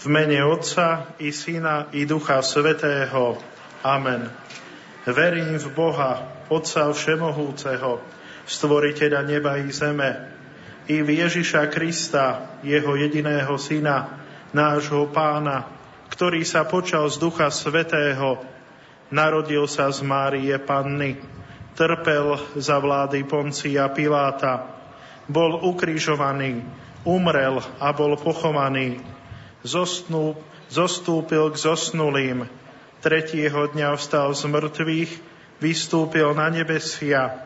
V mene Otca i Syna i Ducha Svetého. Amen. Verím v Boha, Otca Všemohúceho, Stvoriteľa neba i zeme, i v Ježiša Krista, Jeho jediného Syna, nášho Pána, ktorý sa počal z Ducha Svetého, narodil sa z Márie Panny, trpel za vlády Poncia Piláta, bol ukrižovaný, umrel a bol pochovaný, zosnú, zostúpil k zosnulým. Tretieho dňa vstal z mŕtvych, vystúpil na nebesia,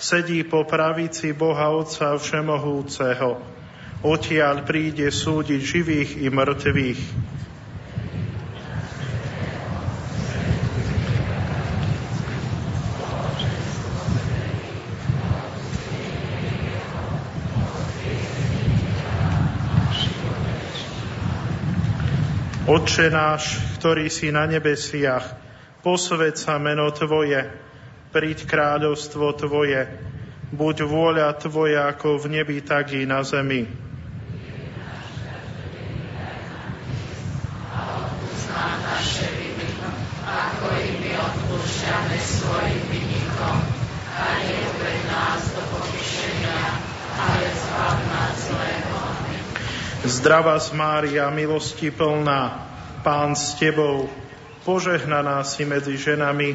sedí po pravici Boha Otca Všemohúceho. Odtiaľ príde súdiť živých i mŕtvych. Otče náš, ktorý si na nebesiach, posved sa meno Tvoje, príď kráľovstvo Tvoje, buď vôľa Tvoja ako v nebi, tak i na zemi. ako i my odpúšťame svojim. A neuved nás do pokušenia, ale zbav nás zlého. Zdravá Mária, milosti plná, Pán s Tebou, požehnaná si medzi ženami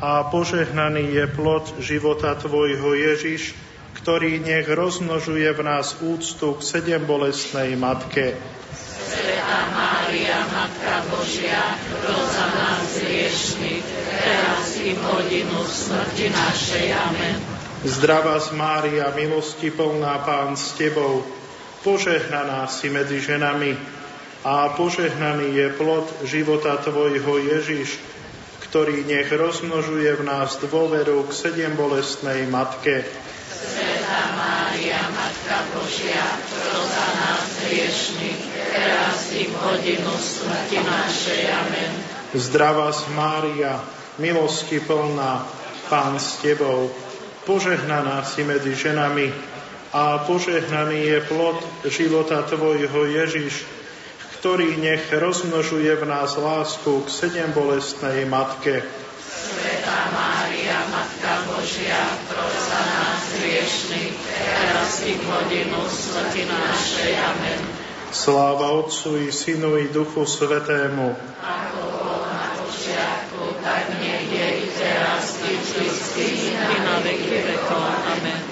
a požehnaný je plod života Tvojho Ježiš, ktorý nech rozmnožuje v nás úctu k sedem bolestnej Matke. Sveta Mária, Matka Božia, pros za nás hriešných, teraz i hodinu smrti našej. Amen. Zdravá Mária, milosti plná, Pán s Tebou, požehnaná si medzi ženami a požehnaný je plod života Tvojho Ježiš, ktorý nech rozmnožuje v nás dôveru k sedem bolestnej Matke. Sveta Mária, Matka Božia, pros za nás hriešných, teraz i v hodinu smrti našej. Amen. Zdravá Mária, milosti plná, Pán s Tebou, požehnaná si medzi ženami a požehnaný je plod života Tvojho Ježiš, ktorý nech rozmnožuje v nás lásku k sedem bolestnej Matke. Sveta Mária, Matka Božia, pros za nás hriešných, teraz i v hodinu smrti našej. Amen. Sláva Otcu i Synu i Duchu Svetému. Ako bol na počiatku, tak nech je i teraz, i vždycky, i na veky vekov. Amen.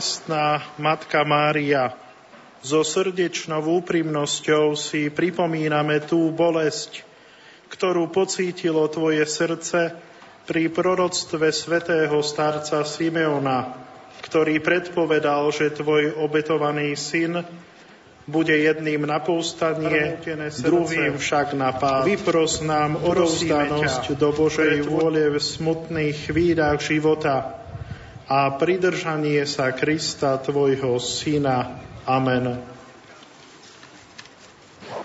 Bolestná Matka Mária, so srdečnou úprimnosťou si pripomíname tú bolesť, ktorú pocítilo Tvoje srdce pri proroctve svätého starca Simeona, ktorý predpovedal, že Tvoj obetovaný syn bude jedným na povstanie, druhým však na pád. Vypros nám odovzdanosť do Božej vôle v smutných chvíľach života a pridržanie sa Krista, Tvojho Syna. Amen.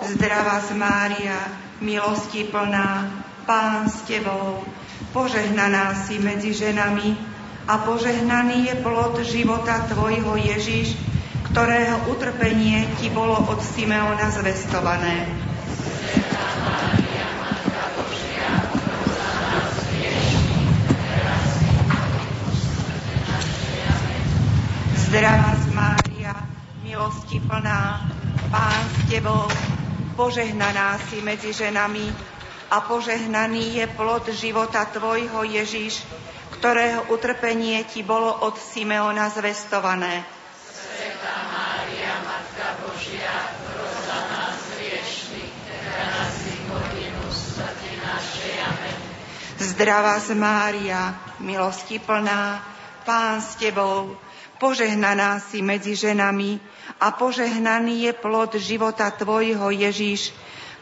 Zdravá z Mária, milosti plná, Pán s Tebou, požehnaná si medzi ženami a požehnaný je plod života Tvojho Ježiš, ktorého utrpenie Ti bolo od Simeona zvestované. Zdravá vás, Mária, milosti plná, Pán s Tebou, požehnaná si medzi ženami a požehnaný je plod života Tvojho Ježiš, ktorého utrpenie Ti bolo od Simeona zvestované. Sveta Mária, Matka Božia, pros nás riešných, teraz si hodinu smrti našej. Amen. Zdravá z Mária, milosti plná, Pán s Tebou, požehnaná si medzi ženami a požehnaný je plod života Tvojho Ježíš,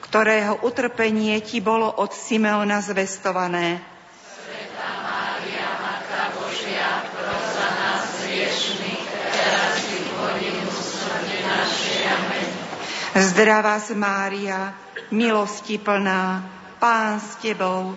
ktorého utrpenie Ti bolo od Simeona zvestované. Sveta Mária, Matka Božia, pros za nás hriešných, teraz Mária, milosti plná, Pán s Tebou,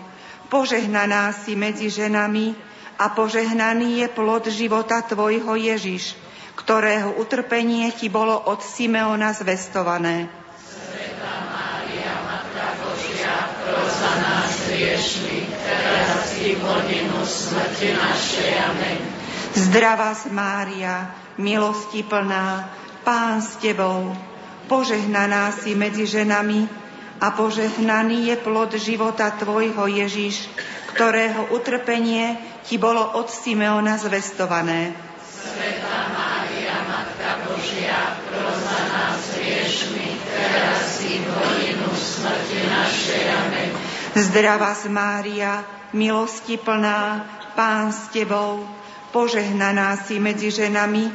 Požehnaná si medzi ženami a požehnaný je plod života Tvojho Ježiš, ktorého utrpenie Ti bolo od Simeona zvestované. Sveta Mária, Matka Božia, za nás hriešných, teraz i v hodinu smrti našej. Amen. Zdravá Mária, milosti plná, Pán s Tebou, požehnaná si medzi ženami a požehnaný je plod života Tvojho Ježiš, ktorého utrpenie Ti bolo od Simeona zvestované. Sveta Mária, Matka Božia, pros za nás hriešných, teraz i v hodinu smrti našej. Amen. Zdravá Mária, milosti plná, Pán s Tebou, požehnaná si medzi ženami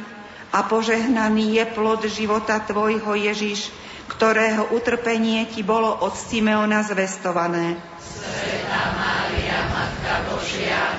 a požehnaný je plod života Tvojho Ježiš, ktorého utrpenie ti bolo od Simeona zvestované. Sveta Mária, Matka Božia,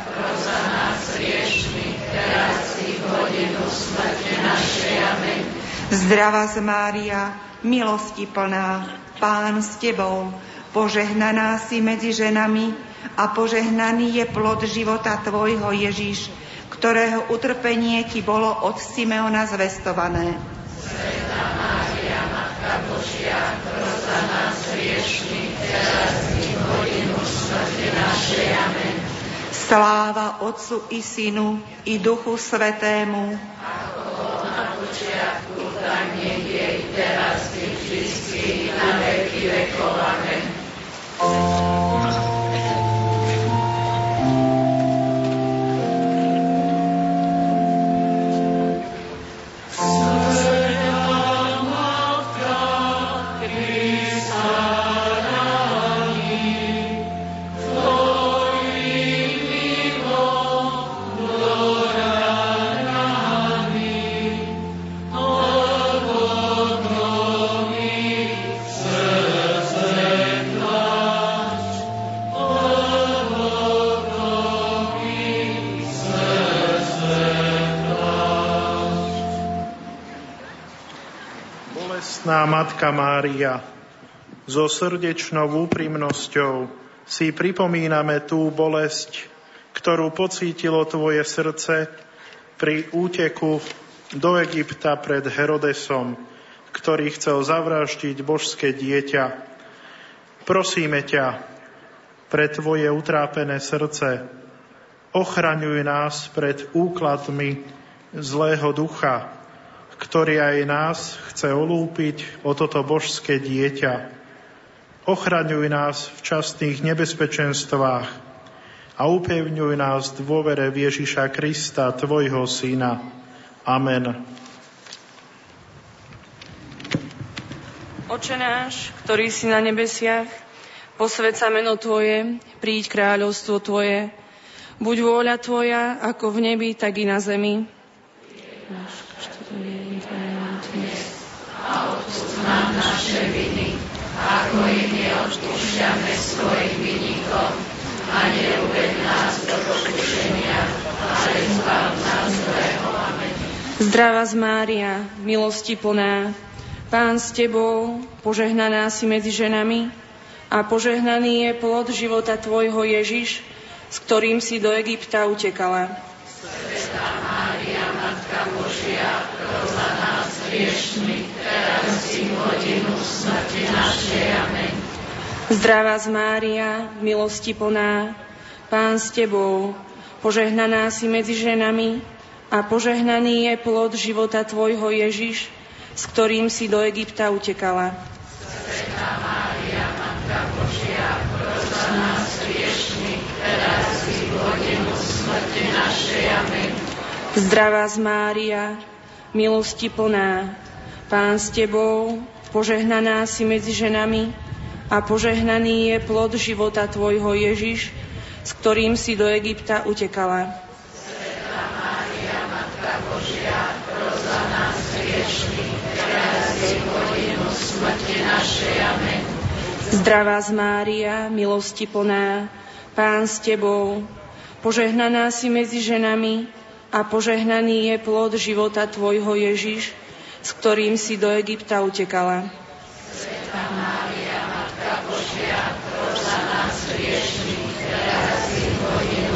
Zdravá z Mária, milosti plná, Pán s Tebou, požehnaná si medzi ženami a požehnaný je plod života Tvojho Ježíš, ktorého utrpenie ti bolo od Simeona zvestované. Sveta Mária, Matka Božia, pros za nás hriešných, teraz i hodinu smrti našej. Amen. Sláva Otcu i Synu i Duchu Svetému, Ako bolo na počiatku, tak nech je i teraz i vždycky na veky vekov. Amen. Matka Mária, so srdečnou úprimnosťou si pripomíname tú bolesť, ktorú pocítilo Tvoje srdce pri úteku do Egypta pred Herodesom, ktorý chcel zavraždiť božské dieťa. Prosíme ťa, pre Tvoje utrápené srdce, ochraňuj nás pred úkladmi zlého ducha, ktorý aj nás chce olúpiť o toto božské dieťa. Ochraňuj nás v častných nebezpečenstvách a upevňuj nás v dôvere v Ježiša Krista, Tvojho Syna. Amen. Oče náš, ktorý si na nebesiach, posved sa meno Tvoje, príď kráľovstvo Tvoje, buď vôľa Tvoja, ako v nebi, tak i na zemi. Náš a odpust nám naše viny, ako i my odpúšťame svojim vinníkom. A neuved nás do pokušenia, ale zbav nás zlého. Zdravá z Mária, milosti plná, Pán s Tebou, požehnaná si medzi ženami a požehnaný je plod života Tvojho Ježiš, s ktorým si do Egypta utekala. Svetá nás hriešných, teraz i v hodinu smrti našej. Amen. Zdravá z Mária, milosti plná, Pán s Tebou, požehnaná si medzi ženami a požehnaný je plod života Tvojho Ježiš, s ktorým si do Egypta utekala. Svetá Mária, Matka Božia, pros za nás hriešných, teraz i v hodinu smrti našej. Amen. Zdravá z Mária, milosti plná, Pán s Tebou, požehnaná si medzi ženami a požehnaný je plod života Tvojho Ježiš, s ktorým si do Egypta utekala. Zdravá z Mária, milosti plná, Pán s Tebou, požehnaná si medzi ženami a požehnaný je plod života Tvojho Ježiš, s ktorým si do Egypta utekala. Sveta Mária, Matka Božia, za nás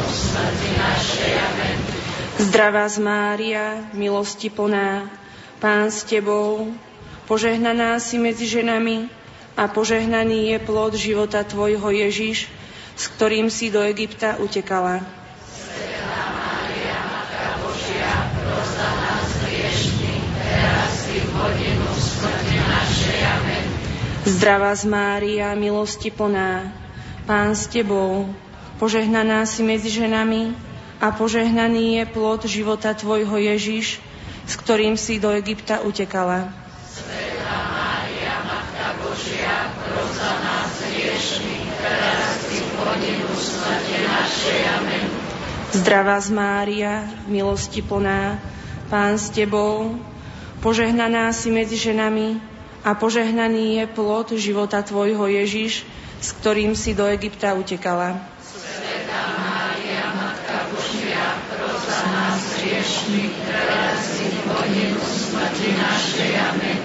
smrti našej. Amen. Zdravá z Mária, milosti plná, Pán s Tebou, požehnaná si medzi ženami a požehnaný je plod života Tvojho Ježiš, s ktorým si do Egypta utekala. Zdravá z Mária, milosti plná, Pán s Tebou, požehnaná si medzi ženami a požehnaný je plod života Tvojho Ježiš, s ktorým si do Egypta utekala. Zdravá z Mária, milosti plná, Pán s Tebou, požehnaná si medzi ženami a požehnaný je plod života Tvojho Ježiš, s ktorým si do Egypta utekala. Sveta Mária, Matka Božia, prosa nás hriešných, teraz i hodinu smrti našej. Amen.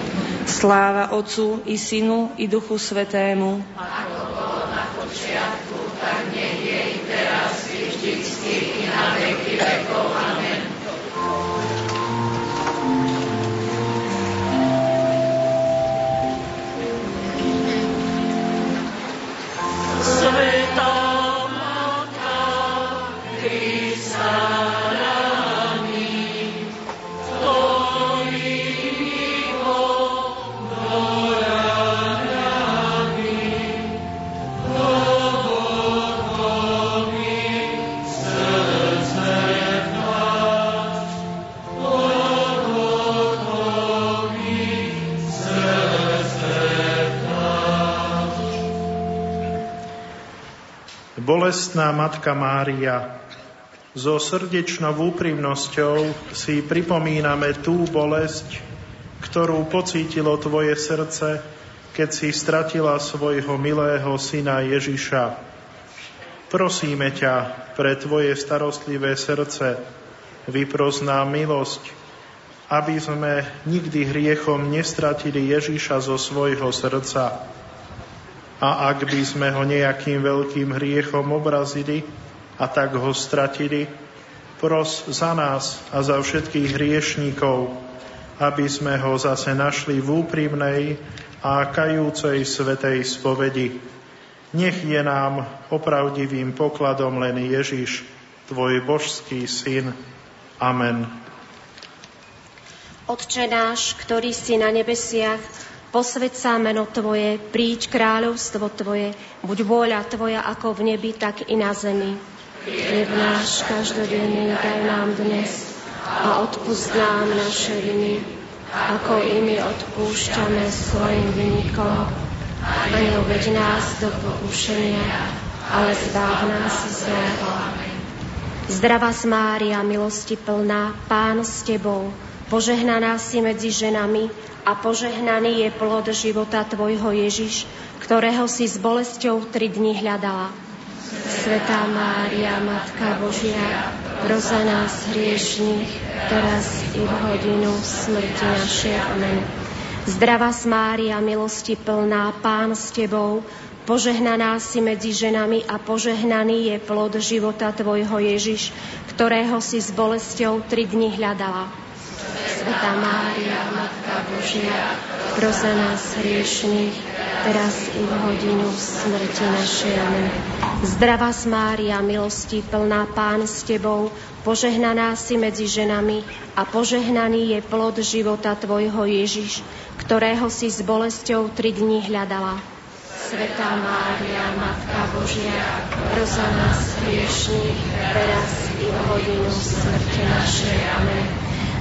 Sláva Otcu i Synu i Duchu Svetému. Ako bolo na počiatku, tak nech je i teraz vždycky i na veky vekov. Amen. Sveta bolestná Matka Mária, so srdečnou úprimnosťou si pripomíname tú bolesť, ktorú pocítilo Tvoje srdce, keď si stratila svojho milého syna Ježiša. Prosíme ťa pre Tvoje starostlivé srdce, vypros nám milosť, aby sme nikdy hriechom nestratili Ježiša zo svojho srdca a ak by sme ho nejakým veľkým hriechom obrazili a tak ho stratili, pros za nás a za všetkých hriešníkov, aby sme ho zase našli v úprimnej a kajúcej svetej spovedi. Nech je nám opravdivým pokladom len Ježiš, Tvoj božský syn. Amen. Otče náš, ktorý si na nebesiach, posved sa meno Tvoje, príď kráľovstvo Tvoje, buď vôľa Tvoja ako v nebi, tak i na zemi. Chlieb náš každodenný daj nám dnes a odpust nám naše viny, ako i my odpúšťame svojim vynikom. A neuveď nás do pokušenia, ale zbav nás zlého. Zdravá Mária, milosti plná, Pán s Tebou, požehnaná si medzi ženami a požehnaný je plod života Tvojho Ježiš, ktorého si s bolesťou tri dni hľadala. Svetá Mária, Matka Božia, proza nás hriešných, teraz i v hodinu smrti našej. Amen. Zdravá Mária, milosti plná, Pán s Tebou, požehnaná si medzi ženami a požehnaný je plod života Tvojho Ježiš, ktorého si s bolesťou tri dni hľadala. Sveta Mária, Matka Božia, prosa nás hriešných, teraz i v hodinu smrti našej. Amen. Zdravá Mária, milosti plná Pán s Tebou, požehnaná si medzi ženami a požehnaný je plod života Tvojho Ježiš, ktorého si s bolesťou tri dni hľadala. Svetá Mária, Matka Božia, prosa nás hriešných, teraz i v hodinu smrti našej. Amen.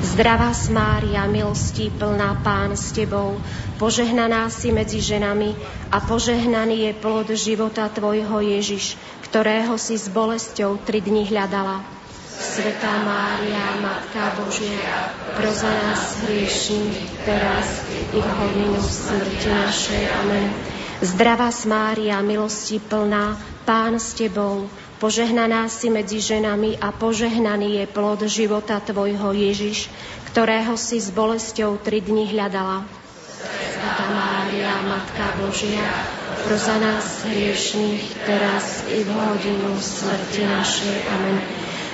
Zdravá Mária, milostí plná Pán s Tebou, požehnaná si medzi ženami a požehnaný je plod života Tvojho Ježiš, ktorého si s bolesťou tri dni hľadala. Svetá Mária, Matka Božia, pro za nás hriešných, teraz i v hodinu smrti našej. Amen. Zdravá Mária, milosti plná, Pán s Tebou, Požehnaná si medzi ženami a požehnaný je plod života Tvojho Ježiš, ktorého si s bolesťou tri dni hľadala. Sveta Mária, Matka Božia, pro za nás hriešných, teraz i v hodinu smrti našej. Amen.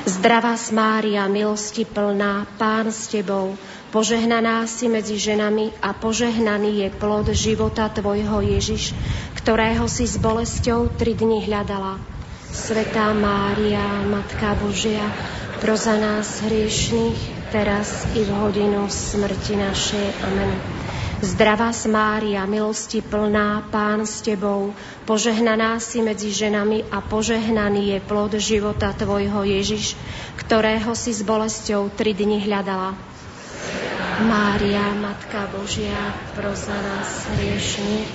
Zdravá Mária, milosti plná, Pán s Tebou, požehnaná si medzi ženami a požehnaný je plod života Tvojho Ježiš, ktorého si s bolesťou tri dni hľadala. Svetá Mária, Matka Božia, pro za nás hriešných, teraz i v hodinu smrti našej. Amen. Zdravá Mária, milosti plná, Pán s Tebou, požehnaná si medzi ženami a požehnaný je plod života Tvojho Ježiš, ktorého si s bolesťou tri dni hľadala. Mária, Matka Božia, pro za nás hriešných,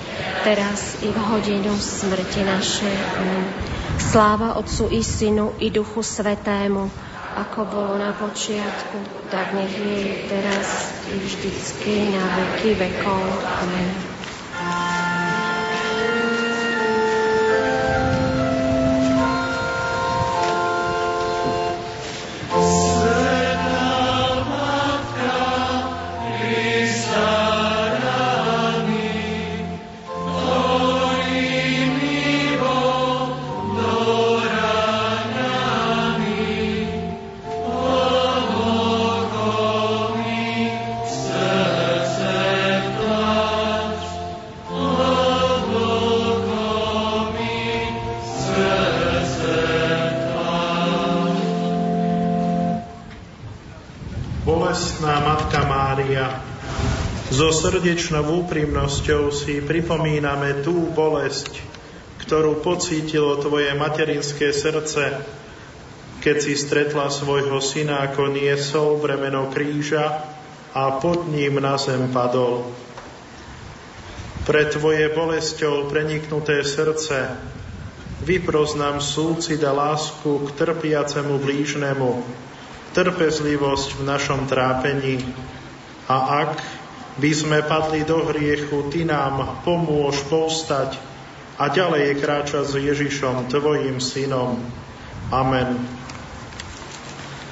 teraz i v hodinu smrti našej. Amen. Sláva Otcu i Synu i Duchu Svetému, ako bolo na počiatku, tak nech je teraz i vždycky na veky vekov. Amen. Srdečnou úprimnosťou si pripomíname tú bolesť, ktorú pocítilo tvoje materinské srdce, keď si stretla svojho syna, ako niesol bremeno kríža a pod ním na zem padol. Pre tvoje bolesťou preniknuté srdce vypros nám súcit a lásku k trpiacemu blížnemu, trpezlivosť v našom trápení a ak by sme padli do hriechu, Ty nám pomôž povstať a ďalej kráčať s Ježišom, Tvojim synom. Amen.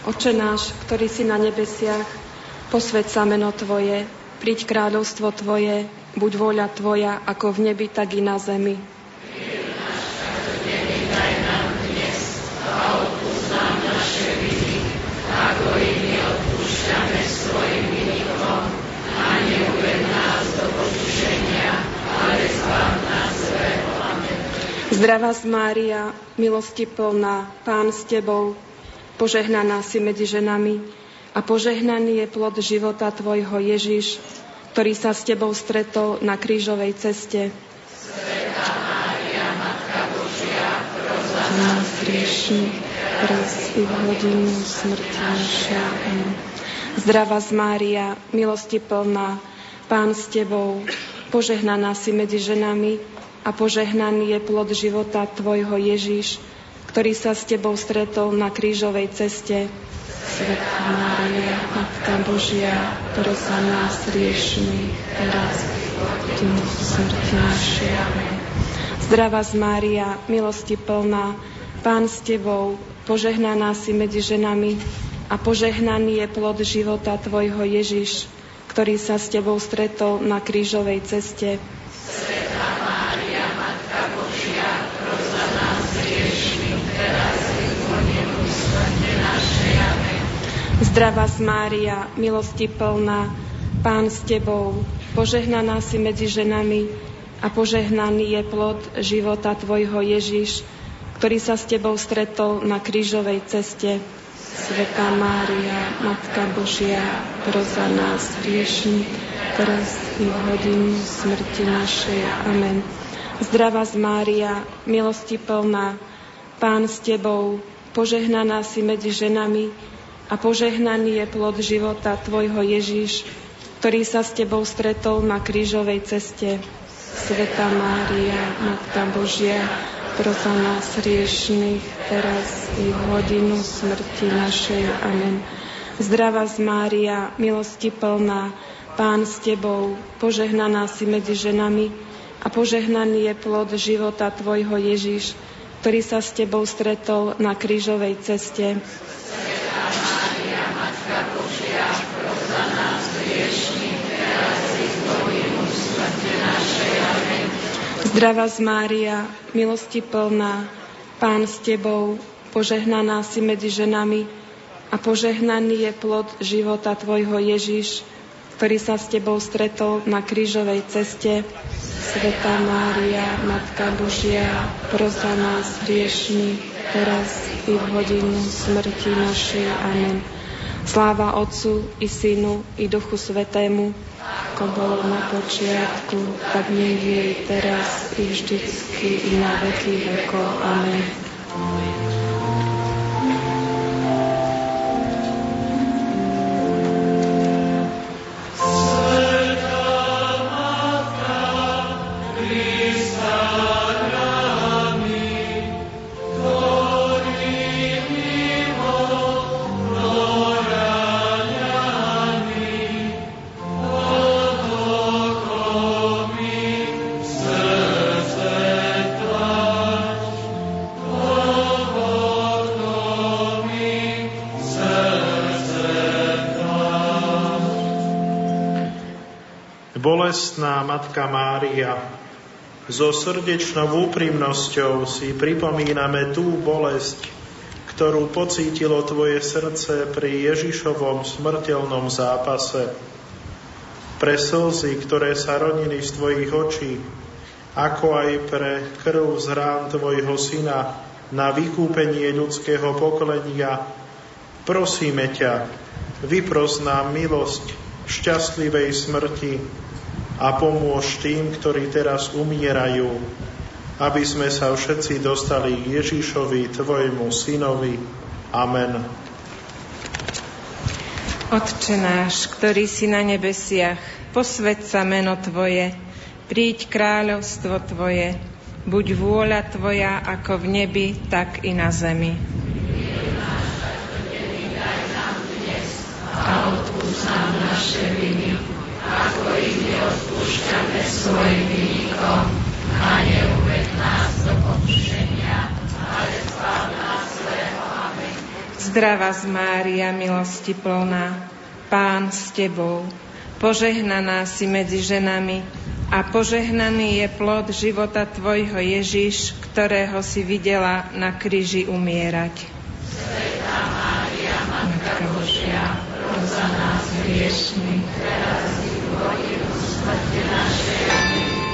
Oče náš, ktorý si na nebesiach, posved sa meno Tvoje, príď kráľovstvo Tvoje, buď vôľa Tvoja, ako v nebi, tak i na zemi. Zdravá Mária, milosti plná, Pán s Tebou, požehnaná si medzi ženami a požehnaný je plod života Tvojho Ježiš, ktorý sa s Tebou stretol na krížovej ceste. Svetá Mária, Matka Božia, nás teraz i v hodinu smrti našej. Zdravá Mária, milosti plná, Pán s Tebou, požehnaná si medzi ženami a požehnaný je plod života Tvojho Ježiš, ktorý sa s Tebou stretol na krížovej ceste. Svetá Mária, Matka Božia, ktorá sa nás riešný, teraz smrti našej. Zdravá z Mária, milosti plná, Pán s Tebou, požehnaná si medzi ženami a požehnaný je plod života Tvojho Ježiš, ktorý sa s Tebou stretol na krížovej ceste. Svetá Zdravá Mária, milosti plná, Pán s Tebou, požehnaná si medzi ženami a požehnaný je plod života Tvojho Ježiš, ktorý sa s Tebou stretol na krížovej ceste. Svetá Mária, Matka Božia, proza nás hriešni, teraz i v hodinu smrti našej. Amen. Zdravá Mária, milosti plná, Pán s Tebou, požehnaná si medzi ženami a požehnaný je plod života Tvojho Ježiš, ktorý sa s Tebou stretol na krížovej ceste. Sveta Mária, Matka Božia, prosa nás riešných, teraz i v hodinu smrti našej. Amen. Zdravá z Mária, milosti plná, Pán s Tebou, požehnaná si medzi ženami a požehnaný je plod života Tvojho Ježiš, ktorý sa s Tebou stretol na krížovej ceste. Zdravá z Mária, milosti plná, Pán s Tebou, požehnaná si medzi ženami a požehnaný je plod života Tvojho Ježiš, ktorý sa s Tebou stretol na krížovej ceste. Sveta Mária, Matka Božia, prosa nás hriešných, teraz i v hodinu smrti našej. Amen. Sláva Otcu i Synu i Duchu Svetému, ako bolo na počiatku, tak nech je teraz i vždycky i na veky vekov. Amen. Amen. Bolestná Matka Mária, so srdečnou úprimnosťou si pripomíname tú bolesť, ktorú pocítilo Tvoje srdce pri Ježišovom smrteľnom zápase. Pre slzy, ktoré sa ronili z Tvojich očí, ako aj pre krv z rán Tvojho Syna na vykúpenie ľudského pokolenia, prosíme ťa, vypros nám milosť šťastlivej smrti a pomôž tým, ktorí teraz umierajú, aby sme sa všetci dostali k Ježišovi, Tvojmu Synovi. Amen. Otče náš, ktorý si na nebesiach, posved sa meno Tvoje, príď kráľovstvo Tvoje, buď vôľa Tvoja ako v nebi, tak i na zemi. Neodpúšťame svojim vynikom a neuved nás do pokušenia, ale zbav nás zlého. Amen. Zdravá z Mária, milosti plná, Pán s Tebou, požehnaná si medzi ženami a požehnaný je plod života Tvojho Ježiš, ktorého si videla na kríži umierať. Svetá Mária, Matka Božia, za nás hriešných, teraz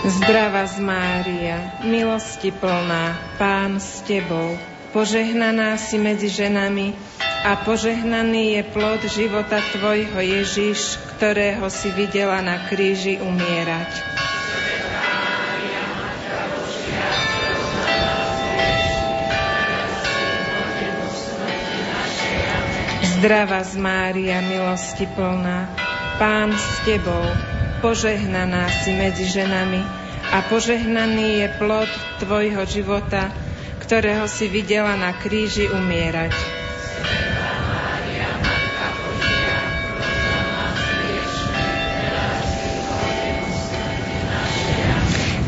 Zdrava z Mária, milosti plná, Pán s Tebou, požehnaná si medzi ženami a požehnaný je plod života Tvojho Ježiš, ktorého si videla na kríži umierať. Zdrava z Mária, milosti plná, Pán s Tebou, požehnaná si medzi ženami a požehnaný je plod Tvojho života, ktorého si videla na kríži umierať.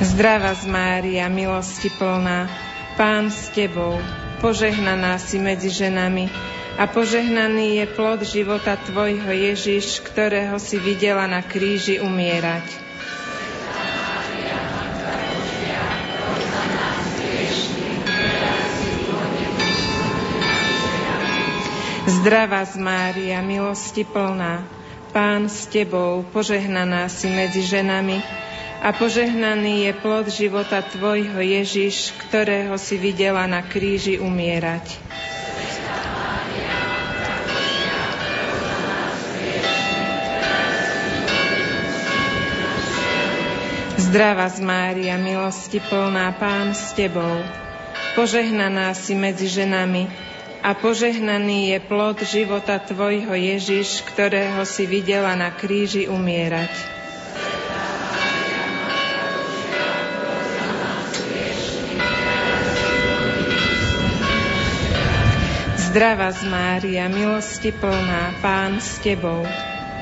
Zdrava z Mária, milosti plná, Pán s Tebou, požehnaná si medzi ženami a požehnaný je plod života Tvojho Ježiš, ktorého si videla na kríži umierať. Zdravá z Mária, milosti plná, Pán s Tebou, požehnaná si medzi ženami a požehnaný je plod života Tvojho Ježiš, ktorého si videla na kríži umierať. Zdrava z Mária, milosti plná Pán s Tebou, požehnaná si medzi ženami a požehnaný je plod života Tvojho Ježiš, ktorého si videla na kríži umierať. Zdravá z Mária, milosti plná, Pán s Tebou,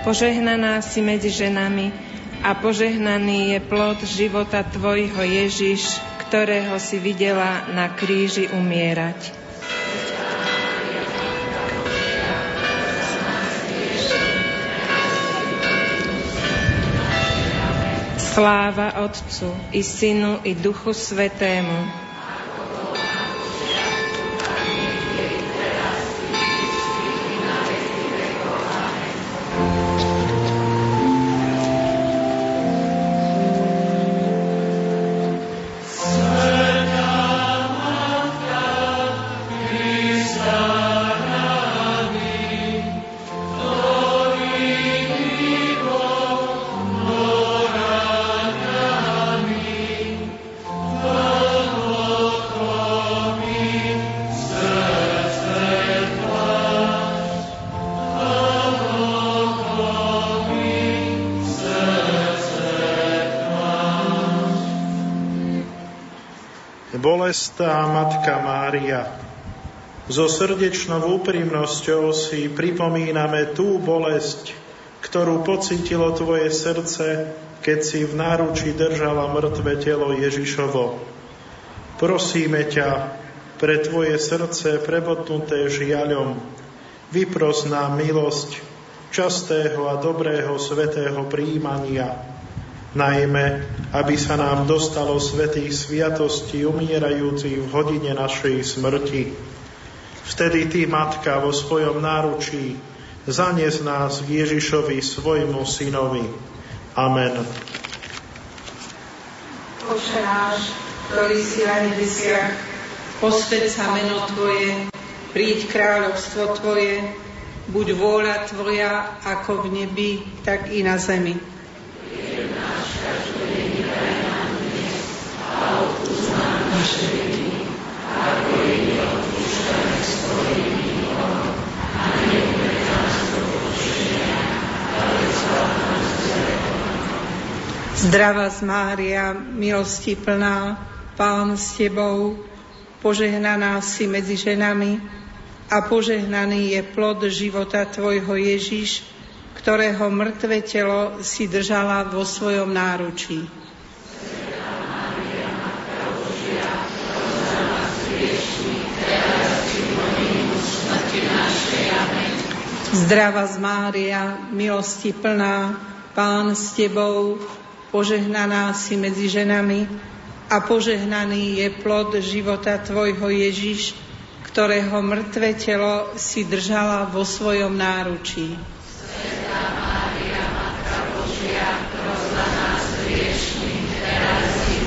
požehnaná si medzi ženami a požehnaný je plod života Tvojho Ježiš, ktorého si videla na kríži umierať. Sláva Otcu i Synu i Duchu Svetému, So srdečnou úprimnosťou si pripomíname tú bolesť, ktorú pocítilo Tvoje srdce, keď si v náruči držala mŕtve telo Ježišovo. Prosíme ťa, pre Tvoje srdce prebotnuté žiaľom, vypros nám milosť častého a dobrého svetého príjmania, najmä aby sa nám dostalo svetých sviatostí umierajúcich v hodine našej smrti. Vtedy Ty, Matka, vo svojom náručí zanies nás k Ježišovi, svojmu synovi. Amen. Oče náš, ktorý si na nebesiach, posved sa meno Tvoje, príď kráľovstvo Tvoje, buď vôľa Tvoja, ako v nebi, tak i na zemi. naše viny, ako i my odpúšťame svojim viníkom a neuved nás do pokušenia, ale zbav nás Zdravá z Mária, milosti plná, Pán s Tebou, požehnaná si medzi ženami a požehnaný je plod života Tvojho Ježiš, ktorého mŕtve telo si držala vo svojom náručí. Zdrava z Mária, milosti plná, Pán s Tebou, požehnaná si medzi ženami a požehnaný je plod života Tvojho Ježiš, ktorého mŕtve telo si držala vo svojom náručí. Svetá Mária, Matka Božia, prosla nás hriešných, teraz i.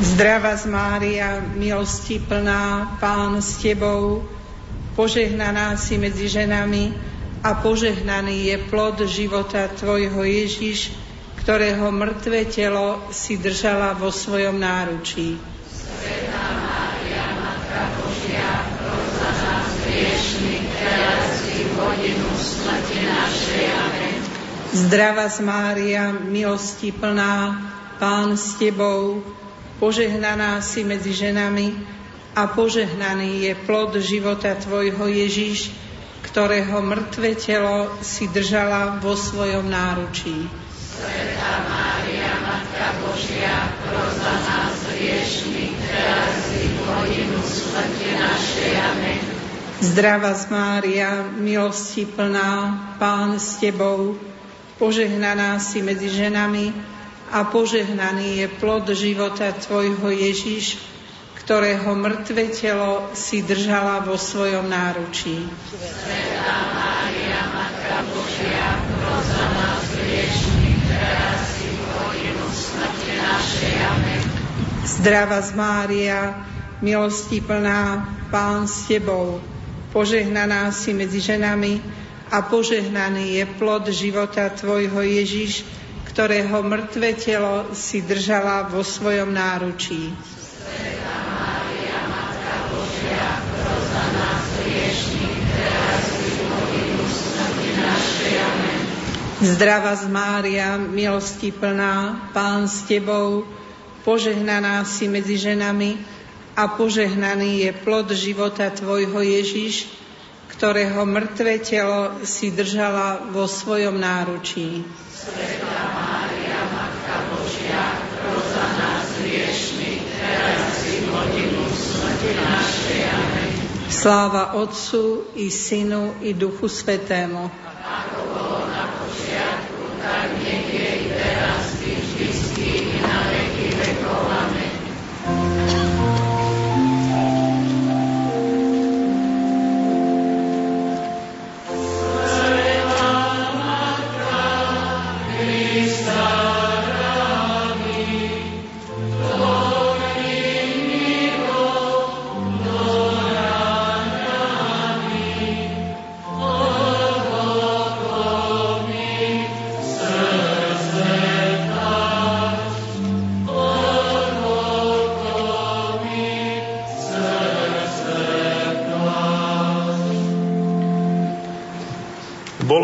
Zdrava z Mária, milosti plná, Pán s Tebou, požehnaná si medzi ženami a požehnaný je plod života Tvojho Ježiš, ktorého mŕtve telo si držala vo svojom náručí. Svetá Mária, Matka Božia, v hodinu smrti našej. Zdrava z Mária, milosti plná, Pán s Tebou, požehnaná si medzi ženami a požehnaný je plod života Tvojho Ježiš, ktorého mŕtve telo si držala vo svojom náručí. Svetá Mária, Matka Božia, pros nás hriešných, teraz i hodinu smrti našej. Amen. Zdrava z Mária, milosti plná, Pán s Tebou, požehnaná si medzi ženami a požehnaný je plod života Tvojho Ježiš, ktorého mŕtve telo si držala vo svojom náručí. Svetá Mária, Matka Božia, za nás hriešných, teraz i hodinu smrti našej. Amen. Zdrava z Mária, milosti plná, Pán s Tebou, požehnaná si medzi ženami a požehnaný je plod života Tvojho Ježiš, ktorého mŕtve telo si držala vo svojom náručí. Svetá Zdrava z Mária, milosti plná, Pán s Tebou, požehnaná si medzi ženami a požehnaný je plod života Tvojho Ježiš, ktorého mŕtve telo si držala vo svojom náručí. Sveta Mária, Matka Božia, za nás hriešných, teraz i hodinu smrti našej. Amen. Sláva Otcu i Synu i Duchu Svetému. Ako bolo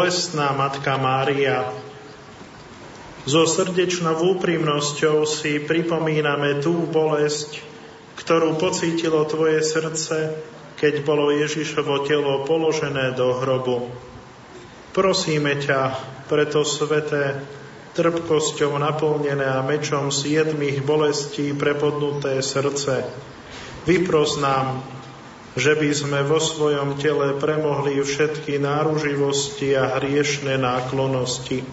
bolestná Matka Mária, so srdečnou úprimnosťou si pripomíname tú bolesť, ktorú pocítilo Tvoje srdce, keď bolo Ježišovo telo položené do hrobu. Prosíme ťa, preto sveté, trpkosťou naplnené a mečom siedmých bolestí prepodnuté srdce, vypros nám, že by sme vo svojom tele premohli všetky náruživosti a hriešne náklonosti.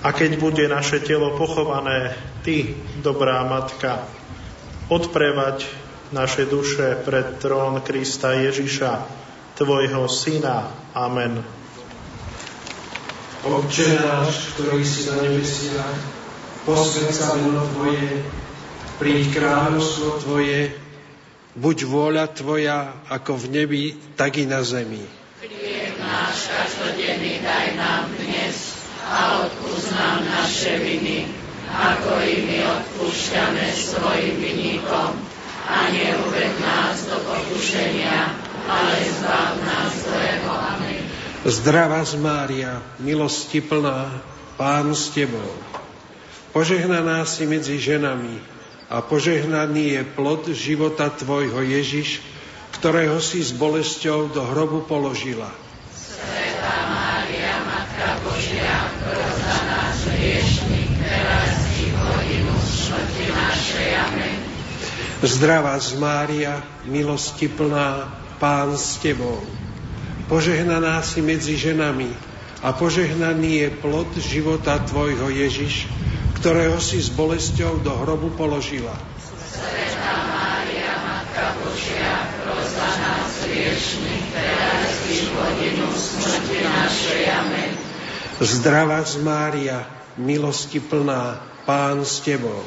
A keď bude naše telo pochované, Ty, dobrá Matka, odprevať naše duše pred trón Krista Ježiša, Tvojho Syna. Amen. Otče náš, ktorý si na nebesiach, posvedca sa meno Tvoje, príď kráľovstvo Tvoje, buď vôľa Tvoja ako v nebi, tak i na zemi. Chlieb náš každodenný daj nám dnes a odpúsť nám naše viny, ako i my odpúšťame svojim vinníkom. A neuved nás do pokušenia, ale zbav nás zlého. Amen. Zdravá z Mária, milosti plná, Pán s Tebou. Požehnaná si medzi ženami, a požehnaný je plod života Tvojho Ježiš, ktorého si s bolesťou do hrobu položila. Sveta Mária, Matka Božia, za nás hriešných, teraz i hodinu smrti našej. Amen. Zdravá z Mária, milosti plná, Pán s Tebou. Požehnaná si medzi ženami a požehnaný je plod života Tvojho Ježiš, ktorého si s bolesťou do hrobu položila. Sveta Mária, Matka Božia, pros za nás hriešných, teraz i hodinu smrti našej. Amen. Zdravá z Mária, milosti plná, Pán s Tebou.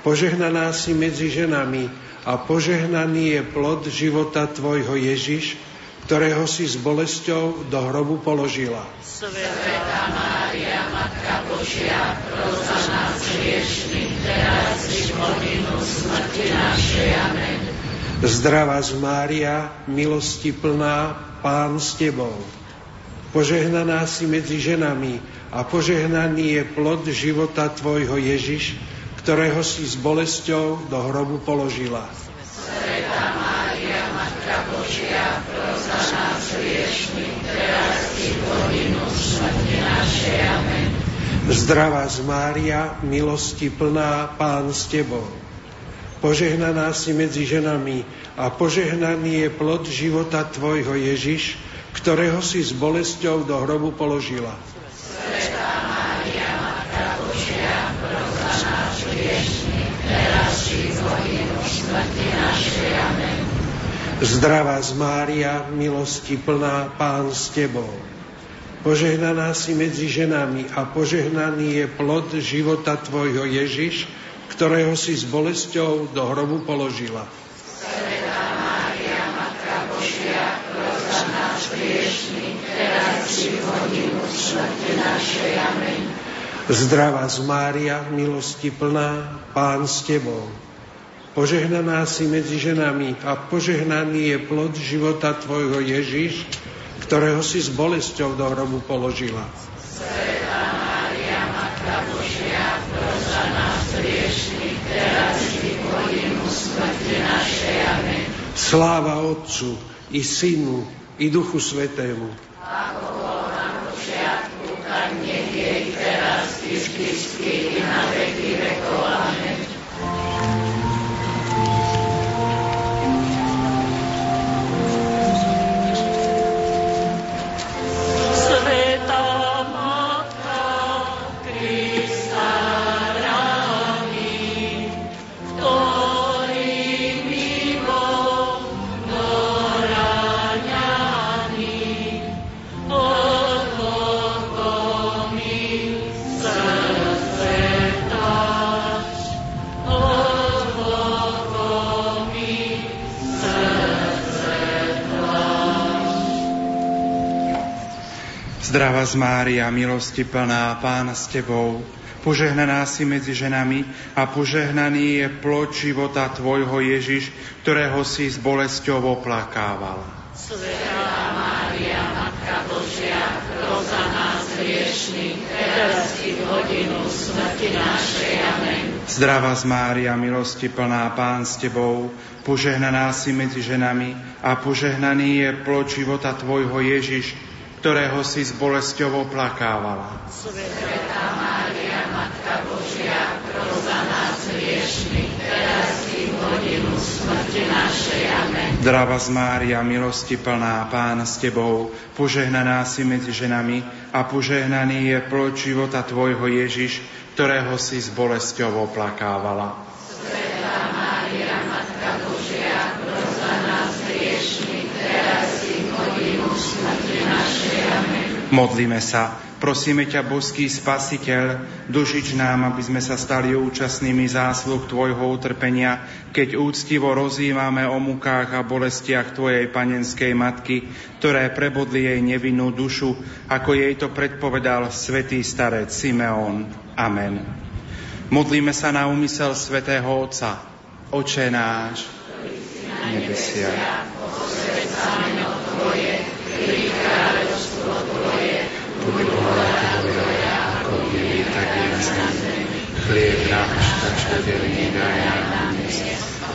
Požehnaná si medzi ženami a požehnaný je plod života Tvojho Ježiš, ktorého si s bolesťou do hrobu položila. Sveta Mária, Matka Božia, pros za nás hriešných, teraz i hodinu smrti našej. Amen. Zdravá z Mária, milosti plná, Pán s Tebou. Požehnaná si medzi ženami a požehnaný je plod života Tvojho Ježiš, ktorého si s bolesťou do hrobu položila. Sveta Mária, Zdravá z Mária, milosti plná, Pán s Tebou. Požehnaná si medzi ženami a požehnaný je plod života Tvojho Ježiš, ktorého si s bolesťou do hrobu položila. Sveta Mária, Matka Božia, pros za nás. Amen. Zdravá z Mária, milosti plná, Pán s Tebou. Požehnaná si medzi ženami a požehnaný je plod života Tvojho Ježiš, ktorého si s bolesťou do hrobu položila. Sveta Mária, Matka Božia, pros za nás. Amen. Zdravá z Mária, milosti plná, Pán s Tebou. Požehnaná si medzi ženami a požehnaný je plod života Tvojho Ježiš, ktorého si s bolesťou do hrobu položila. Sveta Mária, Matka Božia, za nás hriešných, teraz i hodinu smrti našej. Amen. Sláva Otcu i Synu i Duchu Svetému. Ako bolo na počiatku, tak nech je teraz, i vždycky, i na Zdrava z Mária, milosti plná, Pán s Tebou, požehnaná si medzi ženami a požehnaný je plod života Tvojho Ježiš, ktorého si s bolesťou oplakával. Svetá Mária, Matka Božia, pro za nás hriešných, teraz i v hodinu smrti našej. Amen. Zdrava z Mária, milosti plná, Pán s Tebou, požehnaná si medzi ženami a požehnaný je plod života Tvojho Ježiš, ktorého si s bolesťou oplakávala. Svetá Mária, Matka Božia, pros za nás hriešných, teraz i v hodinu smrti našej. Amen. Zdrava z Mária, milosti plná, Pán s Tebou, požehnaná si medzi ženami a požehnaný je plod života Tvojho Ježiš, ktorého si s bolesťou oplakávala. Svetá Mária, Matka Božia, pros za nás hriešných, teraz i v hodinu smrti našej. Modlíme sa, prosíme ťa, boský spasiteľ, dožič nám, aby sme sa stali účastnými zásluh Tvojho utrpenia, keď úctivo rozývame o mukách a bolestiach Tvojej panenskej matky, ktoré prebodli jej nevinnú dušu, ako jej to predpovedal svätý starec Simeón. Amen. Modlíme sa na úmysel svätého Otca. Oče náš, nebesiach, Tvoje, príď kráľovstvo Tvoje, buď vôľa Tvoja, ako v nebi, tak i na zemi. Chlieb náš každodenný daj nám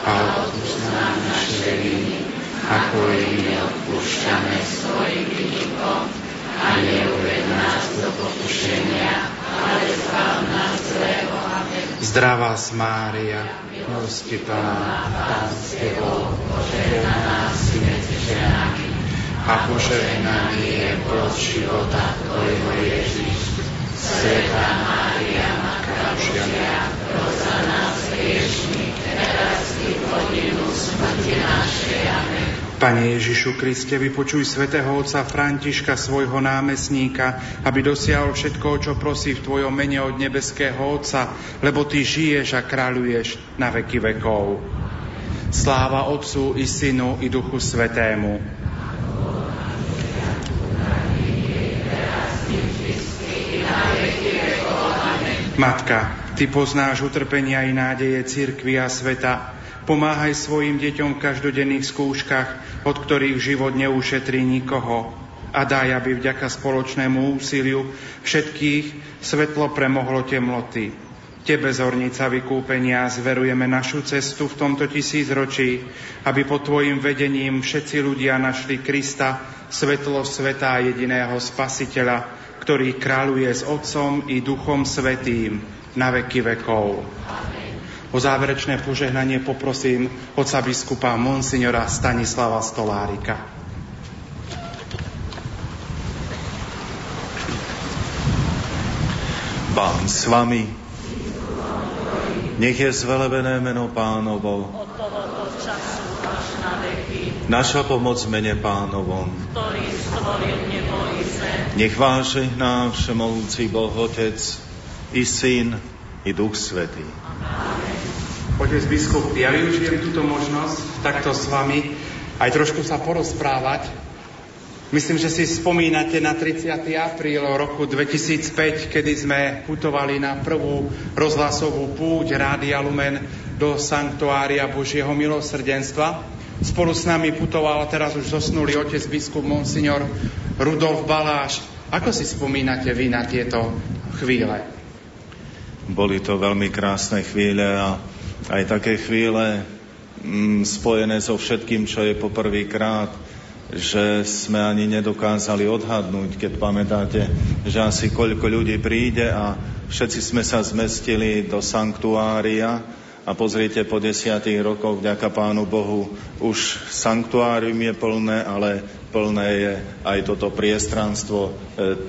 a odpúsť nám naše viny, ako i my odpúšťame svojim vynikom a neuved nás do pokušenia, ale zbav nás zlého. Zdravá Mária, milosti plná, Pán s Tebou, Požehnaná si medzi ženami a požehnaný je plod života Tvojho Ježiš. Svetá Mária, Pros za. Pane Ježišu Kriste, vypočuj svätého otca Františka, svojho námestníka, aby dosiahol všetko, čo prosí v Tvojom mene od nebeského Otca, lebo Ty žiješ a kráľuješ na veky vekov. Sláva Otcu i Synu i Duchu Svetému. Matka, Ty poznáš utrpenia i nádeje cirkvi a sveta. Pomáhaj svojim deťom v každodenných skúškach, od ktorých život neušetrí nikoho. A daj, aby vďaka spoločnému úsiliu všetkých svetlo premohlo temnoty. Tebe, zornica vykúpenia, zverujeme našu cestu v tomto tisícročí, aby pod Tvojim vedením všetci ľudia našli Krista, svetlo sveta a jediného Spasiteľa, ktorý kráľuje s Otcom i Duchom Svetým na veky vekov. O záverečné požehnanie poprosím oca biskupa Monsignora Stanislava Stolárika. Pán s vami, nech je zvelebené meno pánovo. Naša pomoc mene pánovom. ktorý stvoril nebo. Nech vás žehná všemohúci Boh Otec, i Syn, i Duch Svetý. Otec biskup, ja využijem túto možnosť takto s vami aj trošku sa porozprávať. Myslím, že si spomínate na 30. apríl roku 2005, kedy sme putovali na prvú rozhlasovú púť Rádia Lumen do Sanktuária Božieho milosrdenstva. Spolu s nami putoval teraz už zosnulý otec biskup Monsignor Rudolf Baláš Ako si spomínate vy na tieto chvíle? Boli to veľmi krásne chvíle a aj také chvíle mm, spojené so všetkým, čo je poprvýkrát, že sme ani nedokázali odhadnúť, keď pamätáte, že asi koľko ľudí príde a všetci sme sa zmestili do sanktuária a pozrite, po desiatých rokoch, vďaka Pánu Bohu, už sanktuárium je plné, ale plné je aj toto priestranstvo e,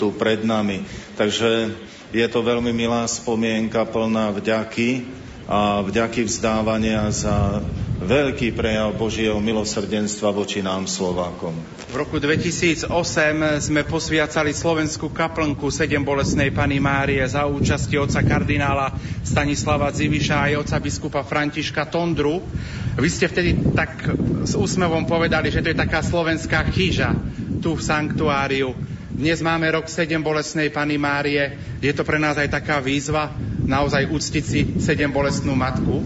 tu pred nami. Takže je to veľmi milá spomienka, plná vďaky a vďaky vzdávania za veľký prejav Božieho milosrdenstva voči nám Slovákom. V roku 2008 sme posviacali slovenskú kaplnku sedem bolesnej Pany Márie za účasti oca kardinála Stanislava Ziviša aj oca biskupa Františka Tondru. Vy ste vtedy tak s úsmevom povedali, že to je taká slovenská chyža tu v sanktuáriu. Dnes máme rok sedem bolesnej Pany Márie. Je to pre nás aj taká výzva naozaj úctiť si sedem bolestnú matku?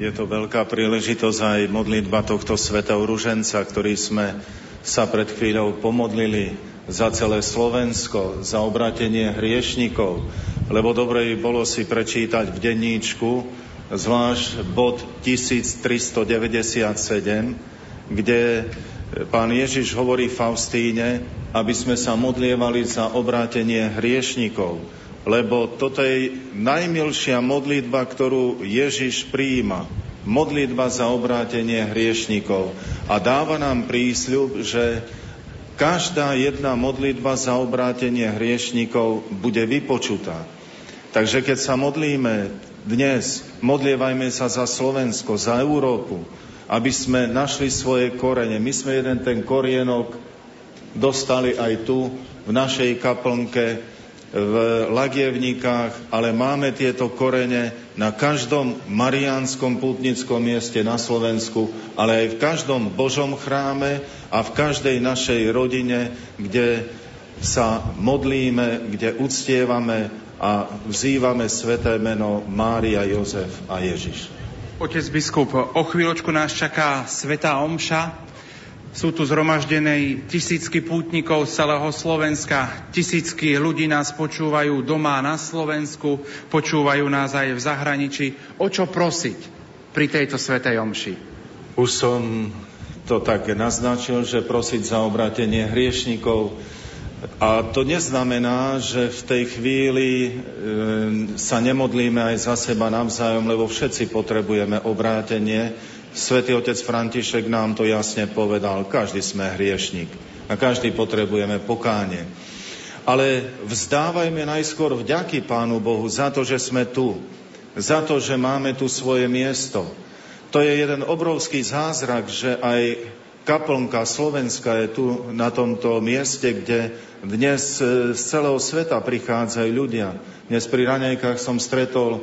Je to veľká príležitosť aj modlitba tohto svetého ruženca, ktorý sme sa pred chvíľou pomodlili za celé Slovensko, za obratenie hriešnikov, lebo dobre by bolo si prečítať v denníčku, zvlášť bod 1397, kde pán Ježiš hovorí Faustíne, aby sme sa modlievali za obrátenie hriešnikov lebo toto je najmilšia modlitba, ktorú Ježiš prijíma. Modlitba za obrátenie hriešnikov. A dáva nám prísľub, že každá jedna modlitba za obrátenie hriešnikov bude vypočutá. Takže keď sa modlíme dnes, modlievajme sa za Slovensko, za Európu, aby sme našli svoje korene. My sme jeden ten korienok dostali aj tu, v našej kaplnke, v Lagievnikách, ale máme tieto korene na každom mariánskom putnickom mieste na Slovensku, ale aj v každom Božom chráme a v každej našej rodine, kde sa modlíme, kde uctievame a vzývame sveté meno Mária, Jozef a Ježiš. Otec biskup, o chvíľočku nás čaká Sveta Omša, sú tu zhromaždené tisícky pútnikov z celého Slovenska, tisícky ľudí nás počúvajú doma na Slovensku, počúvajú nás aj v zahraničí. O čo prosiť pri tejto svetej omši? Už som to tak naznačil, že prosiť za obratenie hriešnikov. A to neznamená, že v tej chvíli e, sa nemodlíme aj za seba navzájom, lebo všetci potrebujeme obrátenie Svetý otec František nám to jasne povedal. Každý sme hriešnik a každý potrebujeme pokánie. Ale vzdávajme najskôr vďaky Pánu Bohu za to, že sme tu. Za to, že máme tu svoje miesto. To je jeden obrovský zázrak, že aj kaplnka Slovenska je tu na tomto mieste, kde dnes z celého sveta prichádzajú ľudia. Dnes pri raňajkách som stretol e,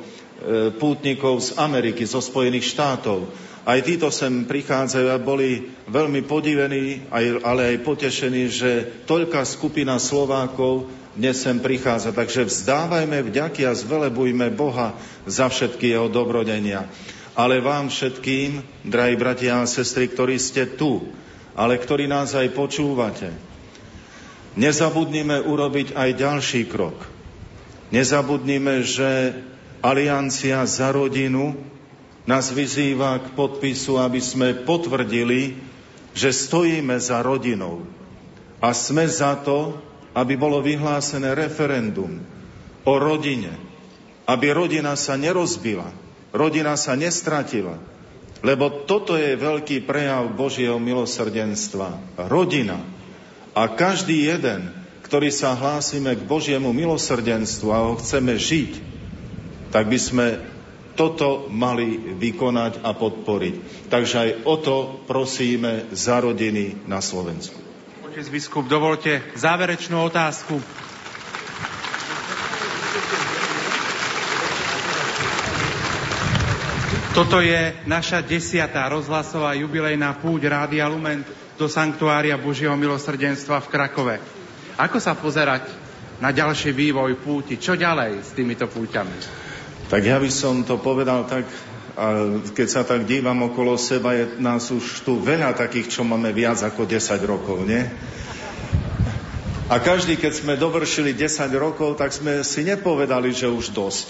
pútnikov z Ameriky, zo Spojených štátov. Aj títo sem prichádzajú a boli veľmi podivení, ale aj potešení, že toľká skupina Slovákov dnes sem prichádza. Takže vzdávajme vďaky a zvelebujme Boha za všetky jeho dobrodenia. Ale vám všetkým, drahí bratia a sestry, ktorí ste tu, ale ktorí nás aj počúvate, nezabudnime urobiť aj ďalší krok. Nezabudnime, že aliancia za rodinu nás vyzýva k podpisu, aby sme potvrdili, že stojíme za rodinou a sme za to, aby bolo vyhlásené referendum o rodine, aby rodina sa nerozbila, rodina sa nestratila, lebo toto je veľký prejav Božieho milosrdenstva. Rodina. A každý jeden, ktorý sa hlásime k Božiemu milosrdenstvu a ho chceme žiť, tak by sme toto mali vykonať a podporiť. Takže aj o to prosíme za rodiny na Slovensku. Otec biskup, dovolte záverečnú otázku. Toto je naša desiatá rozhlasová jubilejná púť Rádia Lumen do Sanktuária Božieho milosrdenstva v Krakove. Ako sa pozerať na ďalší vývoj púti? Čo ďalej s týmito púťami? Tak ja by som to povedal tak, a keď sa tak dívam okolo seba, je nás už tu veľa takých, čo máme viac ako 10 rokov, nie? A každý, keď sme dovršili 10 rokov, tak sme si nepovedali, že už dosť.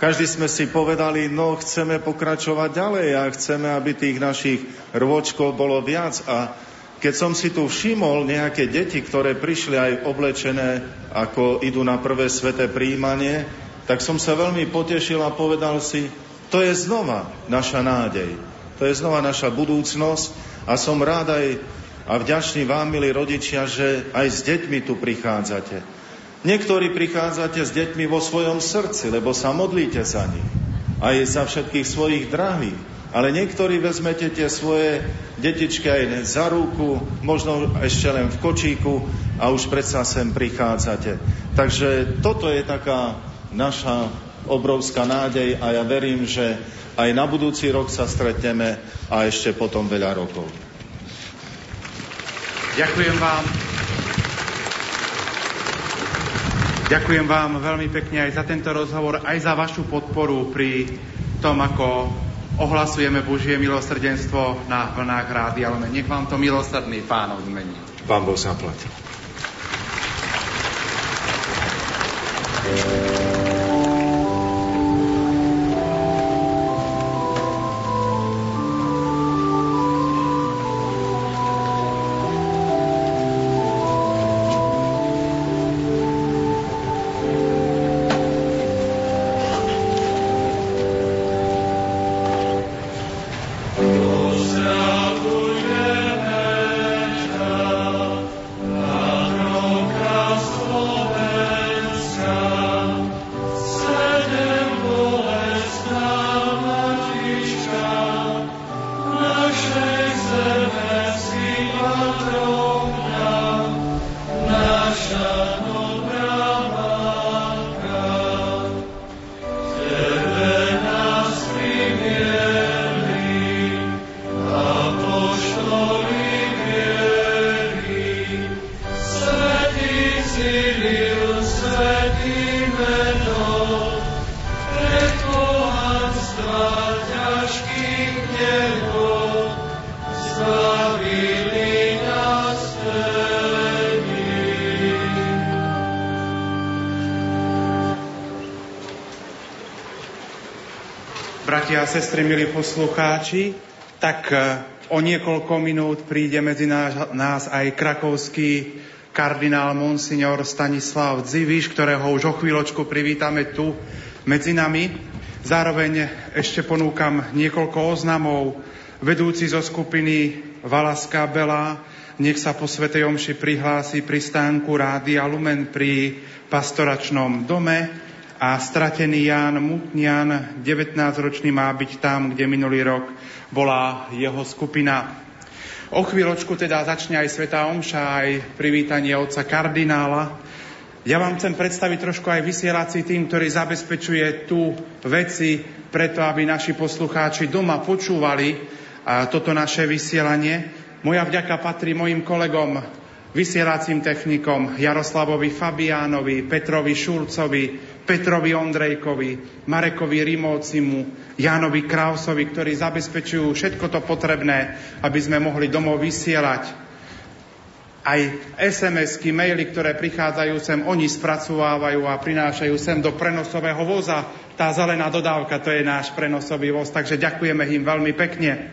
Každý sme si povedali, no chceme pokračovať ďalej a chceme, aby tých našich rôčkov bolo viac. A keď som si tu všimol nejaké deti, ktoré prišli aj oblečené, ako idú na prvé sveté príjmanie, tak som sa veľmi potešil a povedal si, to je znova naša nádej. To je znova naša budúcnosť a som rád aj a vďačný vám, milí rodičia, že aj s deťmi tu prichádzate. Niektorí prichádzate s deťmi vo svojom srdci, lebo sa modlíte za nich. Aj za všetkých svojich drahých. Ale niektorí vezmete tie svoje detičky aj za ruku, možno ešte len v kočíku a už predsa sem prichádzate. Takže toto je taká naša obrovská nádej a ja verím, že aj na budúci rok sa stretneme a ešte potom veľa rokov. Ďakujem vám. Ďakujem vám veľmi pekne aj za tento rozhovor, aj za vašu podporu pri tom, ako ohlasujeme Božie milosrdenstvo na vlnách rády, ale nech vám to milosrdný pánov zmení. Pán Boh zaplatil. Sestry, milí poslucháči, tak e, o niekoľko minút príde medzi nás, nás aj krakovský kardinál Monsignor Stanislav Dziviš, ktorého už o chvíľočku privítame tu medzi nami. Zároveň ešte ponúkam niekoľko oznamov. Vedúci zo skupiny Valaska Bela nech sa po Svetej Omši prihlási pri stánku Rádia Lumen pri pastoračnom dome a stratený Ján Mutnian, 19-ročný, má byť tam, kde minulý rok bola jeho skupina. O chvíľočku teda začne aj Sveta Omša, aj privítanie otca kardinála. Ja vám chcem predstaviť trošku aj vysielací tým, ktorý zabezpečuje tu veci, preto aby naši poslucháči doma počúvali toto naše vysielanie. Moja vďaka patrí mojim kolegom vysielacím technikom Jaroslavovi Fabiánovi, Petrovi Šulcovi, Petrovi Ondrejkovi, Marekovi Rimovcimu, Jánovi Krausovi, ktorí zabezpečujú všetko to potrebné, aby sme mohli domov vysielať. Aj SMS-ky, maily, ktoré prichádzajú sem, oni spracovávajú a prinášajú sem do prenosového voza. Tá zelená dodávka, to je náš prenosový voz, takže ďakujeme im veľmi pekne.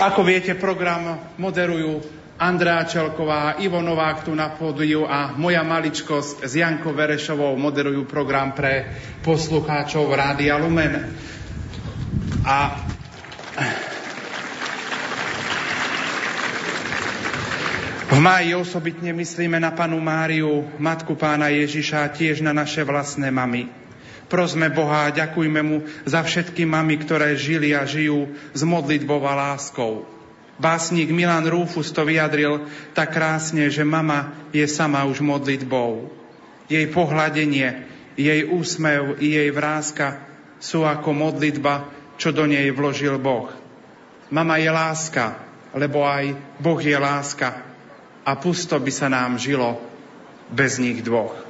Ako viete, program moderujú Andrá Čelková, Ivo Novák tu na pódiu a moja maličkosť s Jankou Verešovou moderujú program pre poslucháčov Rádia Lumen. A v máji osobitne myslíme na panu Máriu, matku pána Ježiša, tiež na naše vlastné mamy. Prosme Boha a ďakujme mu za všetky mamy, ktoré žili a žijú s modlitbou a láskou. Básnik Milan Rúfus to vyjadril tak krásne, že mama je sama už modlitbou. Jej pohľadenie, jej úsmev i jej vrázka sú ako modlitba, čo do nej vložil Boh. Mama je láska, lebo aj Boh je láska a pusto by sa nám žilo bez nich dvoch.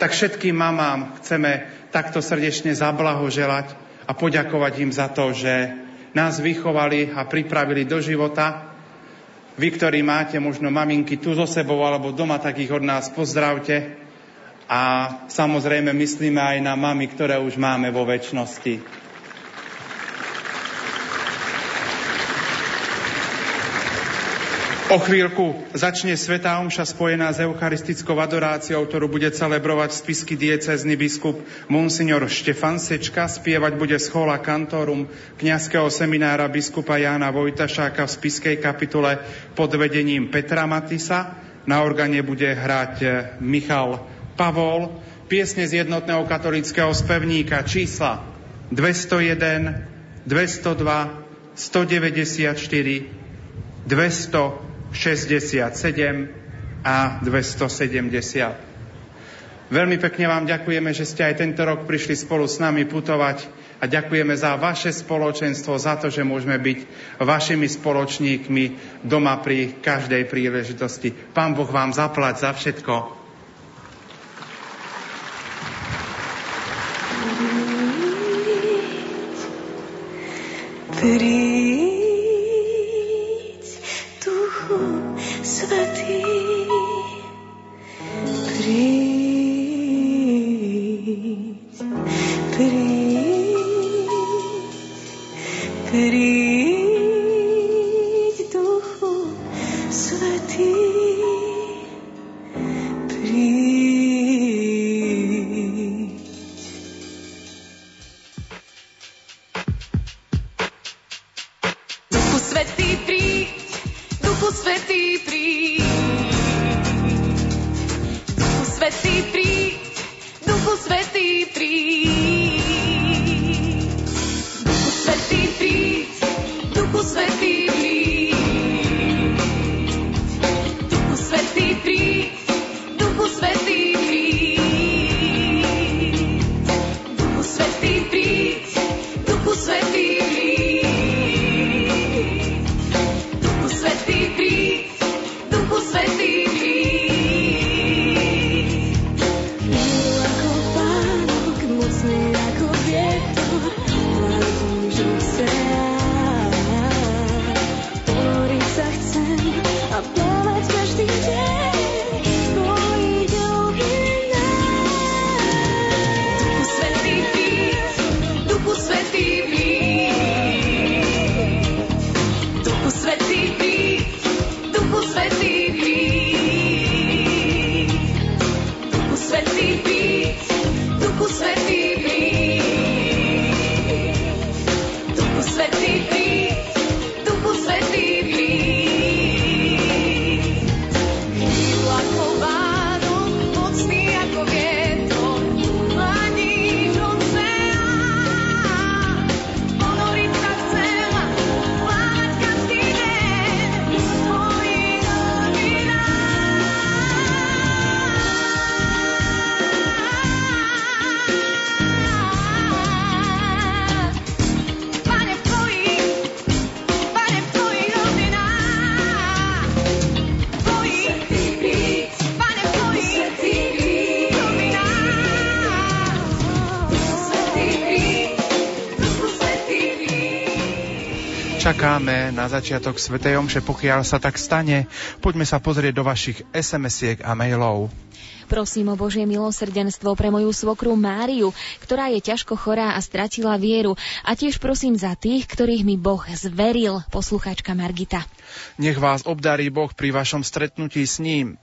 Tak všetkým mamám chceme takto srdečne zablahoželať a poďakovať im za to, že nás vychovali a pripravili do života. Vy, ktorí máte možno maminky tu so sebou alebo doma, tak ich od nás pozdravte. A samozrejme myslíme aj na mami, ktoré už máme vo väčšnosti. O chvíľku začne Svetá Omša spojená s eucharistickou adoráciou, ktorú bude celebrovať spisky diecezny biskup Monsignor Štefan Sečka. Spievať bude schola kantorum kňazského seminára biskupa Jána Vojtašáka v spiskej kapitule pod vedením Petra Matisa. Na organe bude hrať Michal Pavol. Piesne z jednotného katolického spevníka čísla 201, 202, 194, 200 67 a 270. Veľmi pekne vám ďakujeme, že ste aj tento rok prišli spolu s nami putovať a ďakujeme za vaše spoločenstvo, za to, že môžeme byť vašimi spoločníkmi doma pri každej príležitosti. Pán Boh vám zaplať za všetko. Príď, Čakáme na začiatok Svetej Omše, pokiaľ sa tak stane. Poďme sa pozrieť do vašich SMS-iek a mailov. Prosím o Božie milosrdenstvo pre moju svokru Máriu, ktorá je ťažko chorá a stratila vieru. A tiež prosím za tých, ktorých mi Boh zveril, posluchačka Margita. Nech vás obdarí Boh pri vašom stretnutí s ním.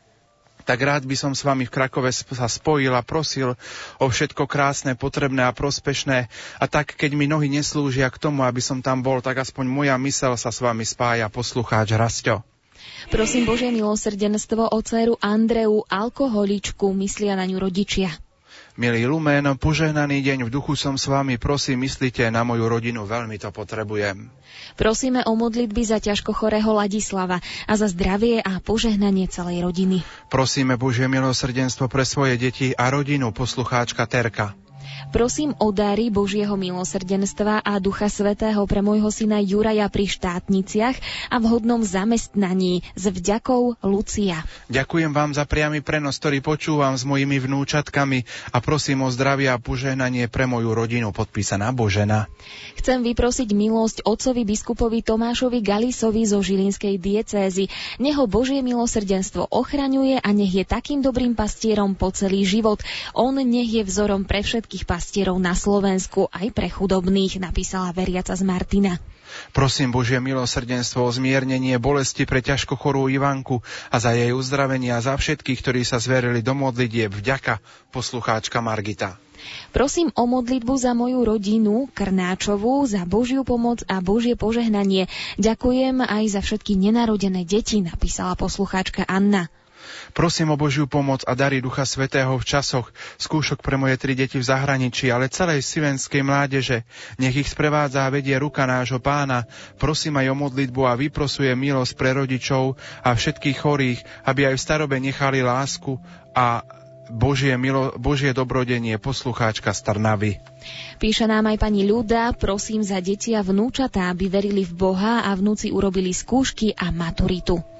Tak rád by som s vami v Krakove sa spojil a prosil o všetko krásne, potrebné a prospešné. A tak, keď mi nohy neslúžia k tomu, aby som tam bol, tak aspoň moja mysel sa s vami spája, poslucháč Rastio. Prosím Božie milosrdenstvo o dceru Andreu, alkoholičku, myslia na ňu rodičia. Milý Lumen, požehnaný deň v duchu som s vami, prosím, myslite na moju rodinu, veľmi to potrebujem. Prosíme o modlitby za ťažko chorého Ladislava a za zdravie a požehnanie celej rodiny. Prosíme Božie milosrdenstvo pre svoje deti a rodinu, poslucháčka Terka. Prosím o dary Božieho milosrdenstva a Ducha Svetého pre môjho syna Juraja pri štátniciach a vhodnom zamestnaní s vďakou Lucia. Ďakujem vám za priamy prenos, ktorý počúvam s mojimi vnúčatkami a prosím o zdravie a požehnanie pre moju rodinu podpísaná Božena. Chcem vyprosiť milosť otcovi biskupovi Tomášovi Galisovi zo Žilinskej diecézy. Neho Božie milosrdenstvo ochraňuje a nech je takým dobrým pastierom po celý život. On nech je vzorom pre všetkých pastierov na Slovensku aj pre chudobných, napísala veriaca z Martina. Prosím Božie milosrdenstvo o zmiernenie bolesti pre ťažko chorú Ivanku a za jej uzdravenie a za všetkých, ktorí sa zverili do modlitieb. Vďaka, poslucháčka Margita. Prosím o modlitbu za moju rodinu Krnáčovú, za Božiu pomoc a Božie požehnanie. Ďakujem aj za všetky nenarodené deti, napísala poslucháčka Anna. Prosím o Božiu pomoc a dary Ducha Svetého v časoch skúšok pre moje tri deti v zahraničí, ale celej sivenskej mládeže. Nech ich sprevádza a vedie ruka nášho pána. Prosím aj o modlitbu a vyprosuje milosť pre rodičov a všetkých chorých, aby aj v starobe nechali lásku a Božie, milo, Božie dobrodenie, poslucháčka z Trnavy. Píše nám aj pani Ľuda, prosím za deti a vnúčatá, aby verili v Boha a vnúci urobili skúšky a maturitu.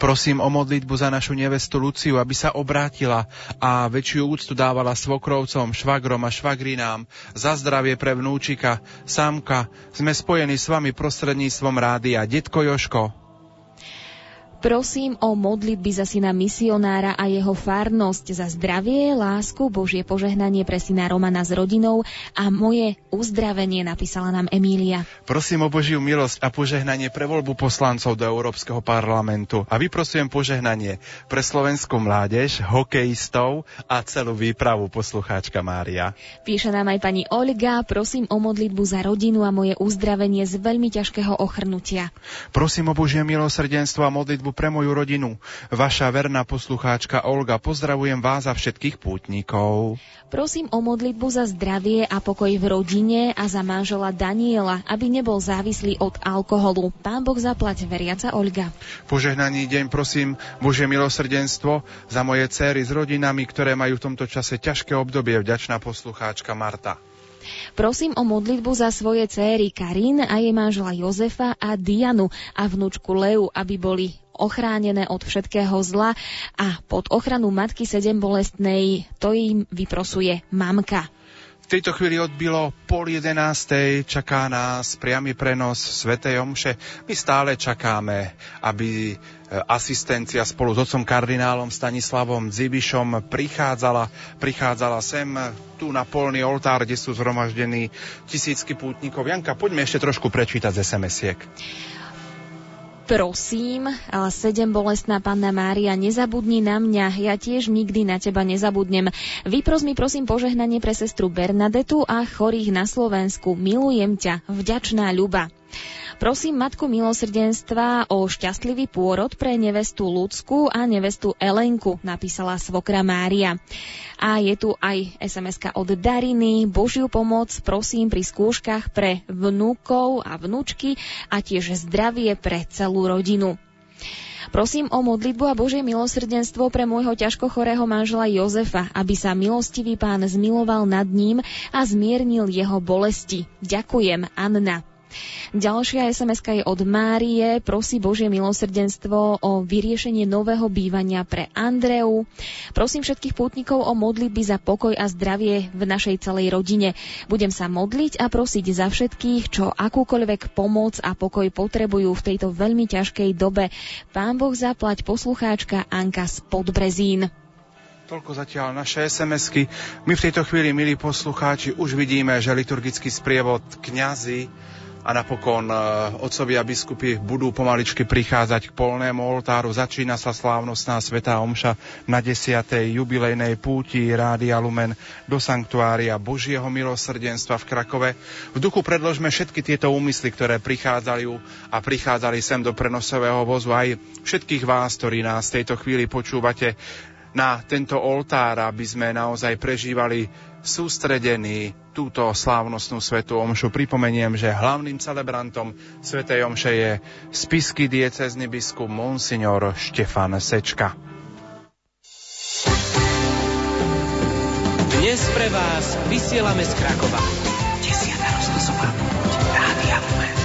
Prosím o modlitbu za našu nevestu Luciu, aby sa obrátila a väčšiu úctu dávala svokrovcom, švagrom a švagrinám. Za zdravie pre vnúčika, Sámka, sme spojení s vami prostredníctvom rádia. Detko Joško, Prosím o modlitby za syna misionára a jeho farnosť, za zdravie, lásku, Božie požehnanie pre syna Romana s rodinou a moje uzdravenie, napísala nám Emília. Prosím o Božiu milosť a požehnanie pre voľbu poslancov do Európskeho parlamentu a vyprosujem požehnanie pre slovenskú mládež, hokejistov a celú výpravu poslucháčka Mária. Píše nám aj pani Olga, prosím o modlitbu za rodinu a moje uzdravenie z veľmi ťažkého ochrnutia. Prosím o Božie milosrdenstvo a modlitbu modlitbu pre moju rodinu. Vaša verná poslucháčka Olga, pozdravujem vás a všetkých pútnikov. Prosím o modlitbu za zdravie a pokoj v rodine a za manžela Daniela, aby nebol závislý od alkoholu. Pán Boh zaplať, veriaca Olga. Požehnaný deň prosím Bože milosrdenstvo za moje céry s rodinami, ktoré majú v tomto čase ťažké obdobie. Vďačná poslucháčka Marta. Prosím o modlitbu za svoje céry Karin a jej manžela Jozefa a Dianu a vnúčku Leu, aby boli ochránené od všetkého zla a pod ochranu Matky sedem bolestnej to im vyprosuje mamka. V tejto chvíli odbilo pol jedenástej, čaká nás priamy prenos Svetej Omše. My stále čakáme, aby e, asistencia spolu s otcom kardinálom Stanislavom Zibišom prichádzala, prichádzala sem tu na polný oltár, kde sú zhromaždení tisícky pútnikov. Janka, poďme ešte trošku prečítať z SMS-iek. Prosím, sedem bolestná panna Mária, nezabudni na mňa, ja tiež nikdy na teba nezabudnem. Vypros mi prosím požehnanie pre sestru Bernadetu a chorých na Slovensku. Milujem ťa, vďačná ľuba. Prosím Matku milosrdenstva o šťastlivý pôrod pre nevestu Lucku a nevestu Elenku, napísala svokra Mária. A je tu aj sms od Dariny. Božiu pomoc prosím pri skúškach pre vnúkov a vnúčky a tiež zdravie pre celú rodinu. Prosím o modlitbu a Božie milosrdenstvo pre môjho ťažko chorého manžela Jozefa, aby sa milostivý pán zmiloval nad ním a zmiernil jeho bolesti. Ďakujem, Anna. Ďalšia sms je od Márie. Prosí Božie milosrdenstvo o vyriešenie nového bývania pre Andreu. Prosím všetkých pútnikov o modlitby za pokoj a zdravie v našej celej rodine. Budem sa modliť a prosiť za všetkých, čo akúkoľvek pomoc a pokoj potrebujú v tejto veľmi ťažkej dobe. Pán Boh zaplať poslucháčka Anka z Podbrezín. Toľko zatiaľ naše SMS-ky. My v tejto chvíli, milí poslucháči, už vidíme, že liturgický sprievod kňazi a napokon e, otcovia biskupy budú pomaličky prichádzať k polnému oltáru. Začína sa slávnostná svetá omša na 10. jubilejnej púti Rádia Lumen do sanktuária Božieho milosrdenstva v Krakove. V duchu predložme všetky tieto úmysly, ktoré prichádzajú a prichádzali sem do prenosového vozu. Aj všetkých vás, ktorí nás v tejto chvíli počúvate na tento oltár, aby sme naozaj prežívali sústredení túto slávnostnú svetú omšu. Pripomeniem, že hlavným celebrantom svetej omše je spisky diecezny biskup Monsignor Štefan Sečka. Dnes pre vás vysielame z Krakova. Desiatá rozhlasová púť Rádia Lumen.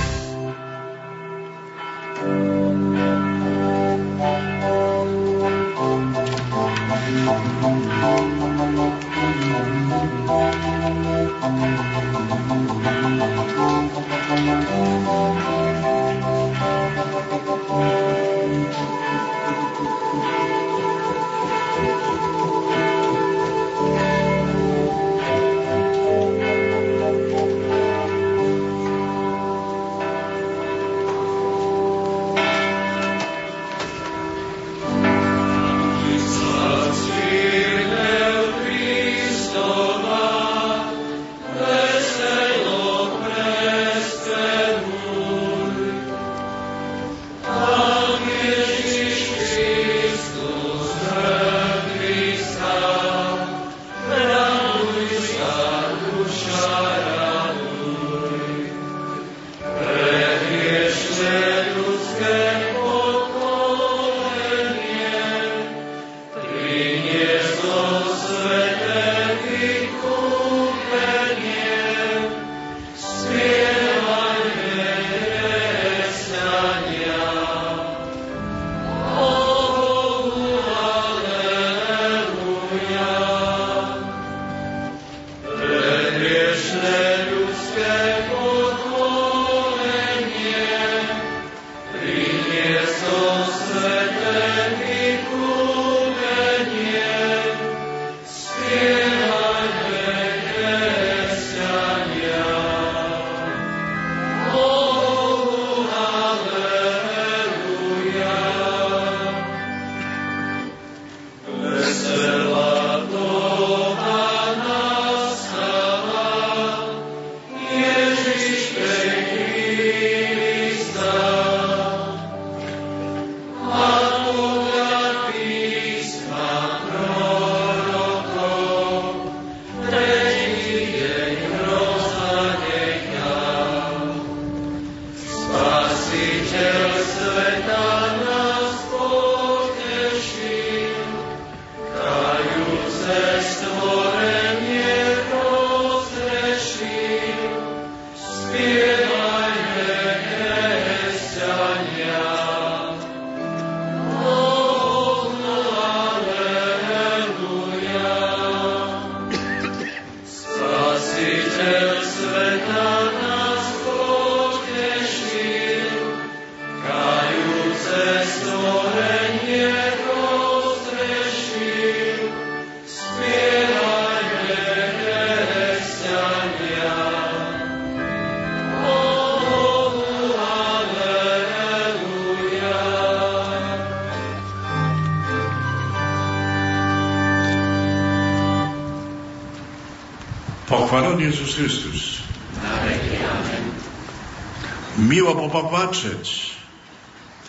Popatrzeć,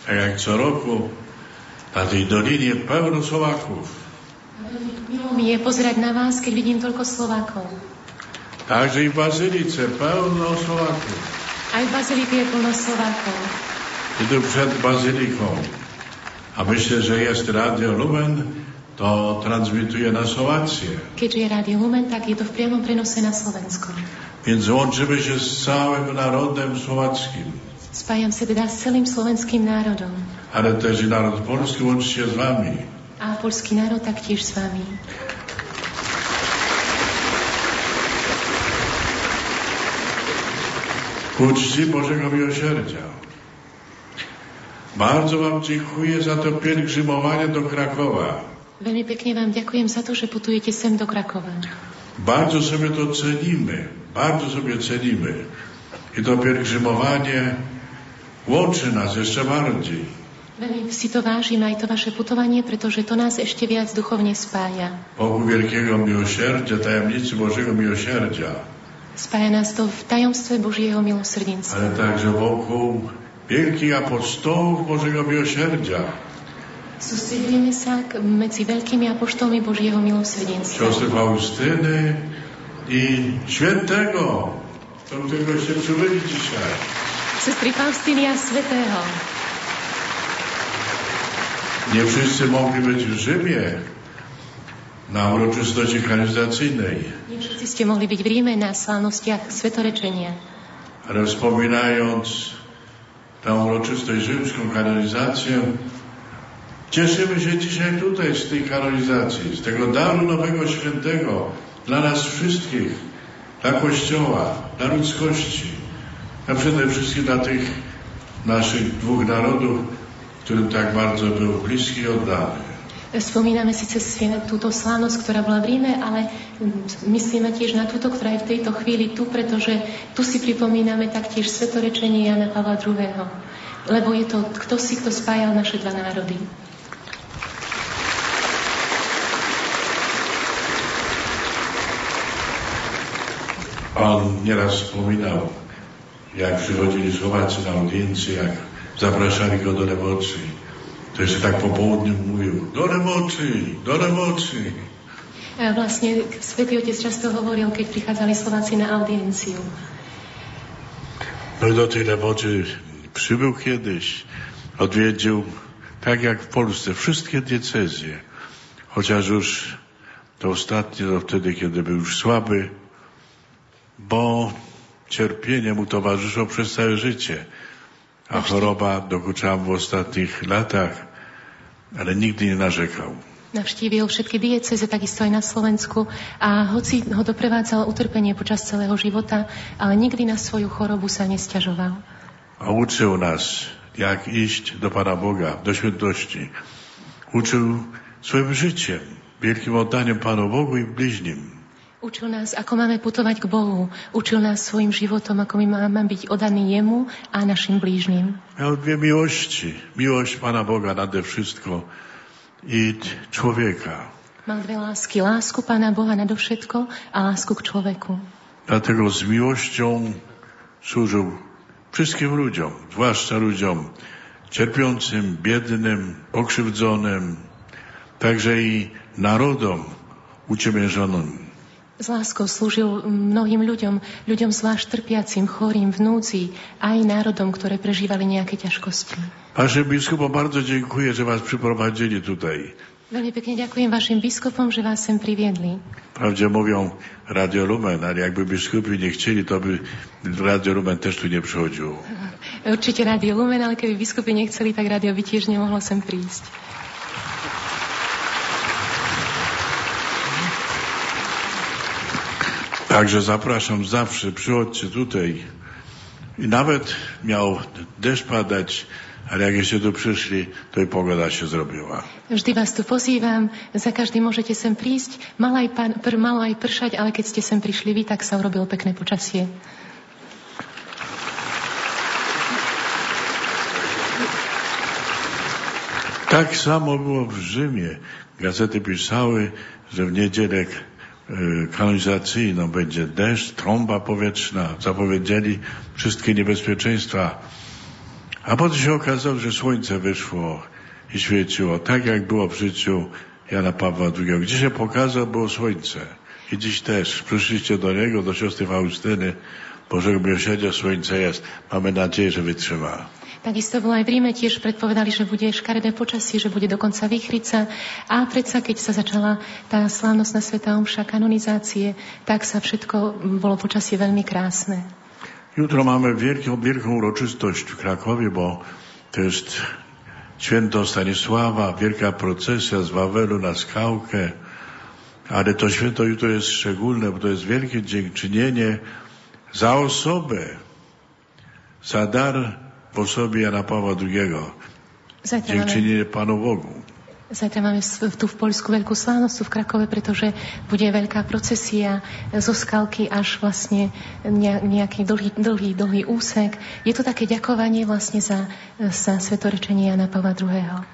tak jak co roku na tej dolinie pełno Słowaków. Milo mi je pozerať na vás, keď vidím toľko Slovákov. Także i w Bazylice pełno Słowaków. Aj v Bazilike je plno Slovákov. I tu przed Bazyliką. A myślę, że jest Radio Lumen, to transmituje na Słowację. Keďže je Rádio Lumen, tak je to v priamom prenose na Slovensko. Więc łączymy się z całym narodem słowackim. Spájam sa teda s celým slovenským národom. Ale też i naród polski łączy się z wami. A polský národ taktiež s vami. Ku czci Bożego Miłosierdzia. Bardzo Wam dziękuję za to pielgrzymowanie do Krakowa. Veľmi pekne vám ďakujem za to, že putujete sem do Krakova. Bardzo sobie to cenimy, bardzo sobie cenimy. I to pielgrzymowanie łączy nas jeszcze bardziej. Veľmi si to vážim aj to vaše putovanie, pretože to nás ešte viac duchovne spája. Bogu Wielkiego Miłosierdzia, tajemnicy Bożego Miłosierdzia, Spája nás to v tajomstve Božieho milosrdenstva. ale także wokół wielkich apostołów Bożego Miłosierdzia, Sústredujeme sa k, medzi veľkými apoštolmi Božieho milosrdenstva. siostry Faustyny i świętego, do którego się przybyli dzisiaj. Sestry Faustiny a Svetého. Nie wszyscy mogli być w Rzymie, na uroczystości kanonizacyjnej. Nie ste mohli byť v Ríme na slávnostiach svetorečenia. Ale wspominając tę uroczystość rzymską kanonizację, cieszymy się dzisiaj tutaj z tej kanonizacji, z tego daru nowego świętego dla nas wszystkich, dla Kościoła, dla ludzkości, a przede wszystkim dla tych naszych dwóch narodów, którym tak bardzo był bliski i oddany. Spomíname síce svie- túto slávnosť, ktorá bola v Ríme, ale mm, myslíme tiež na túto, ktorá je v tejto chvíli tu, pretože tu si pripomíname taktiež svetorečenie Jana Pavla II. Lebo je to kto si, kto spájal naše dva národy. On nieraz wspominał, jak przychodzili Słowacy na audiencję, jak zapraszali go do Lewoczy. To jeszcze tak po południu mówił, do Lewoczy, do Lewoczy. A vlastne Svetý Otec často hovoril, keď prichádzali Slováci na audienciu. No i do tej Lewoczy przybył kiedyś, odwiedził, tak jak w Polsce, wszystkie diecezje. Chociaż już to ostatnie, to wtedy, kiedy był już słaby, bo cierpienie mu towarzyszyło przez całe życie. A choroba dokuczała mu w ostatnich latach, ale nigdy nie narzekał. Navštívil všetky dieceze, takisto aj na Slovensku a hoci ho doprevádzalo utrpenie počas celého života, ale nikdy na svoju chorobu sa nesťažoval. A uczył nas, jak iść do Pana Boga, do świętości. Uczył swoim życiem, wielkim oddaniem Panu Bogu i bliźnim. Učil nás, ako máme putovať k Bohu. Učil nás svojim životom, ako my máme byť odaní Jemu a našim blížnym. Miał dwie miłości. Miłość Pana Boga nade wszystko i człowieka. Mal dve lásky. Lásku Pána Boha nadovšetko a lásku k človeku. Dlatego z miłością służył wszystkim ludziom, zwłaszcza ludziom cierpiącym, biednym, pokrzywdzonym, także i narodom uciemiężonym. S láskou slúžil mnohým ľuďom, ľuďom zvlášť trpiacim, chorým, vnúci, aj národom, ktoré prežívali nejaké ťažkosti. Panie biskupo, bardzo dziękuję, że was przyprowadzili tutaj. Veľmi pekne ďakujem vašim biskupom, že vás sem priviedli. Wprawdzie mówią Radio Lumen, ale jakby biskupi nie chcieli, to by Radio Lumen też tu nie przychodziło. Určite Rádio Lumen, ale keby biskupy nechceli, tak rádio by tiež nemohlo sem prísť. Także zapraszam zawsze, przychodźcie tutaj. I nawet miał deszcz padać, ale jak jeszcze tu przyszli, to i pogoda się zrobiła. Vždy vás tu pozývam, za každý môžete sem prísť. Malo aj, pán, pr, malo aj pršať, ale keď ste sem prišli vy, tak sa urobilo pekné počasie. Tak samo było w Rzymie. Gazety pisały, że w niedzielę e, kanonizacyjną będzie deszcz, trąba powietrzna. Zapowiedzieli wszystkie niebezpieczeństwa. A potem się okazało, że słońce wyszło i świeciło, tak jak było w życiu Jana Pawła II. Gdzie się pokazał, było słońce. I dziś też. Przyszliście do niego, do siostry Faustyny. Bożego Miłosierdzia słońce jest. Mamy nadzieję, że wytrzyma. Takisto bolo aj v Ríme, tiež predpovedali, že bude škaredé počasie, že bude dokonca vychrica. A predsa, keď sa začala tá slávnostná sveta omša kanonizácie, tak sa všetko bolo počasie veľmi krásne. Jutro mamy wielką, wielką uroczystość w Krakowie, bo to jest święto Stanisława, wielka procesja z Wawelu na skałkę. Ale to święto jutro jest szczególne, bo to jest wielkie dziękczynienie za osobę, za dar w osobie Jana Pawła II. Dziękczynienie Panu Bogu. zajtra máme tu v Poľsku veľkú slávnosť tu v Krakove, pretože bude veľká procesia zo skalky až vlastne ne- nejaký dlhý, dlhý, dlhý úsek. Je to také ďakovanie vlastne za, za svetorečenie Jana Pavla II.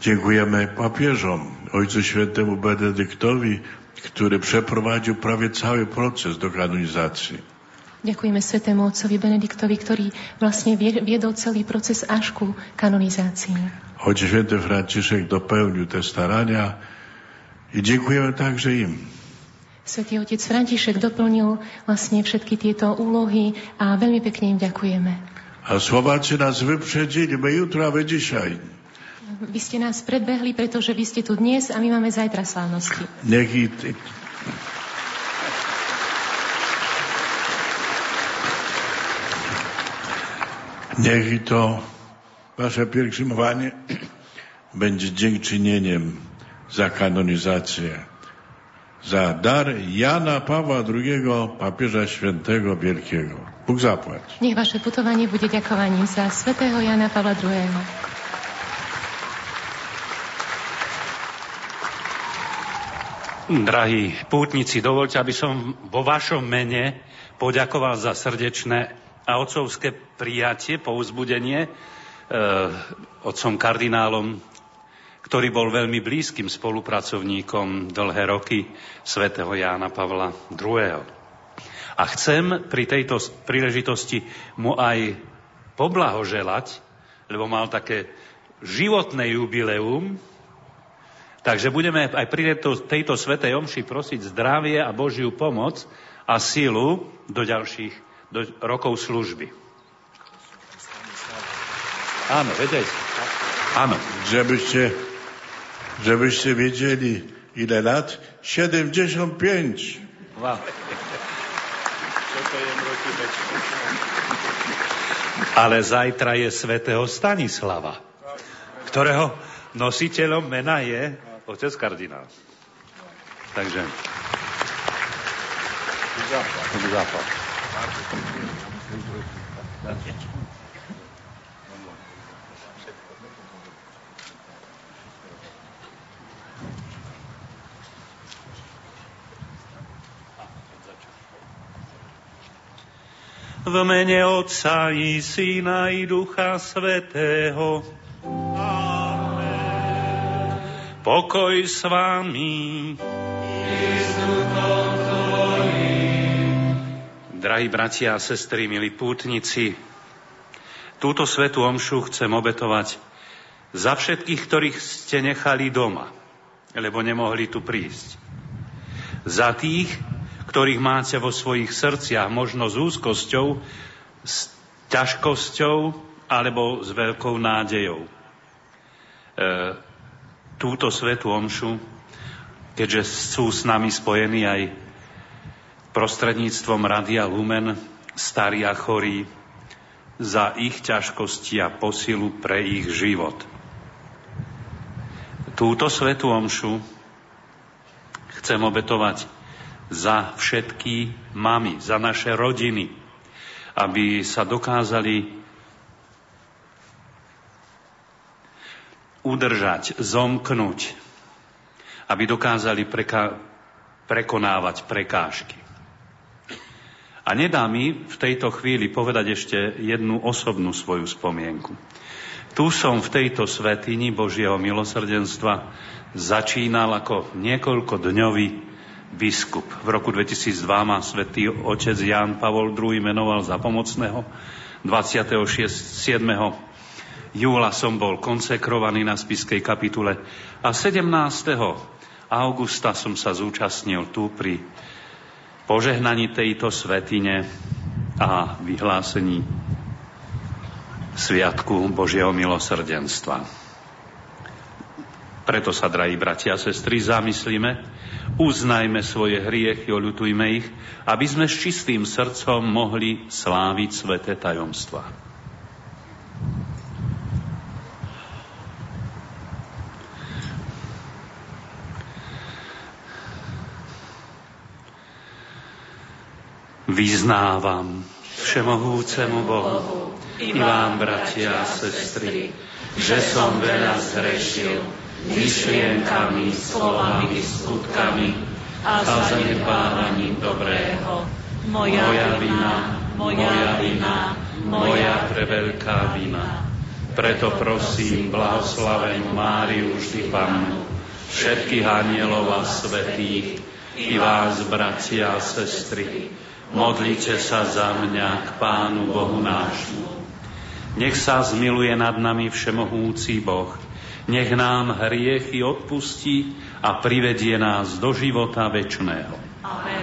Dziękujemy papieżom, Ojcu Świętemu Benedyktowi, który przeprowadził prawie cały proces do kanonizacji. Ďakujeme svetému otcovi Benediktovi, ktorý vlastne vie- viedol celý proces až ku kanonizácii. Choć święty Franciszek dopełnił te starania i dziękujemy także im. Svetý otec František doplnil vlastne všetky tieto úlohy a veľmi pekne im ďakujeme. A Słowacy nas wyprzedzili, my jutro, a dzisiaj. vy ste nás predbehli, pretože vy ste tu dnes a my máme zajtra slávnosti. Nech Nech to wasze pielgrzymowanie będzie dziękczynieniem za kanonizację, za dar Jana Pawła II, papieża świętego wielkiego. Bóg zapłać. Niech wasze putowanie bude ďakovaním za svätého Jana Pavla II. Drahí pútnici, dovolte, aby som vo vašom mene poďakoval za srdečné a otcovské prijatie, povzbudenie e, otcom kardinálom, ktorý bol veľmi blízkym spolupracovníkom dlhé roky svätého Jána Pavla II. A chcem pri tejto príležitosti mu aj poblahoželať, lebo mal také životné jubileum, takže budeme aj pri tejto, tejto svetej omši prosiť zdravie a Božiu pomoc a sílu do ďalších do rokov služby. Áno, vedejte. Áno. Že by ste, že by ste vedeli, ile lat? 75. Wow. Ale zajtra je svätého Stanislava, ktorého nositeľom mena je otec kardinál. Takže... Západ. Západ. V mene Otca i Syna i Ducha Svetého. Amen. Pokoj s vami. Drahí bratia a sestry, milí pútnici, túto svetú omšu chcem obetovať za všetkých, ktorých ste nechali doma, lebo nemohli tu prísť. Za tých, ktorých máte vo svojich srdciach, možno s úzkosťou, s ťažkosťou alebo s veľkou nádejou. E, túto svetú omšu, keďže sú s nami spojení aj prostredníctvom Radia Lumen, starí a chorí, za ich ťažkosti a posilu pre ich život. Túto svetú omšu chcem obetovať za všetky mamy, za naše rodiny, aby sa dokázali udržať, zomknúť, aby dokázali preka- prekonávať prekážky. A nedá mi v tejto chvíli povedať ešte jednu osobnú svoju spomienku. Tu som v tejto svetini Božieho milosrdenstva začínal ako niekoľko dňový biskup. V roku 2002 ma svätý otec Ján Pavol II menoval za pomocného. 27. júla som bol konsekrovaný na spiskej kapitule a 17. augusta som sa zúčastnil tu pri požehnaní tejto svetine a vyhlásení Sviatku Božieho milosrdenstva. Preto sa, drahí bratia a sestry, zamyslíme, uznajme svoje hriechy, oľutujme ich, aby sme s čistým srdcom mohli sláviť sveté tajomstva. Vyznávam všemohúcemu Bohu i vám, bratia a sestry, že som veľa zhrešil myšlienkami, slovami, skutkami a zanedbávaním dobrého. Moja, moja vina, moja vina, moja preveľká vina. Preto prosím blahoslavenú Máriu vždy Pannu, všetkých anielov a svetých, i vás, bratia a sestry, modlite sa za mňa k Pánu Bohu nášmu. Nech sa zmiluje nad nami všemohúci Boh, nech nám hriechy odpustí a privedie nás do života väčšného. Amen.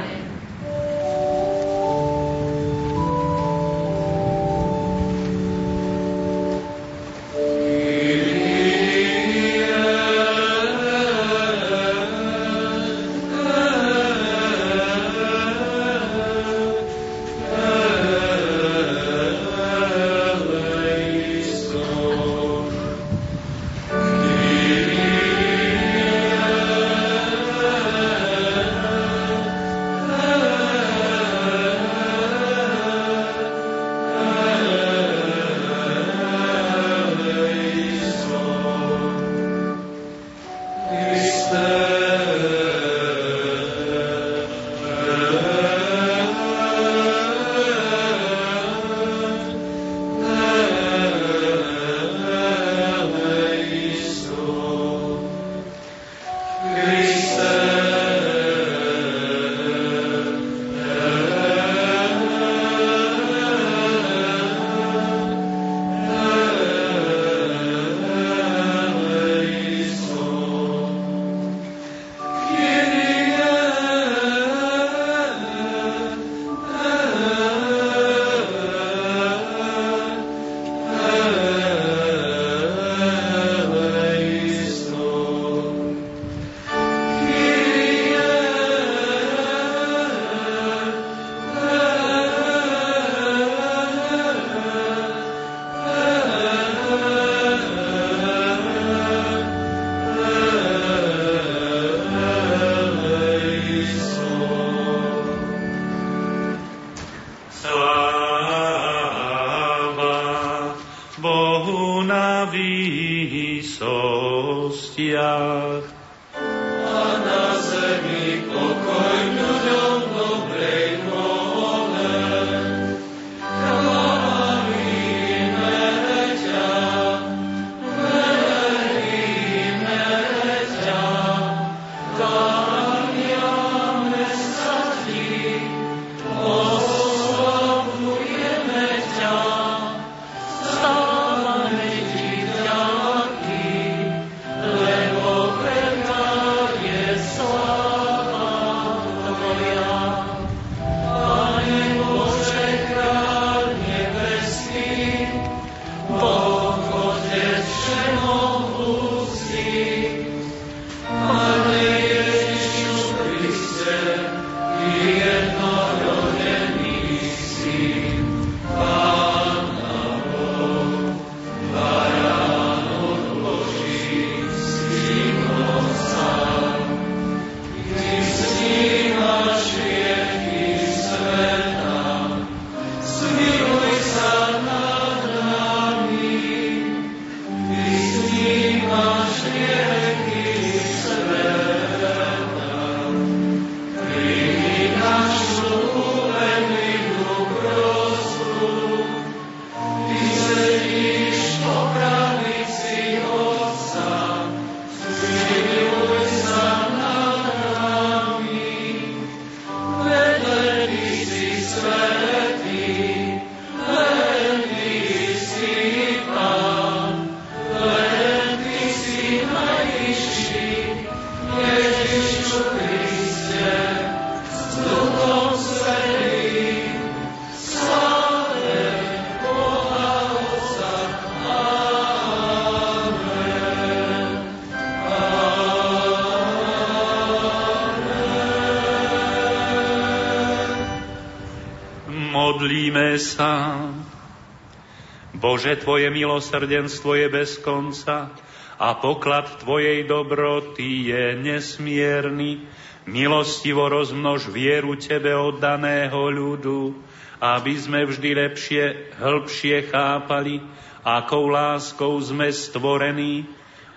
Bože, Tvoje milosrdenstvo je bez konca a poklad Tvojej dobroty je nesmierny. Milostivo rozmnož vieru Tebe oddaného ľudu, aby sme vždy lepšie, hĺbšie chápali, akou láskou sme stvorení,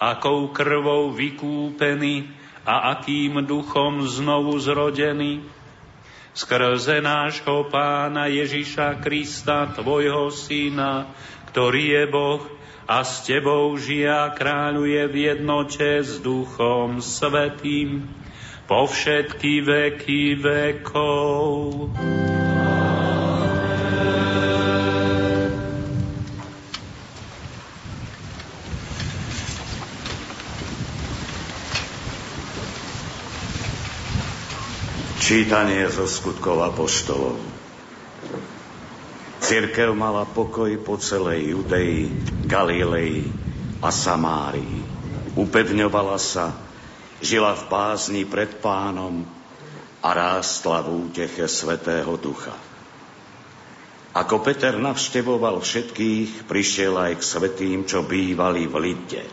akou krvou vykúpení a akým duchom znovu zrodení skrze nášho pána Ježiša Krista, tvojho syna, ktorý je Boh a s tebou žije a kráľuje v jednote s Duchom Svetým po všetky veky vekov. Čítanie zo skutkov apoštolov. Cirkev mala pokoj po celej Judei, Galilei a Samárii. Upevňovala sa, žila v bázni pred pánom a rástla v úteche Svetého Ducha. Ako Peter navštevoval všetkých, prišiel aj k svetým, čo bývali v Lidde.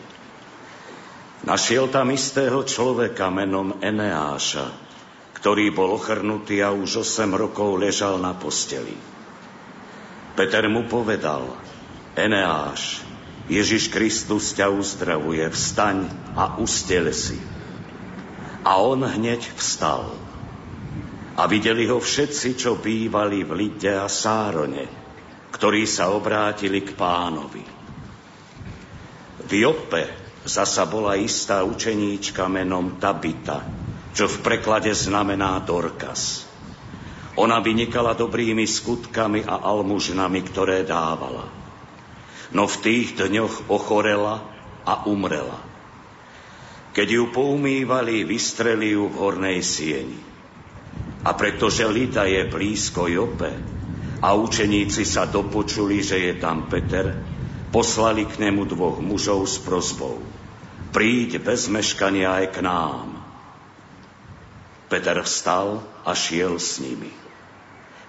Našiel tam istého človeka menom Eneáša, ktorý bol ochrnutý a už 8 rokov ležal na posteli. Peter mu povedal, Eneáš, Ježiš Kristus ťa uzdravuje, vstaň a ustele si. A on hneď vstal. A videli ho všetci, čo bývali v Lide a Sárone, ktorí sa obrátili k pánovi. V Jope zasa bola istá učeníčka menom Tabita, čo v preklade znamená Dorkas. Ona vynikala dobrými skutkami a almužnami, ktoré dávala. No v tých dňoch ochorela a umrela. Keď ju poumývali, vystreli ju v hornej sieni. A pretože Lita je blízko Jope a učeníci sa dopočuli, že je tam Peter, poslali k nemu dvoch mužov s prozbou. Príď bez meškania aj k nám. Peter vstal a šiel s nimi.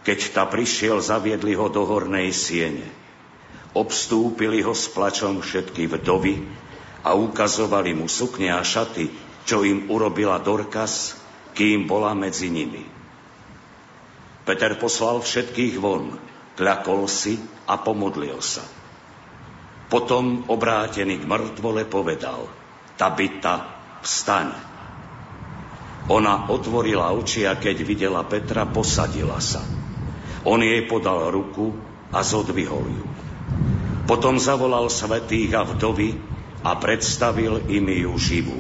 Keď ta prišiel, zaviedli ho do hornej siene. Obstúpili ho s plačom všetky vdovy a ukazovali mu sukne a šaty, čo im urobila Dorkas, kým bola medzi nimi. Peter poslal všetkých von, kľakol si a pomodlil sa. Potom obrátený k mŕtvole povedal, Tabita, vstaň. Ona otvorila oči a keď videla Petra, posadila sa. On jej podal ruku a zodvihol ju. Potom zavolal svetých a vdovy a predstavil im ju živú.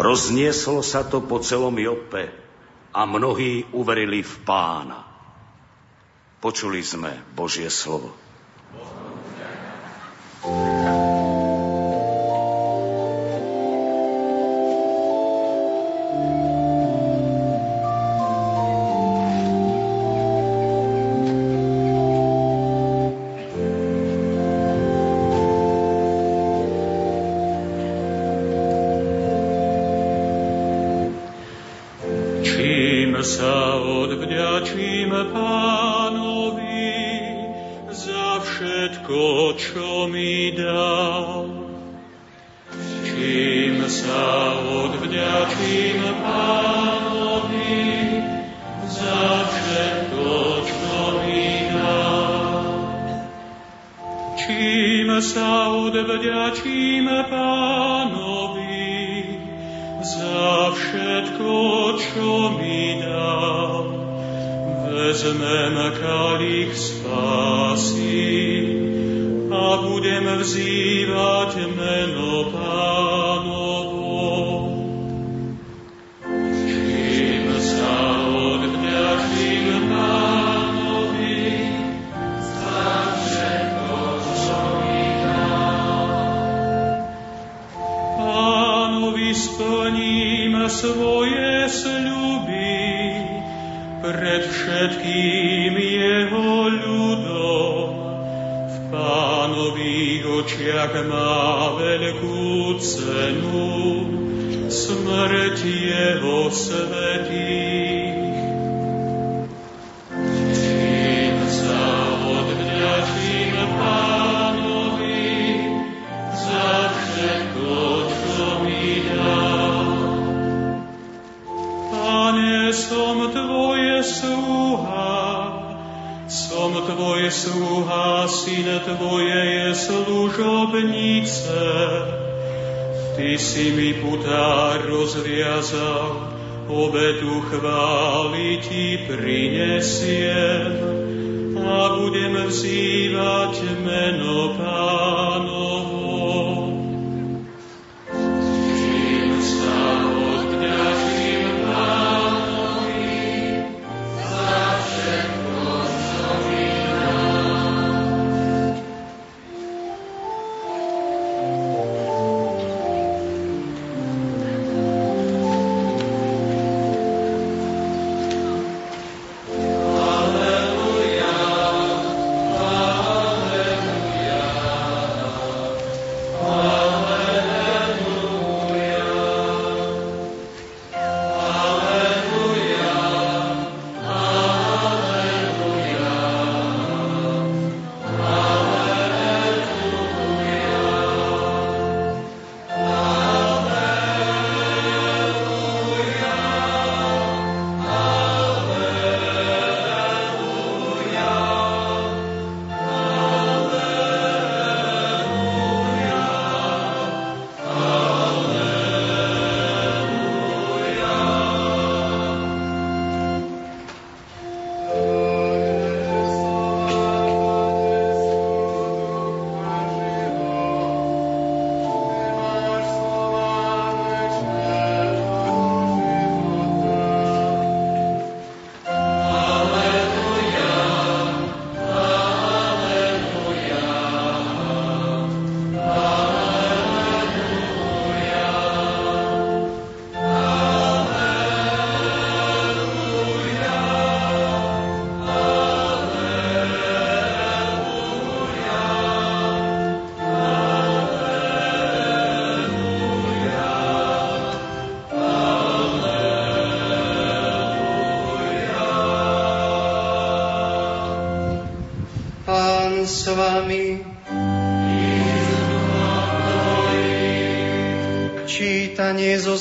Roznieslo sa to po celom Jope a mnohí uverili v pána. Počuli sme Božie slovo. svetých.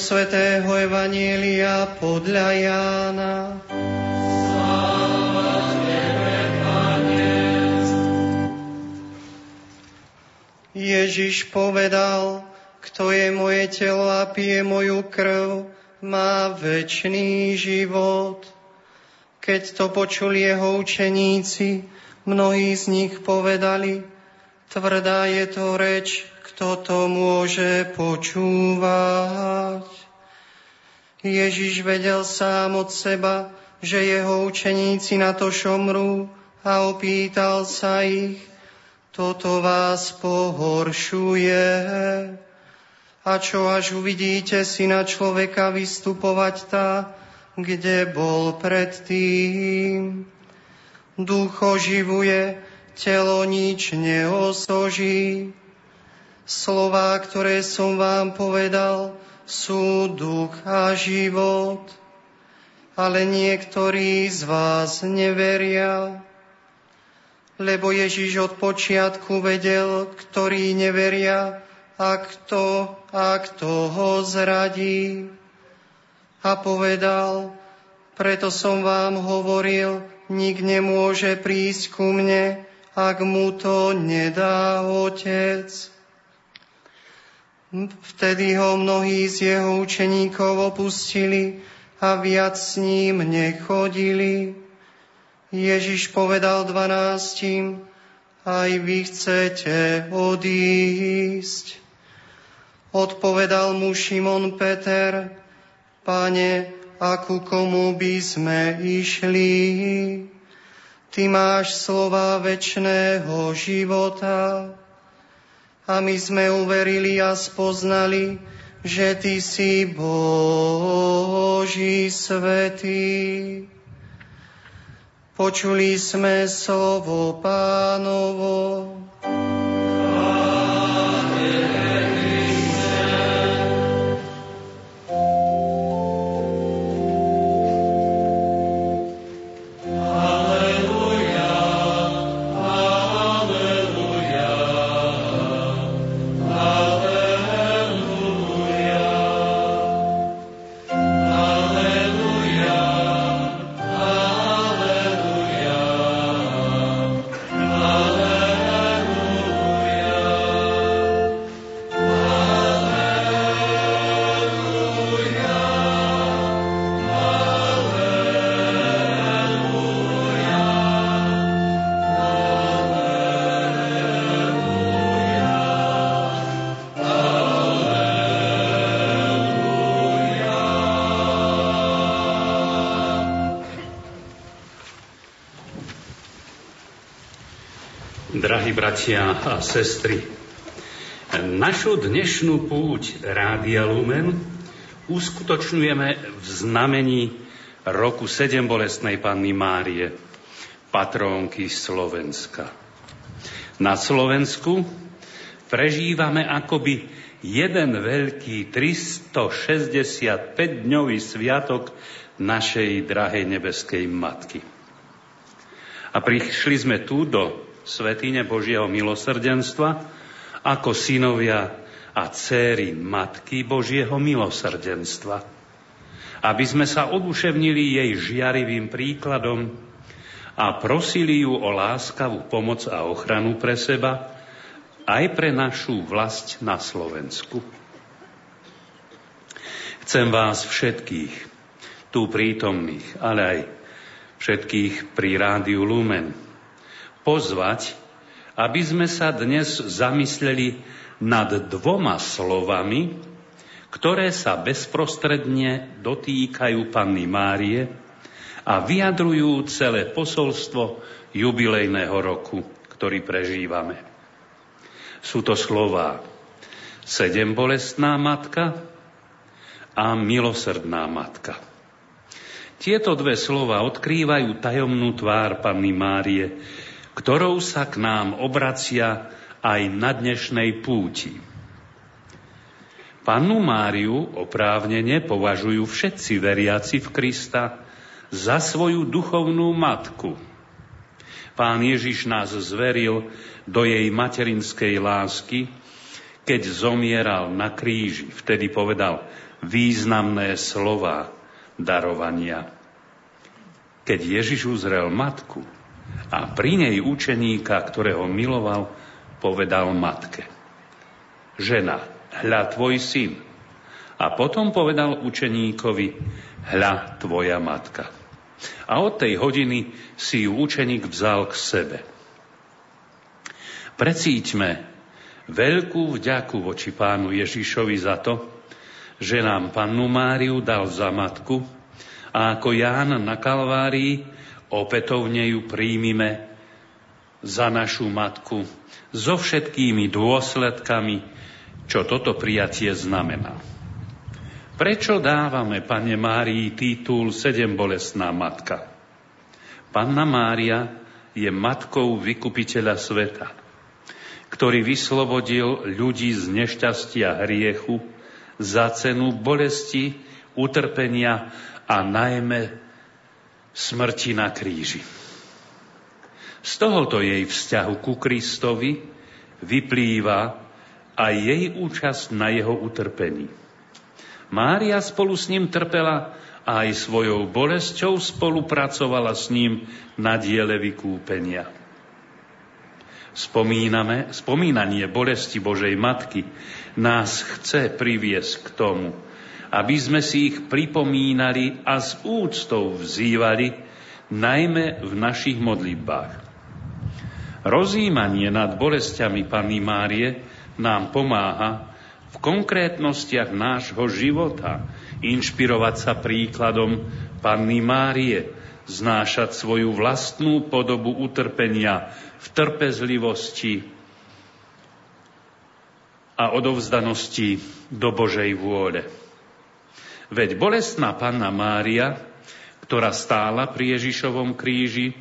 Svätého Evanielia podľa Jána. Ježiš povedal, kto je moje telo a pije moju krv, má väčší život. Keď to počuli jeho učeníci, mnohí z nich povedali, tvrdá je to reč, kto to môže počúvať. Ježiš vedel sám od seba, že jeho učeníci na to šomrú a opýtal sa ich, toto vás pohoršuje. A čo až uvidíte syna človeka vystupovať tá, kde bol predtým. Duch oživuje, telo nič neosoží. Slová, ktoré som vám povedal, sú duch a život, ale niektorí z vás neveria, lebo Ježiš od počiatku vedel, ktorí neveria a kto, a kto ho zradí. A povedal, preto som vám hovoril, nik nemôže prísť ku mne, ak mu to nedá Otec. Vtedy ho mnohí z jeho učeníkov opustili a viac s ním nechodili. Ježiš povedal dvanáctim, aj vy chcete odísť. Odpovedal mu Šimon Peter, pane, aku komu by sme išli? Ty máš slova večného života a my sme uverili a spoznali, že Ty si Boží svetý. Počuli sme slovo pánovo. Bratia a sestry, našu dnešnú púť Rádia Lumen uskutočňujeme v znamení roku sedem bolestnej Panny Márie, patrónky Slovenska. Na Slovensku prežívame akoby jeden veľký 365-dňový sviatok našej drahej nebeskej Matky. A prišli sme tu do svetine Božieho milosrdenstva ako synovia a céry Matky Božieho milosrdenstva. Aby sme sa oduševnili jej žiarivým príkladom a prosili ju o láskavú pomoc a ochranu pre seba, aj pre našu vlast na Slovensku. Chcem vás všetkých, tu prítomných, ale aj všetkých pri Rádiu Lumen, pozvať, aby sme sa dnes zamysleli nad dvoma slovami, ktoré sa bezprostredne dotýkajú Panny Márie a vyjadrujú celé posolstvo jubilejného roku, ktorý prežívame. Sú to slová sedem bolestná matka a milosrdná matka. Tieto dve slova odkrývajú tajomnú tvár Panny Márie, ktorou sa k nám obracia aj na dnešnej púti. Pannu Máriu oprávnene považujú všetci veriaci v Krista za svoju duchovnú matku. Pán Ježiš nás zveril do jej materinskej lásky, keď zomieral na kríži. Vtedy povedal významné slova darovania. Keď Ježiš uzrel matku, a pri nej učeníka, ktorého miloval, povedal matke. Žena, hľa tvoj syn. A potom povedal učeníkovi, hľa tvoja matka. A od tej hodiny si ju učeník vzal k sebe. Precíťme veľkú vďaku voči pánu Ježišovi za to, že nám pannu Máriu dal za matku a ako Ján na Kalvárii opätovne ju príjmime za našu matku so všetkými dôsledkami, čo toto prijatie znamená. Prečo dávame Pane Márii titul Sedem bolestná matka? Panna Mária je matkou vykupiteľa sveta, ktorý vyslobodil ľudí z nešťastia hriechu za cenu bolesti, utrpenia a najmä smrti na kríži. Z tohoto jej vzťahu ku Kristovi vyplýva aj jej účasť na jeho utrpení. Mária spolu s ním trpela a aj svojou bolesťou spolupracovala s ním na diele vykúpenia. Spomíname, spomínanie bolesti Božej Matky nás chce priviesť k tomu, aby sme si ich pripomínali a s úctou vzývali, najmä v našich modlitbách. Rozímanie nad bolestiami Panny Márie nám pomáha v konkrétnostiach nášho života inšpirovať sa príkladom Panny Márie, znášať svoju vlastnú podobu utrpenia v trpezlivosti a odovzdanosti do Božej vôle. Veď bolestná panna Mária, ktorá stála pri Ježišovom kríži,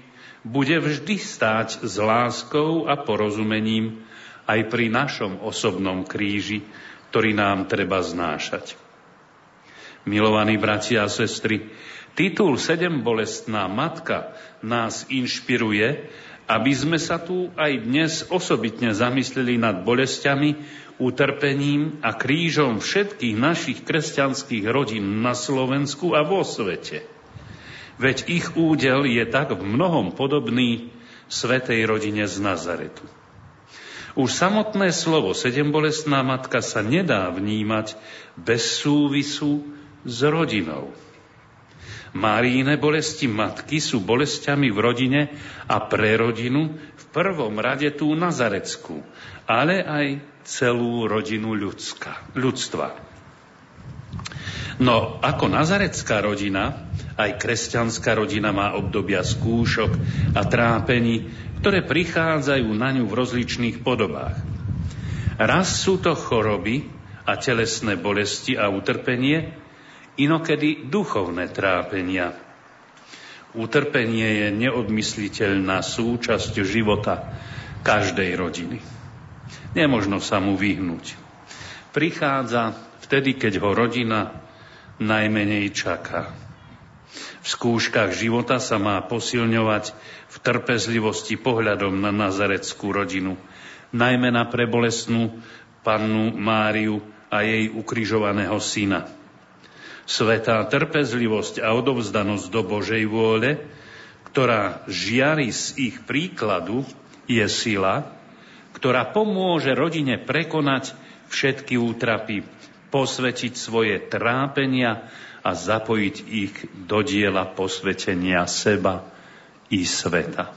bude vždy stáť s láskou a porozumením aj pri našom osobnom kríži, ktorý nám treba znášať. Milovaní bratia a sestry, titul Sedem bolestná matka nás inšpiruje, aby sme sa tu aj dnes osobitne zamysleli nad bolestiami, utrpením a krížom všetkých našich kresťanských rodín na Slovensku a vo svete. Veď ich údel je tak v mnohom podobný svetej rodine z Nazaretu. Už samotné slovo sedembolestná matka sa nedá vnímať bez súvisu s rodinou. Máríne bolesti matky sú bolestiami v rodine a pre rodinu v prvom rade tú Nazareckú, ale aj celú rodinu ľudská, ľudstva. No ako nazarecká rodina, aj kresťanská rodina má obdobia skúšok a trápení, ktoré prichádzajú na ňu v rozličných podobách. Raz sú to choroby a telesné bolesti a utrpenie, inokedy duchovné trápenia. Utrpenie je neodmysliteľná súčasť života každej rodiny. Nemožno sa mu vyhnúť. Prichádza vtedy, keď ho rodina najmenej čaká. V skúškach života sa má posilňovať v trpezlivosti pohľadom na nazareckú rodinu, najmä na prebolesnú pannu Máriu a jej ukrižovaného syna. Svetá trpezlivosť a odovzdanosť do Božej vôle, ktorá žiari z ich príkladu, je sila, ktorá pomôže rodine prekonať všetky útrapy, posvetiť svoje trápenia a zapojiť ich do diela posvetenia seba i sveta.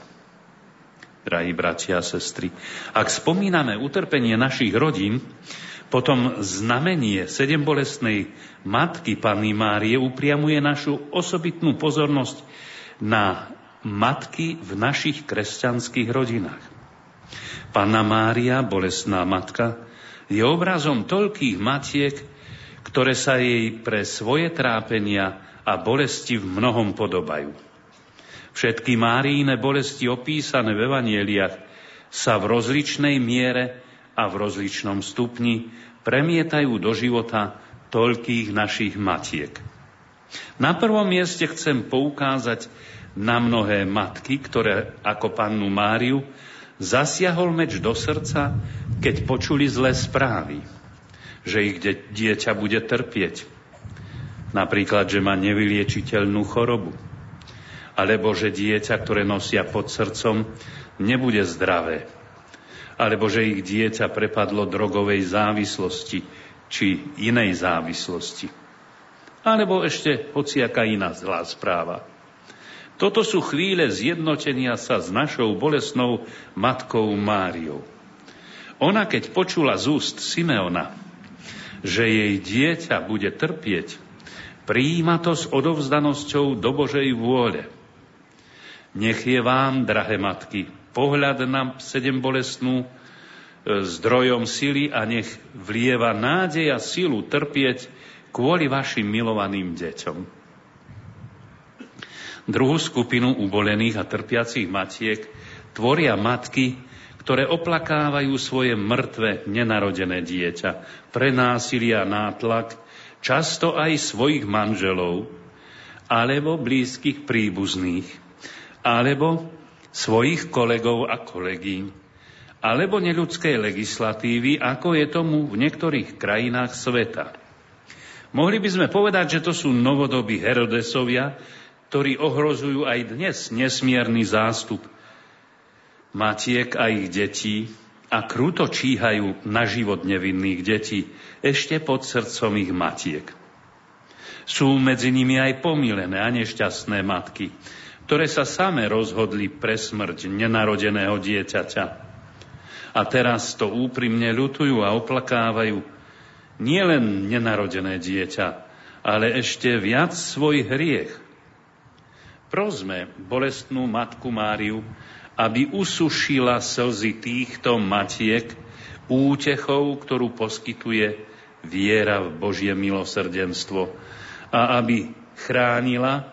Drahí bratia a sestry, ak spomíname utrpenie našich rodín, potom znamenie sedembolestnej matky Panny Márie upriamuje našu osobitnú pozornosť na matky v našich kresťanských rodinách. Panna Mária, bolestná matka, je obrazom toľkých matiek, ktoré sa jej pre svoje trápenia a bolesti v mnohom podobajú. Všetky Máríne bolesti opísané v evanieliach sa v rozličnej miere a v rozličnom stupni premietajú do života toľkých našich matiek. Na prvom mieste chcem poukázať na mnohé matky, ktoré ako pannu Máriu zasiahol meč do srdca, keď počuli zlé správy že ich dieťa bude trpieť. Napríklad, že má nevyliečiteľnú chorobu. Alebo že dieťa, ktoré nosia pod srdcom, nebude zdravé. Alebo že ich dieťa prepadlo drogovej závislosti či inej závislosti. Alebo ešte hociaká iná zlá správa. Toto sú chvíle zjednotenia sa s našou bolesnou matkou Máriou. Ona, keď počula z úst Simeona, že jej dieťa bude trpieť, prijíma to s odovzdanosťou do Božej vôle. Nech je vám, drahé matky, pohľad na sedem bolestnú e, zdrojom sily a nech vlieva nádej a silu trpieť kvôli vašim milovaným deťom. Druhú skupinu ubolených a trpiacich matiek tvoria matky, ktoré oplakávajú svoje mŕtve nenarodené dieťa pre násilia nátlak, často aj svojich manželov, alebo blízkych príbuzných, alebo svojich kolegov a kolegyň, alebo neľudskej legislatívy, ako je tomu v niektorých krajinách sveta. Mohli by sme povedať, že to sú novodobí Herodesovia, ktorí ohrozujú aj dnes nesmierny zástup matiek a ich detí a kruto číhajú na život nevinných detí ešte pod srdcom ich matiek. Sú medzi nimi aj pomilené a nešťastné matky, ktoré sa same rozhodli pre smrť nenarodeného dieťaťa. A teraz to úprimne ľutujú a oplakávajú nielen nenarodené dieťa, ale ešte viac svoj hriech. Prosme bolestnú matku Máriu, aby usušila slzy týchto matiek útechou, ktorú poskytuje viera v Božie milosrdenstvo a aby chránila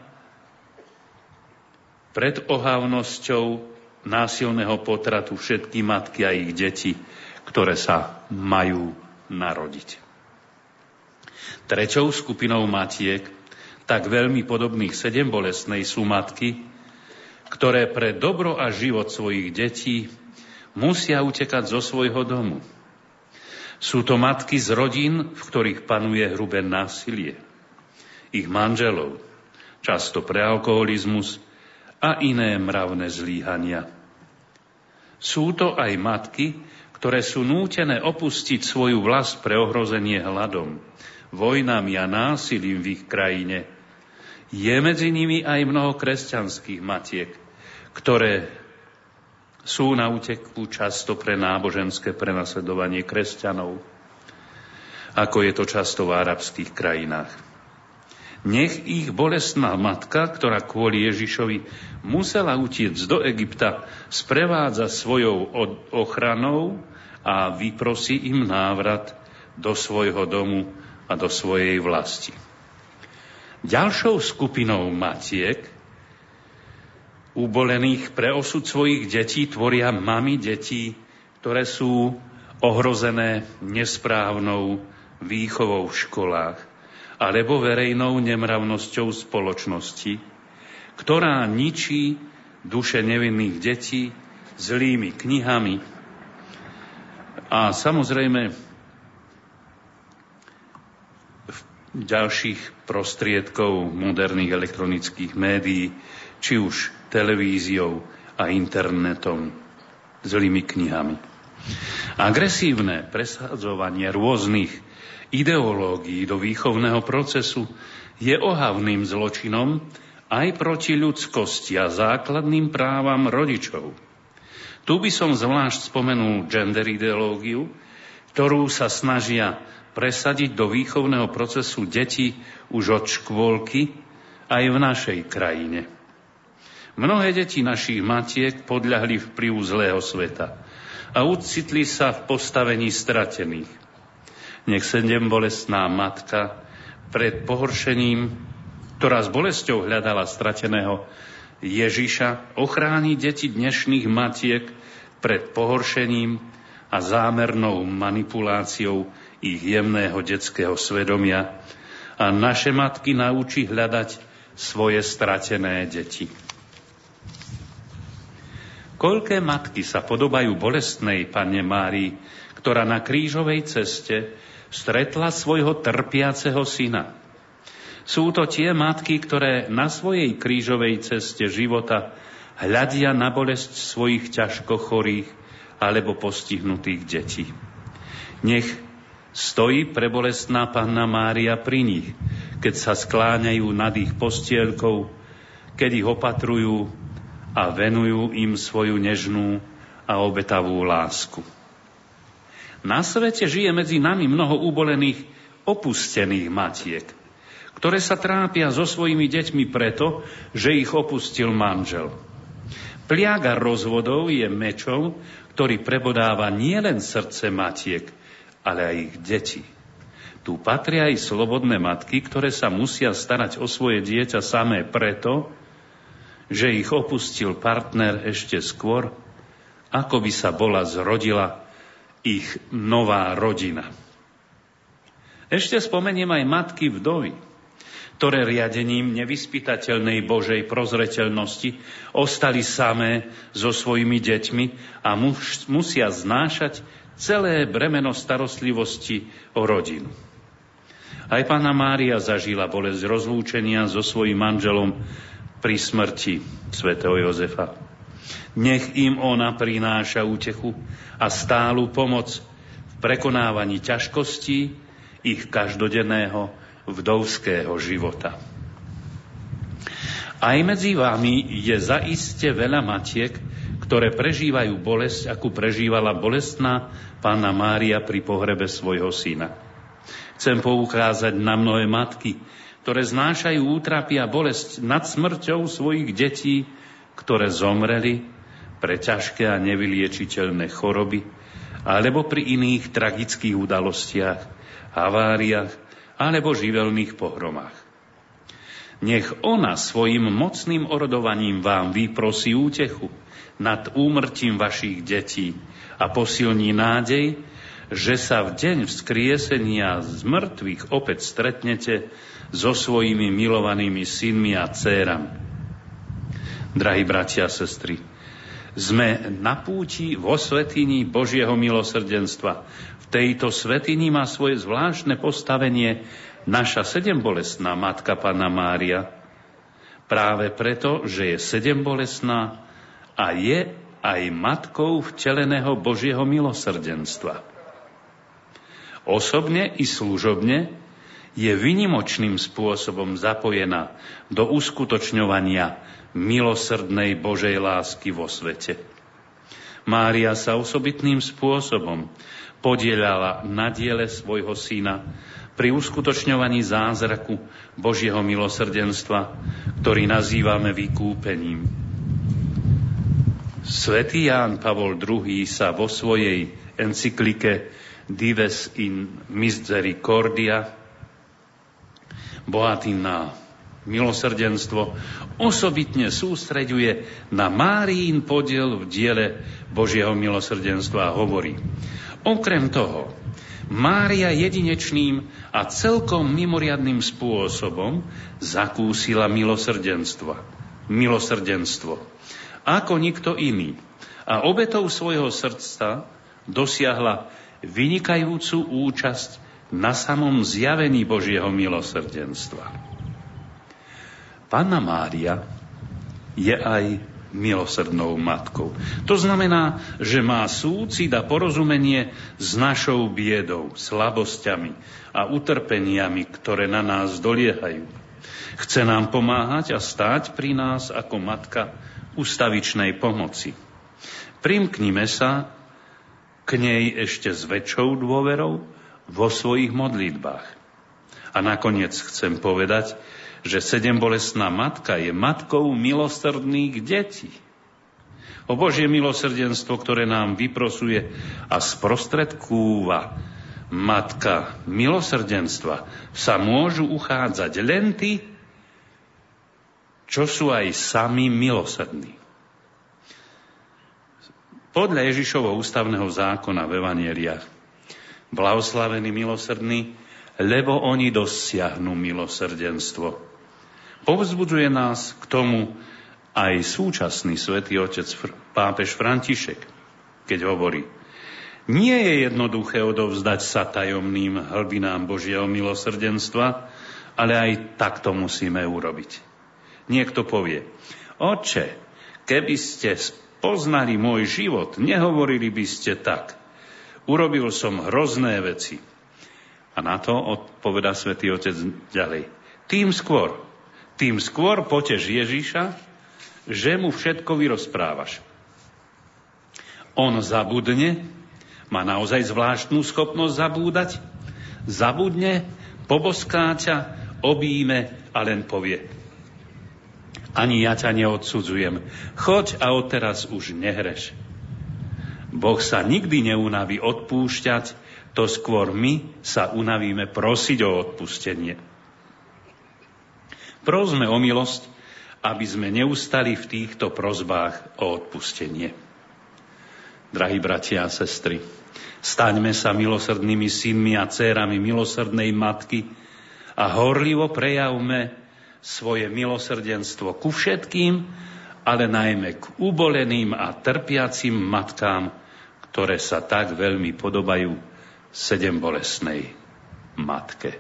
pred ohavnosťou násilného potratu všetky matky a ich deti, ktoré sa majú narodiť. Treťou skupinou matiek, tak veľmi podobných sedem bolestnej, sú matky, ktoré pre dobro a život svojich detí musia utekať zo svojho domu. Sú to matky z rodín, v ktorých panuje hrubé násilie. Ich manželov, často pre alkoholizmus a iné mravné zlíhania. Sú to aj matky, ktoré sú nútené opustiť svoju vlast pre ohrozenie hladom, vojnami a násilím v ich krajine. Je medzi nimi aj mnoho kresťanských matiek, ktoré sú na úteku často pre náboženské prenasledovanie kresťanov, ako je to často v arabských krajinách. Nech ich bolestná matka, ktorá kvôli Ježišovi musela utiecť do Egypta, sprevádza svojou ochranou a vyprosí im návrat do svojho domu a do svojej vlasti. Ďalšou skupinou matiek, ubolených pre osud svojich detí, tvoria mami detí, ktoré sú ohrozené nesprávnou výchovou v školách alebo verejnou nemravnosťou spoločnosti, ktorá ničí duše nevinných detí zlými knihami. A samozrejme ďalších prostriedkov moderných elektronických médií, či už televíziou a internetom, zlými knihami. Agresívne presadzovanie rôznych ideológií do výchovného procesu je ohavným zločinom aj proti ľudskosti a základným právam rodičov. Tu by som zvlášť spomenul gender ideológiu, ktorú sa snažia presadiť do výchovného procesu detí už od škôlky aj v našej krajine. Mnohé deti našich matiek podľahli vplyvu zlého sveta a ucitli sa v postavení stratených. Nech sedem bolestná matka pred pohoršením, ktorá s bolesťou hľadala strateného Ježiša, ochráni deti dnešných matiek pred pohoršením a zámernou manipuláciou ich jemného detského svedomia a naše matky naučí hľadať svoje stratené deti. Koľké matky sa podobajú bolestnej Panne Márii, ktorá na krížovej ceste stretla svojho trpiaceho syna. Sú to tie matky, ktoré na svojej krížovej ceste života hľadia na bolesť svojich ťažko chorých alebo postihnutých detí. Nech Stojí prebolestná panna Mária pri nich, keď sa skláňajú nad ich postielkou, keď ich opatrujú a venujú im svoju nežnú a obetavú lásku. Na svete žije medzi nami mnoho ubolených, opustených matiek, ktoré sa trápia so svojimi deťmi preto, že ich opustil manžel. Pliaga rozvodov je mečom, ktorý prebodáva nielen srdce matiek, ale aj ich deti. Tu patria aj slobodné matky, ktoré sa musia starať o svoje dieťa samé preto, že ich opustil partner ešte skôr, ako by sa bola zrodila ich nová rodina. Ešte spomeniem aj matky vdovy, ktoré riadením nevyspytateľnej Božej prozreteľnosti ostali samé so svojimi deťmi a musia znášať celé bremeno starostlivosti o rodinu. Aj pána Mária zažila bolesť rozlúčenia so svojím manželom pri smrti svätého Jozefa. Nech im ona prináša útechu a stálu pomoc v prekonávaní ťažkostí ich každodenného vdovského života. Aj medzi vami je zaiste veľa matiek, ktoré prežívajú bolesť, akú prežívala bolestná pána Mária pri pohrebe svojho syna. Chcem poukázať na mnohé matky, ktoré znášajú útrapy a bolesť nad smrťou svojich detí, ktoré zomreli pre ťažké a nevyliečiteľné choroby, alebo pri iných tragických udalostiach, haváriách alebo živelných pohromách. Nech ona svojim mocným orodovaním vám vyprosí útechu, nad úmrtím vašich detí a posilní nádej, že sa v deň vzkriesenia z mŕtvych opäť stretnete so svojimi milovanými synmi a dcérami. Drahí bratia a sestry, sme na púti vo svetini Božieho milosrdenstva. V tejto svetini má svoje zvláštne postavenie naša sedembolesná matka Pana Mária. Práve preto, že je sedembolesná, a je aj matkou vteleného Božieho milosrdenstva. Osobne i služobne je vynimočným spôsobom zapojená do uskutočňovania milosrdnej Božej lásky vo svete. Mária sa osobitným spôsobom podielala na diele svojho syna pri uskutočňovaní zázraku Božieho milosrdenstva, ktorý nazývame vykúpením. Svetý Ján Pavol II sa vo svojej encyklike Dives in Misericordia bohatý na milosrdenstvo, osobitne sústreďuje na Márín podiel v diele Božieho milosrdenstva a hovorí. Okrem toho, Mária jedinečným a celkom mimoriadným spôsobom zakúsila milosrdenstvo. Milosrdenstvo. Ako nikto iný. A obetou svojho srdca dosiahla vynikajúcu účasť na samom zjavení Božieho milosrdenstva. Panna Mária je aj milosrdnou matkou. To znamená, že má súcit a porozumenie s našou biedou, slabosťami a utrpeniami, ktoré na nás doliehajú. Chce nám pomáhať a stáť pri nás ako matka ustavičnej pomoci. Primknime sa k nej ešte s väčšou dôverou vo svojich modlitbách. A nakoniec chcem povedať, že sedem bolestná matka je matkou milosrdných detí. O Božie milosrdenstvo, ktoré nám vyprosuje a sprostredkúva matka milosrdenstva, sa môžu uchádzať len tí, čo sú aj sami milosrdní. Podľa Ježišovho ústavného zákona v Evanieliach blahoslavení milosrdní, lebo oni dosiahnu milosrdenstvo. Povzbudzuje nás k tomu aj súčasný svätý otec pápež František, keď hovorí, nie je jednoduché odovzdať sa tajomným hlbinám Božieho milosrdenstva, ale aj tak to musíme urobiť. Niekto povie, oče, keby ste poznali môj život, nehovorili by ste tak. Urobil som hrozné veci. A na to odpoveda svätý Otec ďalej. Tým skôr, tým skôr potež Ježiša, že mu všetko vyrozprávaš. On zabudne, má naozaj zvláštnu schopnosť zabúdať, zabudne, poboská ťa, obíme a len povie. Ani ja ťa neodsudzujem. Choď a odteraz už nehreš. Boh sa nikdy neunaví odpúšťať, to skôr my sa unavíme prosiť o odpustenie. Prosme o milosť, aby sme neustali v týchto prozbách o odpustenie. Drahí bratia a sestry, staňme sa milosrdnými synmi a dcérami milosrdnej matky a horlivo prejavme svoje milosrdenstvo ku všetkým, ale najmä k uboleným a trpiacim matkám, ktoré sa tak veľmi podobajú sedem bolesnej matke.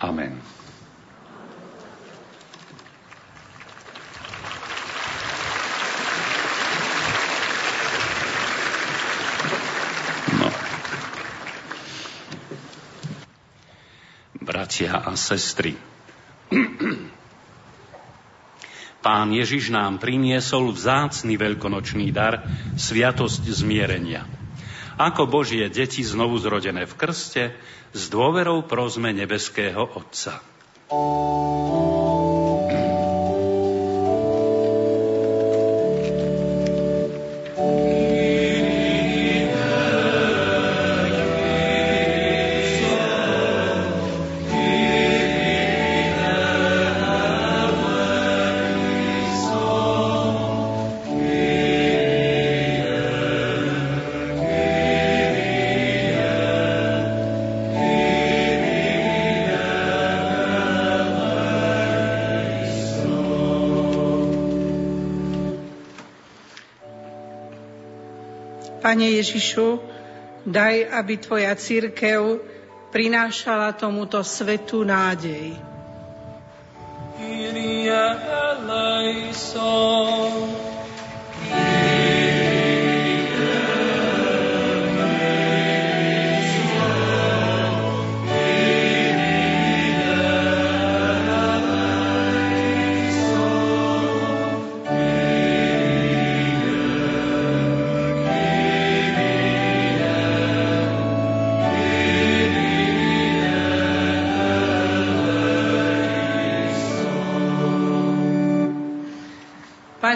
Amen. bratia a sestry. Pán Ježiš nám priniesol vzácny veľkonočný dar, sviatosť zmierenia. Ako Božie deti znovu zrodené v krste, s dôverou prosme nebeského Otca. Pane Ježišu, daj, aby Tvoja církev prinášala tomuto svetu nádej. Kyrie eleison.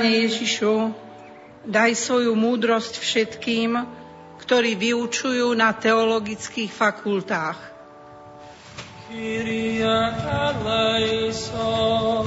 Pane Ježišu, daj svoju múdrosť všetkým, ktorí vyučujú na teologických fakultách. Kyrie eleison.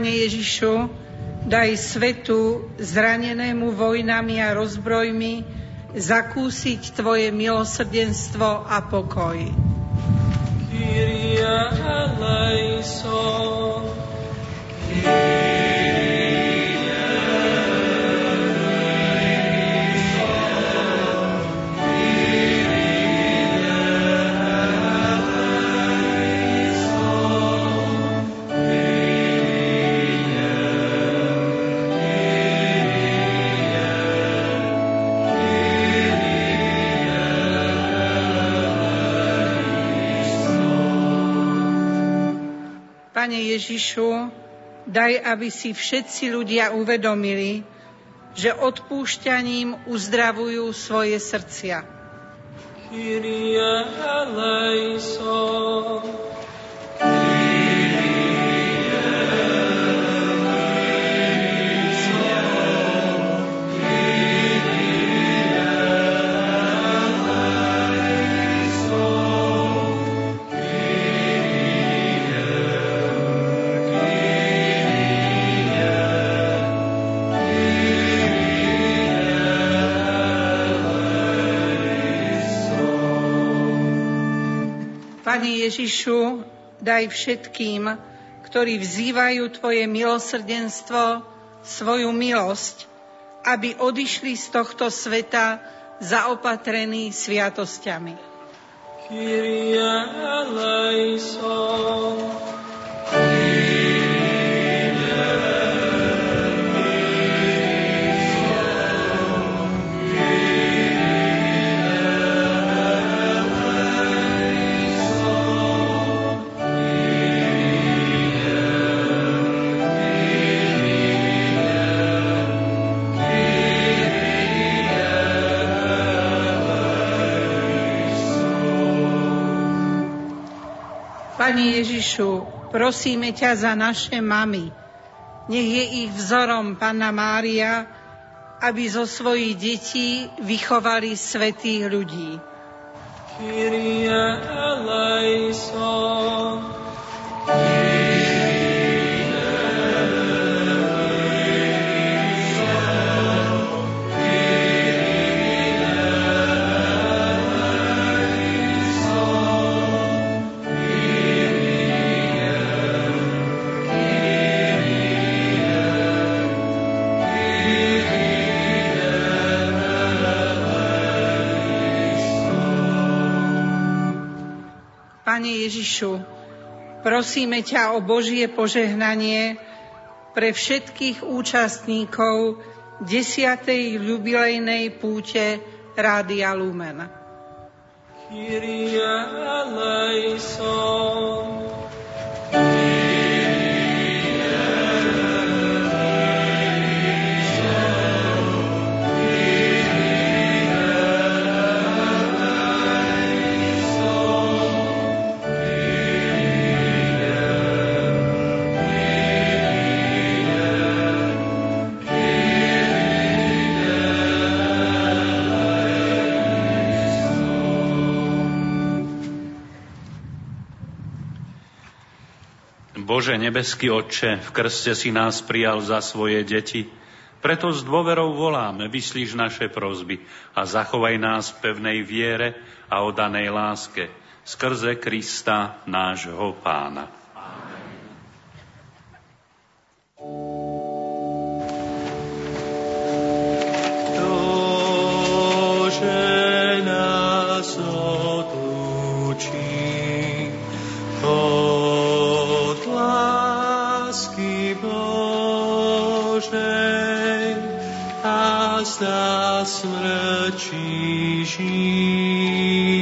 Pane Ježišu, daj svetu zranenému vojnami a rozbrojmi zakúsiť Tvoje milosrdenstvo a pokoj. Kyrie eleison. Ježišu, daj, aby si všetci ľudia uvedomili, že odpúšťaním uzdravujú svoje srdcia. Kyrie eleison. Pane Ježišu, daj všetkým, ktorí vzývajú Tvoje milosrdenstvo, svoju milosť, aby odišli z tohto sveta zaopatrení sviatosťami. Kyrie eleison. Pane Ježišu, prosíme ťa za naše mamy. Nech je ich vzorom Panna Mária, aby zo svojich detí vychovali svetých ľudí. Kyrie eleison. Pane Ježišu, prosíme ťa o Božie požehnanie pre všetkých účastníkov 10. jubilejnej púte Rádia Lumen. Kyrie eleison. Bože nebeský Otče, v krste si nás prijal za svoje deti, preto s dôverou voláme, vyslíš naše prozby a zachovaj nás v pevnej viere a odanej láske skrze Krista nášho Pána. Amen. To, že nás spásna smrti život.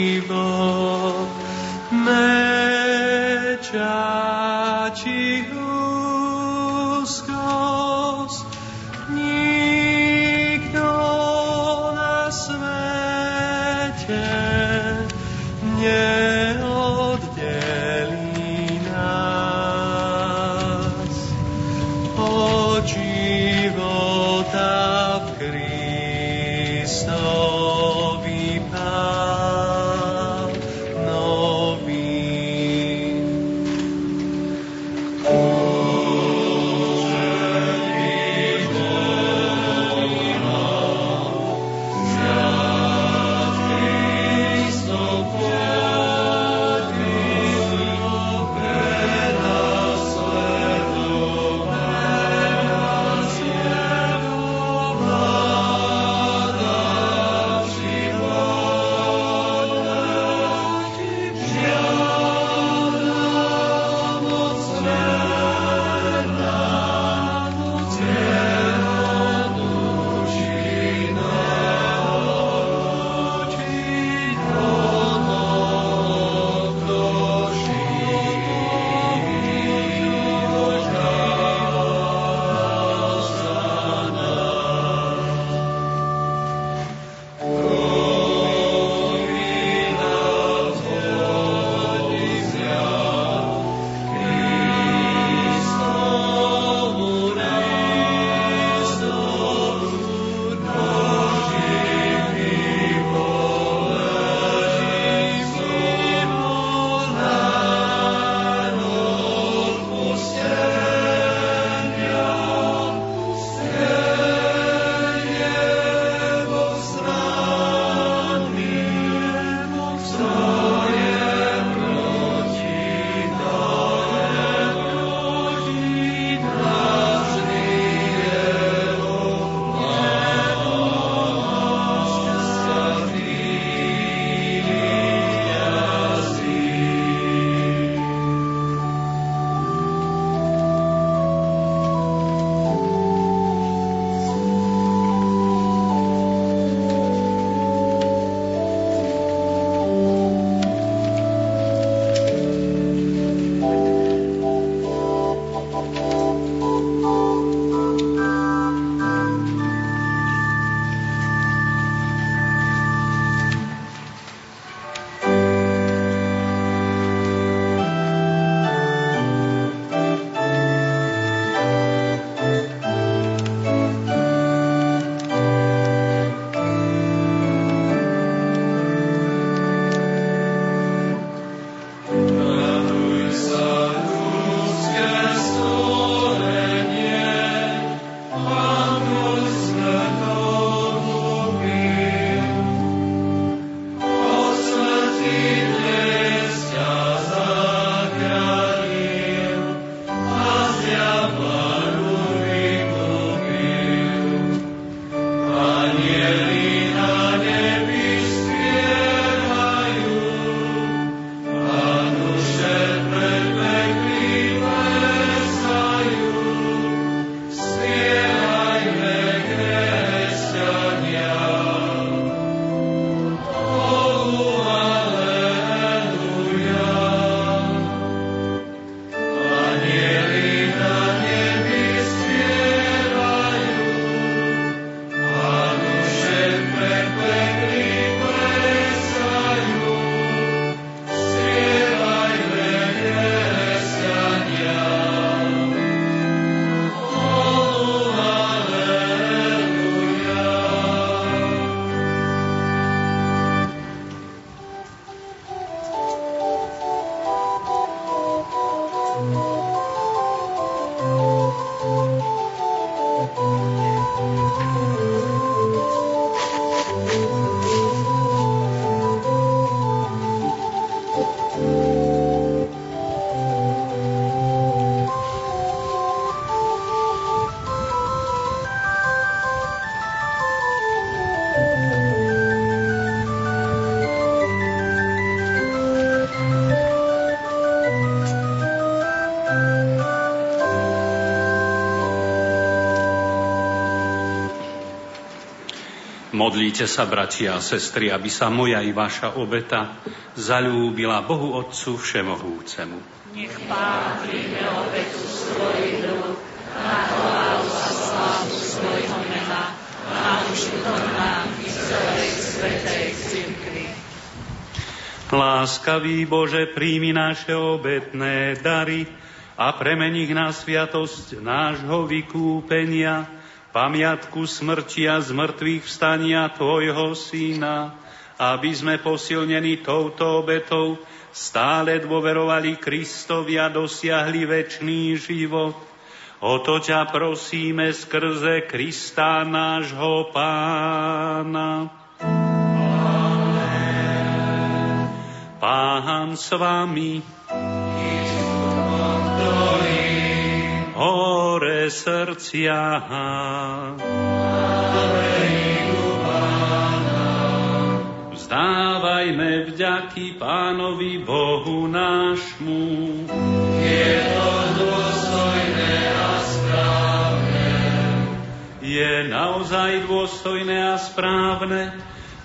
Modlíte sa, bratia a sestry, aby sa moja i vaša obeta zalúbila Bohu Otcu Všemohúcemu. Nech Pán príjme obetu svojich rúk na chválu a slávu svojho mena, na užitok nám i celej svetej cirkvi. Láskavý Bože, príjmi naše obetné dary a premeni ich na sviatosť nášho vykúpenia, pamiatku smrti a zmrtvých vstania Tvojho Syna, aby sme posilnení touto obetou stále dôverovali Kristovi a dosiahli väčší život. O to ťa prosíme skrze Krista nášho Pána. Pán s vami. Hore srdcia. Vzdávajme vďaky Pánovi Bohu nášmu. Je to dôstojné a správne. Je naozaj dôstojné a správne,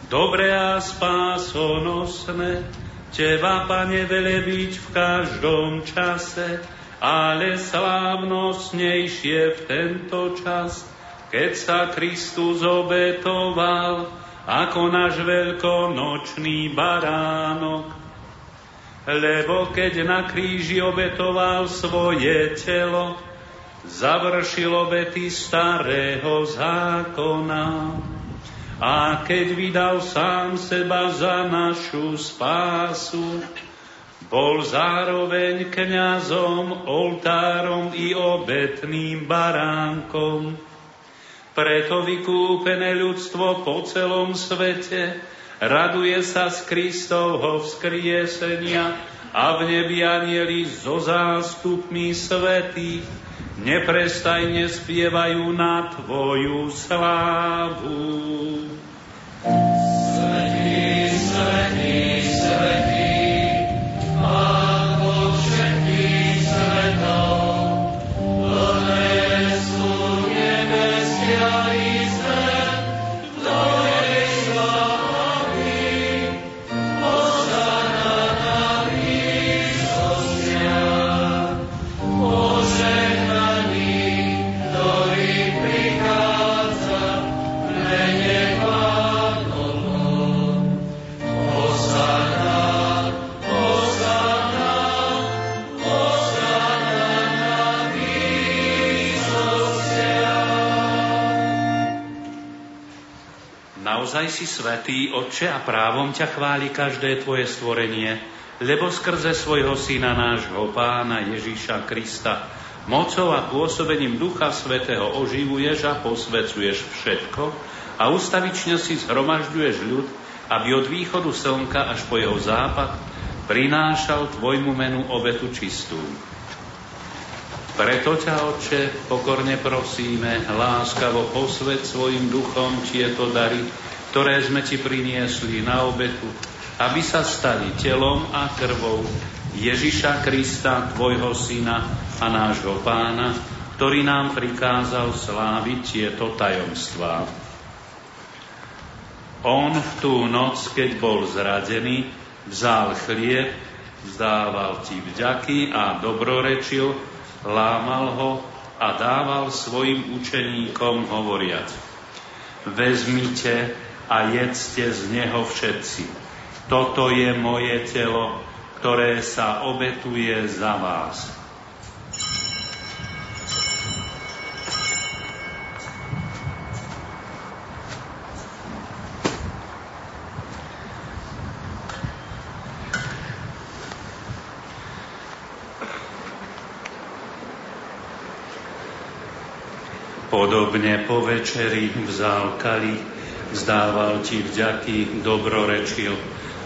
dobré a spásonosné, Teba, Pane, velebiť v každom čase, ale slávnostnejšie v tento čas, keď sa Kristus obetoval ako náš veľkonočný baránok. Lebo keď na kríži obetoval svoje telo, završil obety starého zákona a keď vydal sám seba za našu spásu, bol zároveň kňazom, oltárom i obetným baránkom. Preto vykúpené ľudstvo po celom svete raduje sa z Kristovho vzkriesenia a v nebi anieli so zástupmi svetých neprestajne spievajú na Tvoju slávu. Svetý, svetý, svetý, Pán si svetý, Otče, a právom ťa chváli každé Tvoje stvorenie, lebo skrze svojho Syna nášho Pána Ježíša Krista mocou a pôsobením Ducha Svetého oživuješ a posvecuješ všetko a ustavične si zhromažďuješ ľud, aby od východu slnka až po jeho západ prinášal Tvojmu menu obetu čistú. Preto ťa, Otče, pokorne prosíme, láskavo posved svojim duchom tieto dary, ktoré sme Ti priniesli na obetu, aby sa stali telom a krvou Ježiša Krista, Tvojho Syna a nášho Pána, ktorý nám prikázal sláviť tieto tajomstvá. On v tú noc, keď bol zradený, vzal chlieb, vzdával ti vďaky a dobrorečil, lámal ho a dával svojim učeníkom hovoriac. Vezmite a jedzte z neho všetci. Toto je moje telo, ktoré sa obetuje za vás. Podobne po večeri vzal kali, vzdával ti vďaky, dobrorečil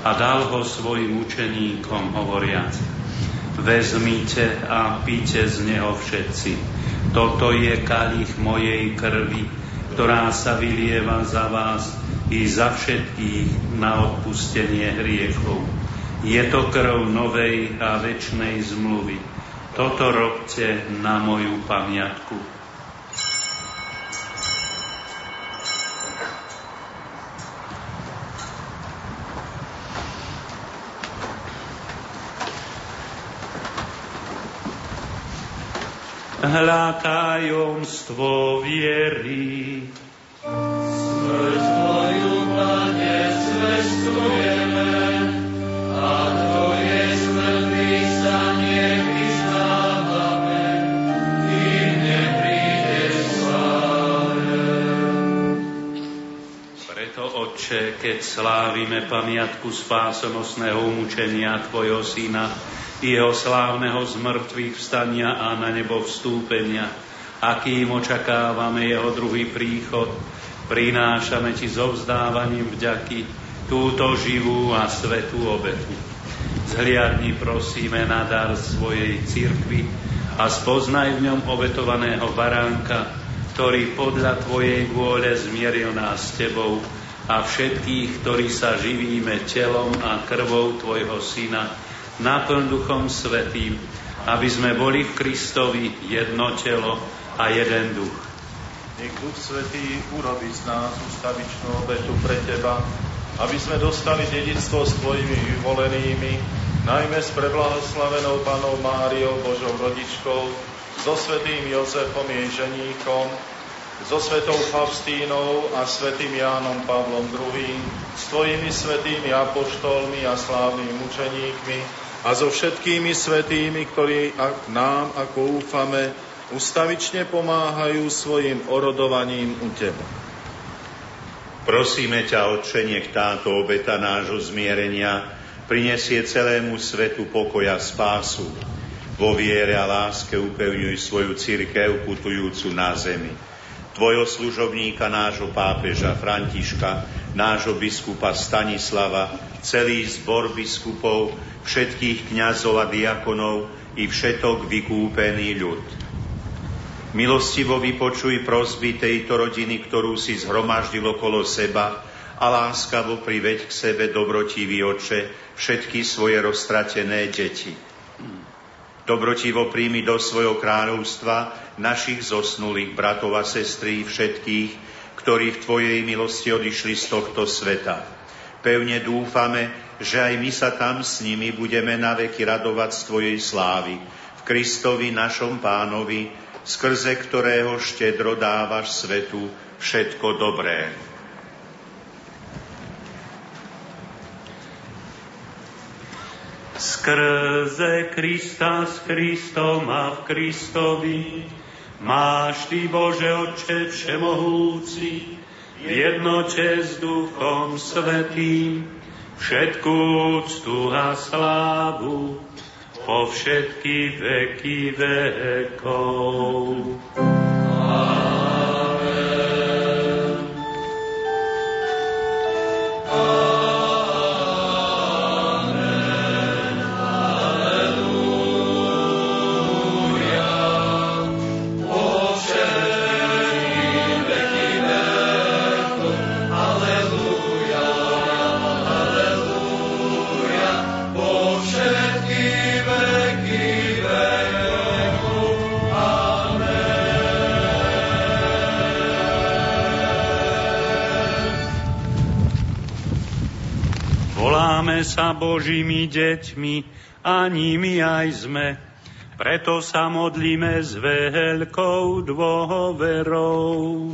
a dal ho svojim učeníkom hovoriac. Vezmite a píte z neho všetci. Toto je kalich mojej krvi, ktorá sa vylieva za vás i za všetkých na odpustenie hriechov. Je to krv novej a večnej zmluvy. Toto robte na moju pamiatku. Hľa tajomstvo viery. Smrť Tvoju, Pane, zvestujeme a Tvoje smrtný stanie vyznávame, kým neprídeš sláve. Preto, Otče, keď slávime pamiatku spásonosného umúčenia Tvojho Syna, jeho slávneho zmrtvých vstania a na nebo vstúpenia, akým očakávame jeho druhý príchod, prinášame Ti so vzdávaním vďaky túto živú a svetú obetu. Zhliadni prosíme na dar svojej cirkvi a spoznaj v ňom obetovaného baránka, ktorý podľa Tvojej vôle zmieril nás s Tebou a všetkých, ktorí sa živíme telom a krvou Tvojho Syna, naplň Duchom Svetým, aby sme boli v Kristovi jedno telo a jeden duch. Nech Duch Svetý urobí z nás ustavičnú obetu pre Teba, aby sme dostali dedictvo s Tvojimi vyvolenými, najmä s preblahoslavenou Panou Máriou, Božou rodičkou, so Svetým Jozefom, jej ženíkom, so Svetou Faustínou a Svetým Jánom Pavlom II, s Tvojimi svetými apoštolmi a slávnymi mučeníkmi, a so všetkými svetými, ktorí nám, ako úfame, ustavične pomáhajú svojim orodovaním u Teba. Prosíme ťa, Otče, nech táto obeta nášho zmierenia prinesie celému svetu pokoja spásu. Vo viere a láske upevňuj svoju církev putujúcu na zemi. Tvojho služobníka, nášho pápeža Františka, nášho biskupa Stanislava, celý zbor biskupov, všetkých kňazov a diakonov i všetok vykúpený ľud. Milostivo vypočuj prosby tejto rodiny, ktorú si zhromaždil okolo seba a láskavo priveď k sebe dobrotivý oče všetky svoje roztratené deti. Dobrotivo príjmi do svojho kráľovstva našich zosnulých bratov a sestry všetkých, ktorí v Tvojej milosti odišli z tohto sveta. Pevne dúfame, že aj my sa tam s nimi budeme naveky radovať z Tvojej slávy. V Kristovi našom pánovi, skrze ktorého štedro dávaš svetu všetko dobré. Skrze Krista s Kristom a v Kristovi máš Ty, Bože Otče Všemohúci, v jednote s Duchom Svetým, všetku úctu a slávu po všetky veky vekov. Sa Božími deťmi a nimi aj sme. Preto sa modlíme s veľkou dôverou.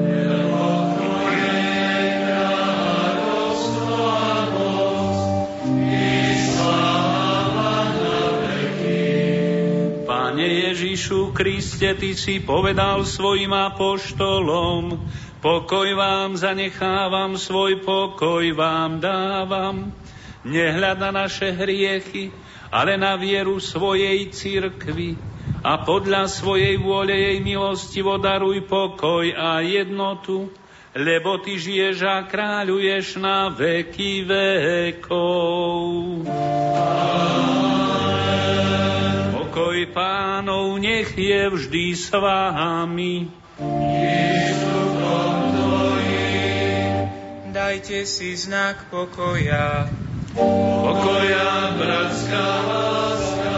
Ježišu Kriste, Ty si povedal svojim apoštolom, pokoj vám zanechávam, svoj pokoj vám dávam. Nehľad na naše hriechy, ale na vieru svojej cirkvi a podľa svojej vôle jej milosti daruj pokoj a jednotu, lebo Ty žiješ a kráľuješ na veky vekov. Pokoj pánov nech je vždy s vámi. Dajte si znak pokoja. Pokoja, bratská láska,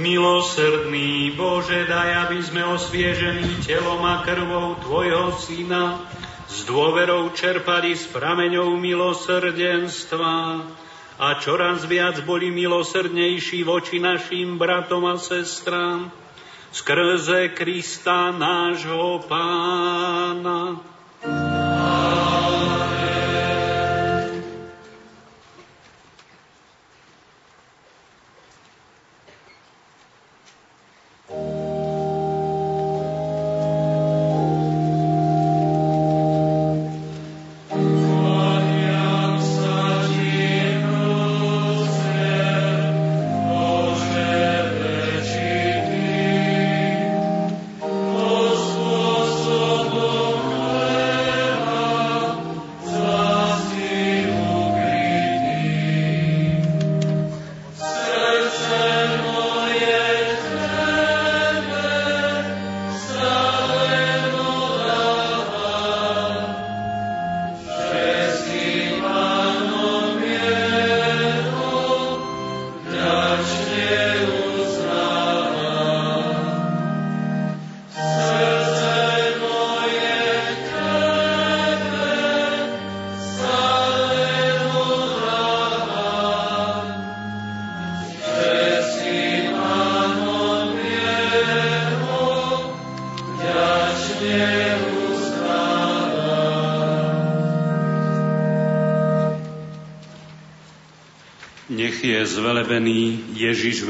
Milosrdný Bože, daj, aby sme osviežení telom a krvou Tvojho Syna s dôverou čerpali s prameňou milosrdenstva a čoraz viac boli milosrdnejší voči našim bratom a sestrám skrze Krista nášho Pána.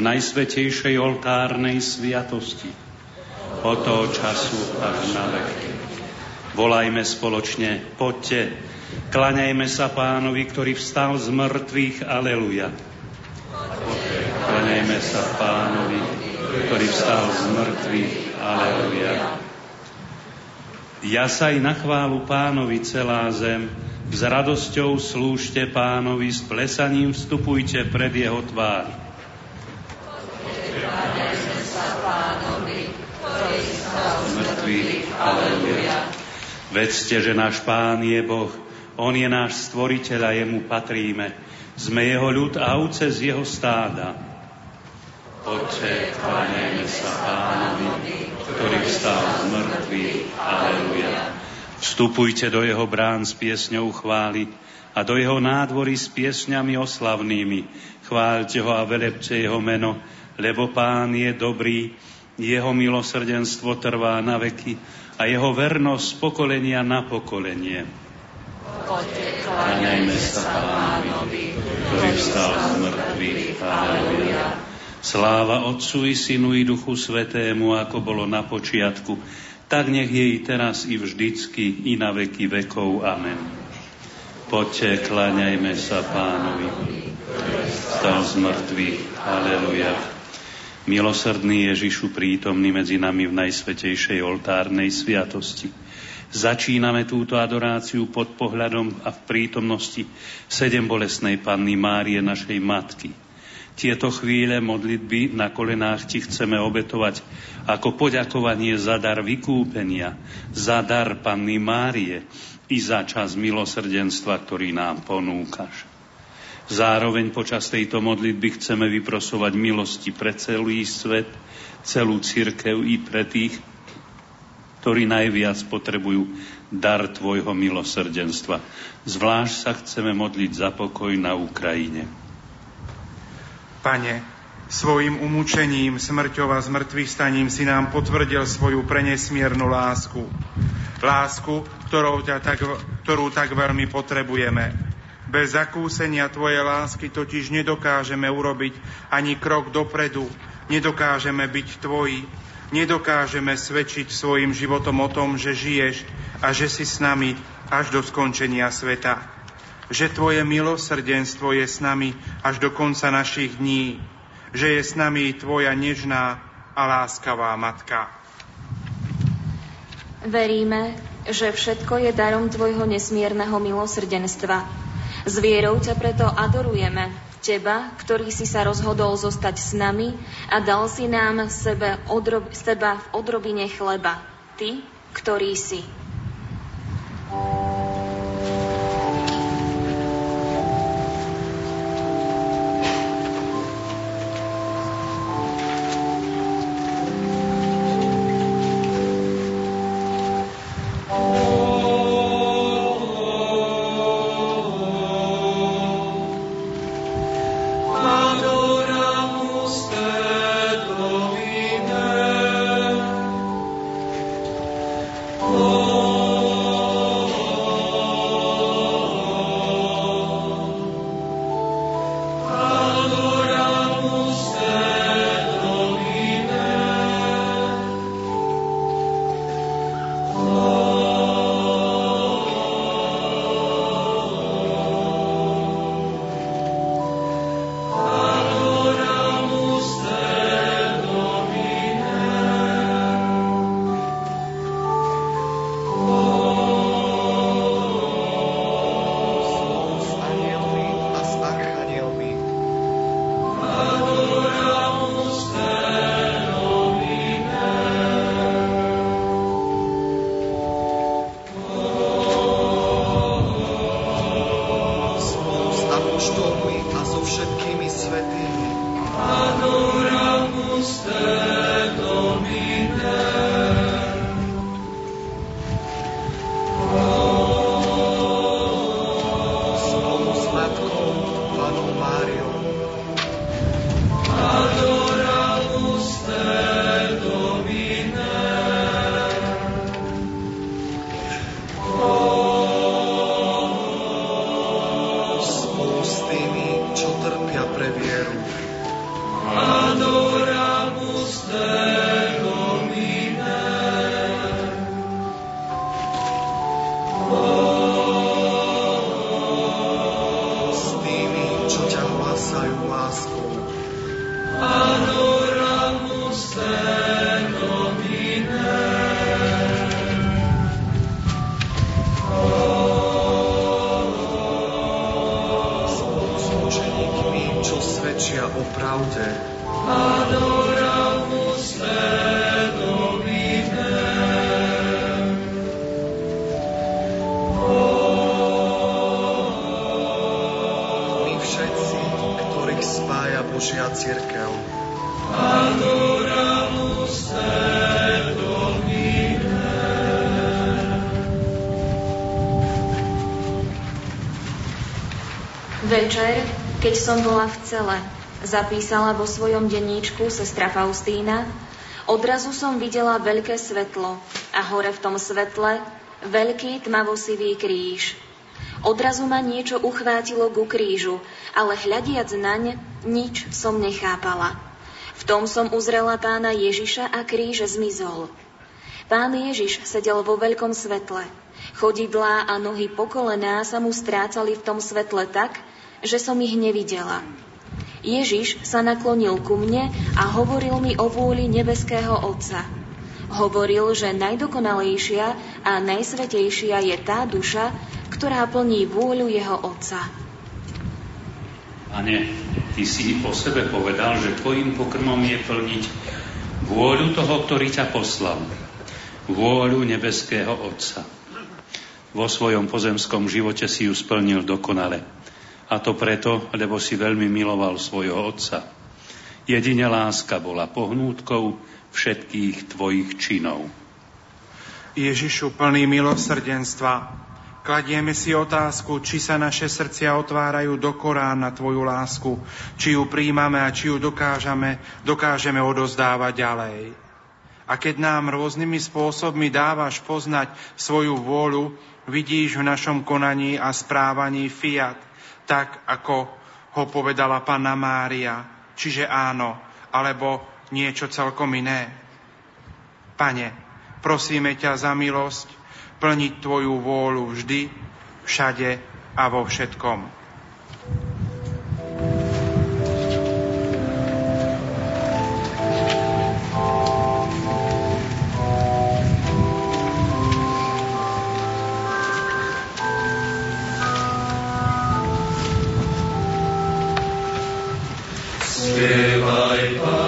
V najsvetejšej oltárnej sviatosti. Od toho času až na veky. Volajme spoločne, poďte, klaňajme sa pánovi, ktorý vstal z mŕtvych, aleluja. Klaňajme sa pánovi, ktorý vstal z mŕtvych, aleluja. Jasaj na chválu pánovi celá zem, s radosťou slúžte pánovi, s plesaním vstupujte pred jeho tvár. Vedzte, že náš pán je Boh, on je náš stvoriteľ a jemu patríme. Sme jeho ľud a ovce z jeho stáda. Poďte, kláňajme sa pánovi, mŕtvych. Aleluja. Vstupujte do jeho brán s piesňou chvály a do jeho nádvory s piesňami oslavnými. Chváľte ho a velepte jeho meno, lebo pán je dobrý, jeho milosrdenstvo trvá na veky a jeho vernosť z pokolenia na pokolenie. Poďte, kláňajme sa pánovi, ktorý vstal z mŕtvych. Aleluja. Sláva Otcu i Synu i Duchu Svetému, ako bolo na počiatku, tak nech je i teraz i vždycky i na veky vekov. Amen. Poďte, kláňajme sa pánovi, stal z mŕtvych. Aleluja. Milosrdný Ježišu prítomný medzi nami v najsvetejšej oltárnej sviatosti. Začíname túto adoráciu pod pohľadom a v prítomnosti sedem bolesnej Panny Márie, našej Matky. Tieto chvíle modlitby na kolenách ti chceme obetovať ako poďakovanie za dar vykúpenia, za dar Panny Márie i za čas milosrdenstva, ktorý nám ponúkaš. Zároveň počas tejto modlitby chceme vyprosovať milosti pre celý svet, celú církev i pre tých, ktorí najviac potrebujú dar Tvojho milosrdenstva. Zvlášť sa chceme modliť za pokoj na Ukrajine. Pane, svojim umúčením, smrťou a zmrtvých staním si nám potvrdil svoju prenesmiernu lásku. Lásku, ktorou, ťa tak, ktorú tak veľmi potrebujeme. Bez zakúsenia Tvojej lásky totiž nedokážeme urobiť ani krok dopredu, nedokážeme byť Tvoji, nedokážeme svedčiť svojim životom o tom, že žiješ a že si s nami až do skončenia sveta. Že Tvoje milosrdenstvo je s nami až do konca našich dní, že je s nami Tvoja nežná a láskavá Matka. Veríme, že všetko je darom Tvojho nesmierneho milosrdenstva s vierou ťa preto adorujeme, Teba, ktorý si sa rozhodol zostať s nami a dal si nám sebe odrob, seba v odrobine chleba. Ty, ktorý si. Večer, zapísala vo svojom denníčku sestra Faustína, odrazu som videla veľké svetlo a hore v tom svetle veľký tmavosivý kríž. Odrazu ma niečo uchvátilo ku krížu, ale hľadiac naň, nič som nechápala. V tom som uzrela pána Ježiša a kríž zmizol. Pán Ježiš sedel vo veľkom svetle. Chodidlá a nohy pokolená sa mu strácali v tom svetle tak, že som ich nevidela. Ježiš sa naklonil ku mne a hovoril mi o vôli nebeského Otca. Hovoril, že najdokonalejšia a najsvetejšia je tá duša, ktorá plní vôľu jeho Otca. Pane, Ty si o sebe povedal, že Tvojim pokrmom je plniť vôľu toho, ktorý ťa poslal. Vôľu nebeského Otca. Vo svojom pozemskom živote si ju splnil dokonale a to preto, lebo si veľmi miloval svojho otca. Jedine láska bola pohnútkou všetkých tvojich činov. Ježišu, plný milosrdenstva, kladieme si otázku, či sa naše srdcia otvárajú do Korán na Tvoju lásku, či ju príjmame a či ju dokážeme, dokážeme odozdávať ďalej. A keď nám rôznymi spôsobmi dávaš poznať svoju vôľu, vidíš v našom konaní a správaní fiat, tak, ako ho povedala Panna Mária, čiže áno, alebo niečo celkom iné. Pane, prosíme ťa za milosť plniť Tvoju vôľu vždy, všade a vo všetkom. Živej vody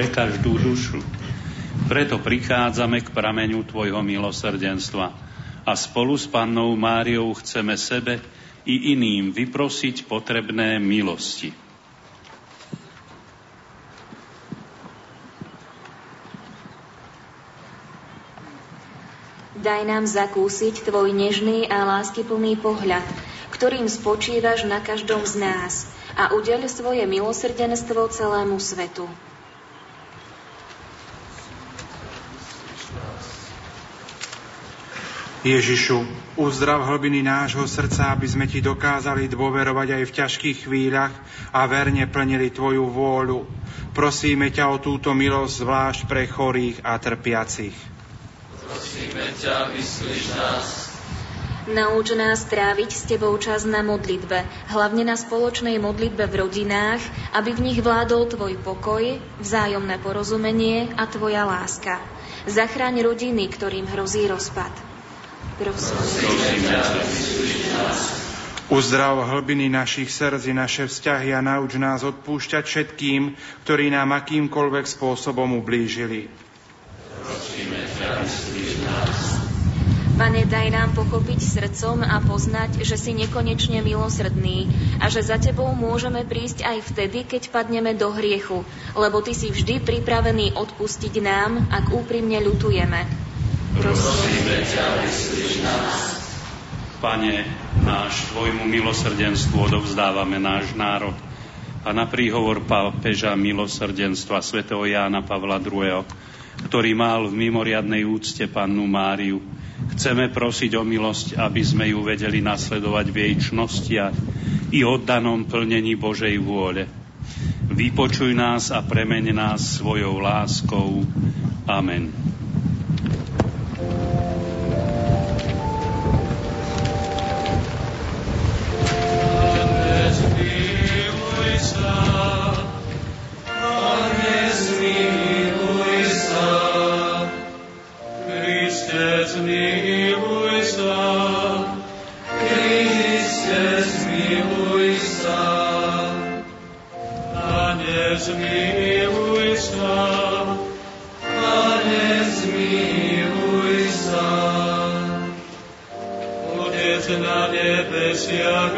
pre každú dušu. Preto prichádzame k prameňu Tvojho milosrdenstva a spolu s Pannou Máriou chceme sebe i iným vyprosiť potrebné milosti. Daj nám zakúsiť Tvoj nežný a láskyplný pohľad, ktorým spočívaš na každom z nás – a udeľ svoje milosrdenstvo celému svetu. Ježišu, uzdrav hlbiny nášho srdca, aby sme Ti dokázali dôverovať aj v ťažkých chvíľach a verne plnili Tvoju vôľu. Prosíme ťa o túto milosť zvlášť pre chorých a trpiacich. Prosíme ťa, vyslíš nás. Nauč nás tráviť s Tebou čas na modlitbe, hlavne na spoločnej modlitbe v rodinách, aby v nich vládol Tvoj pokoj, vzájomné porozumenie a Tvoja láska. Zachráň rodiny, ktorým hrozí rozpad. Prosím. Uzdrav hlbiny našich srdc i naše vzťahy a nauč nás odpúšťať všetkým, ktorí nám akýmkoľvek spôsobom ublížili. Prosíme ťa, nás. Pane, daj nám pochopiť srdcom a poznať, že si nekonečne milosrdný a že za Tebou môžeme prísť aj vtedy, keď padneme do hriechu, lebo Ty si vždy pripravený odpustiť nám, ak úprimne ľutujeme. Prosíme ťa, nás. Pane, náš Tvojmu milosrdenstvu odovzdávame náš národ a na príhovor pápeža milosrdenstva svätého Jána Pavla II., ktorý mal v mimoriadnej úcte pannu Máriu, Chceme prosiť o milosť, aby sme ju vedeli nasledovať v jej čnostiach i oddanom plnení Božej vôle. Vypočuj nás a premeň nás svojou láskou. Amen. Yeah.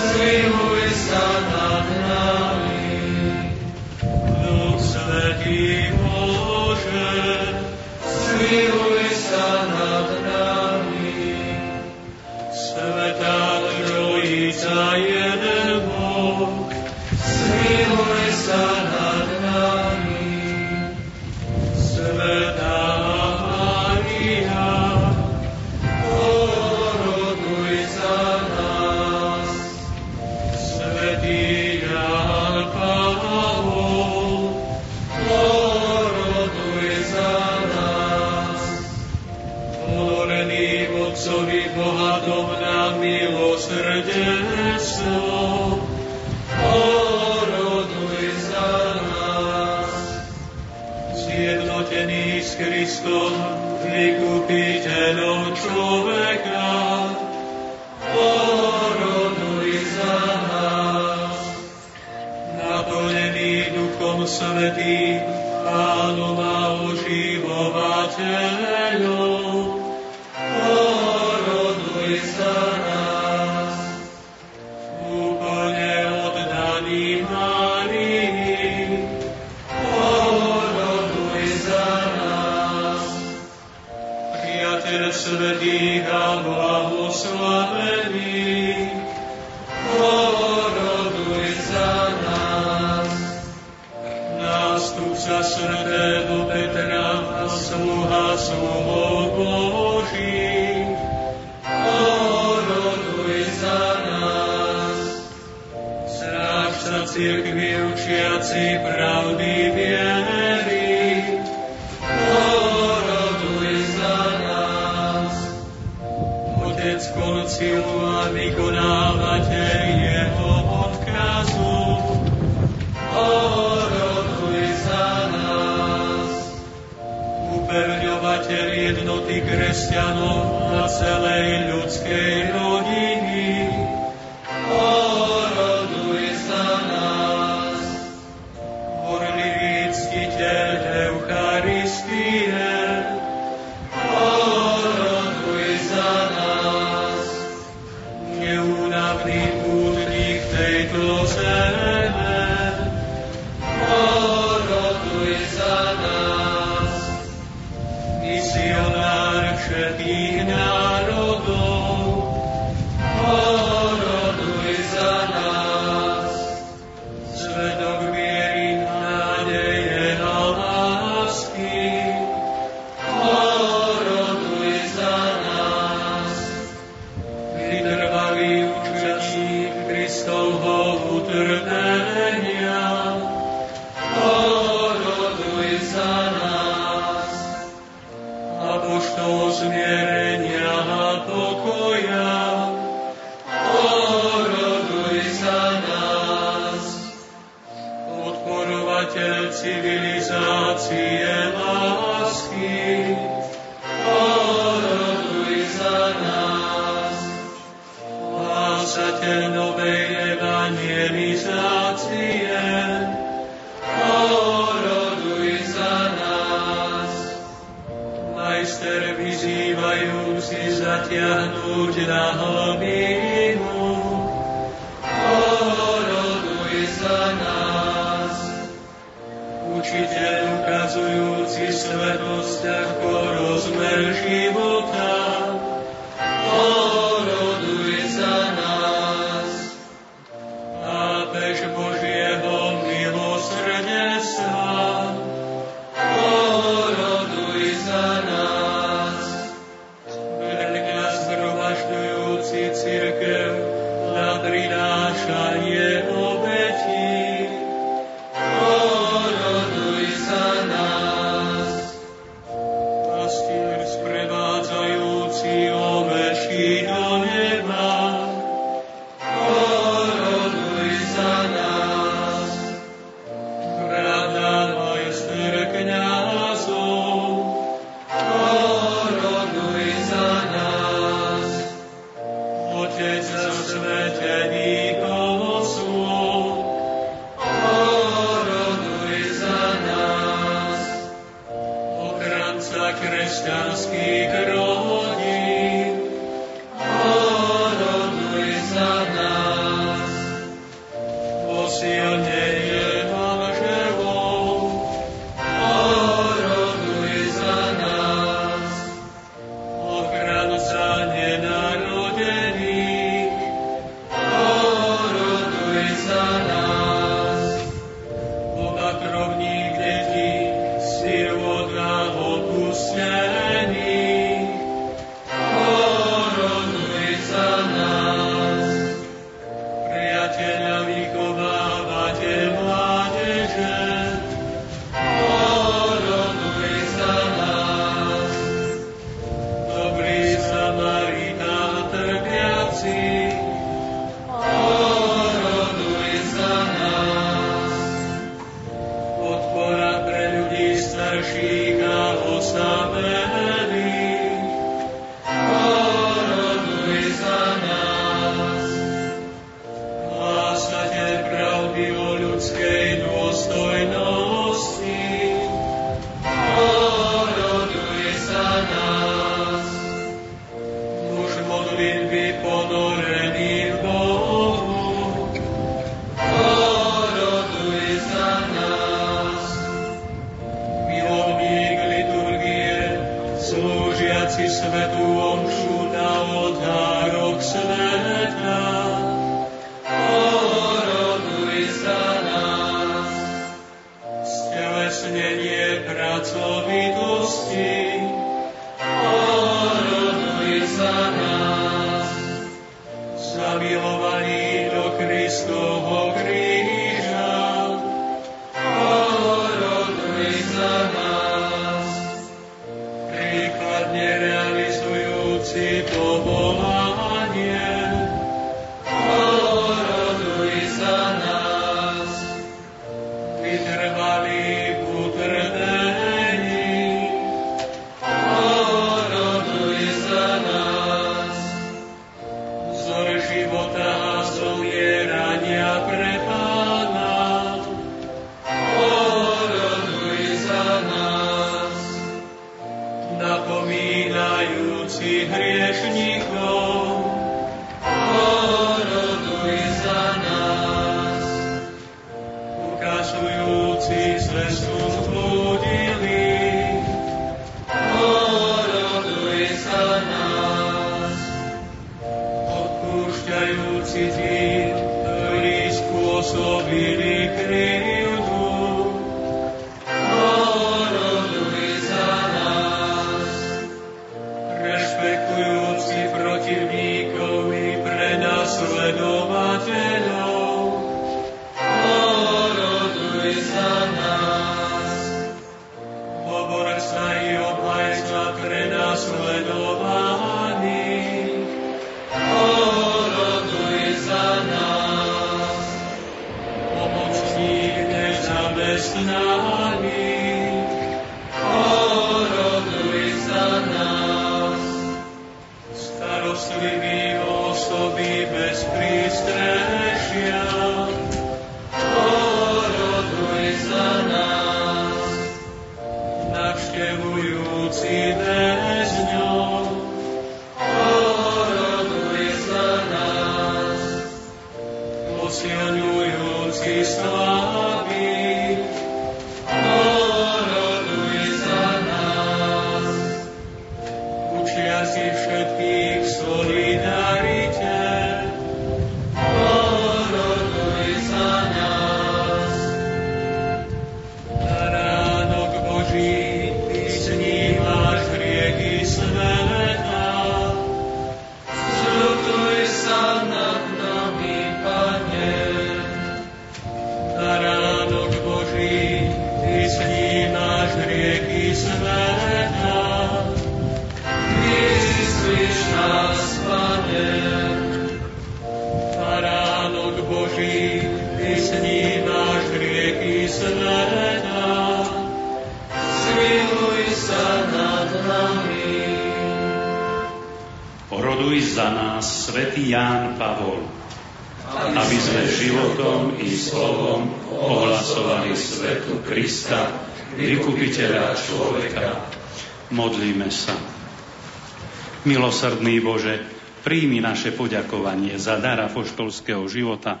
Naše poďakovanie za dar apoštolského života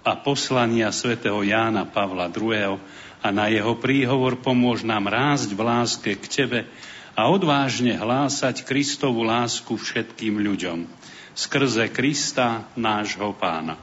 a poslania svätého Jána Pavla II. a na jeho príhovor pomôž nám rásť v láske k Tebe a odvážne hlásať Kristovú lásku všetkým ľuďom. Skrze Krista, nášho pána.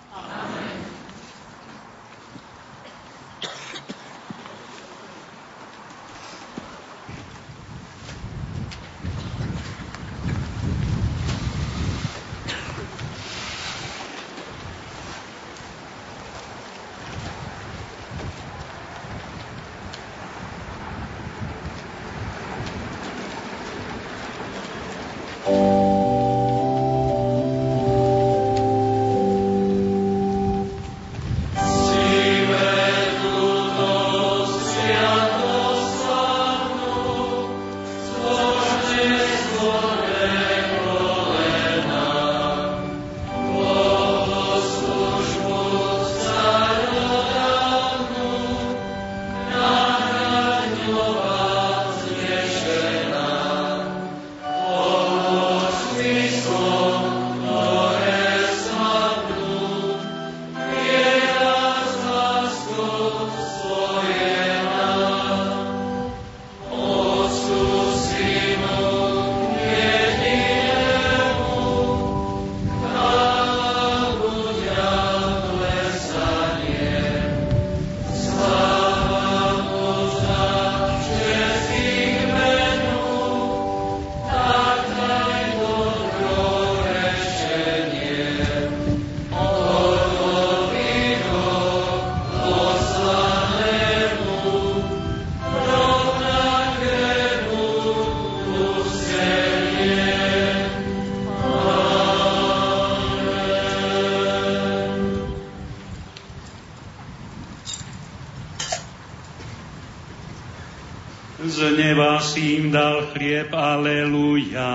Chlieb, aleluja.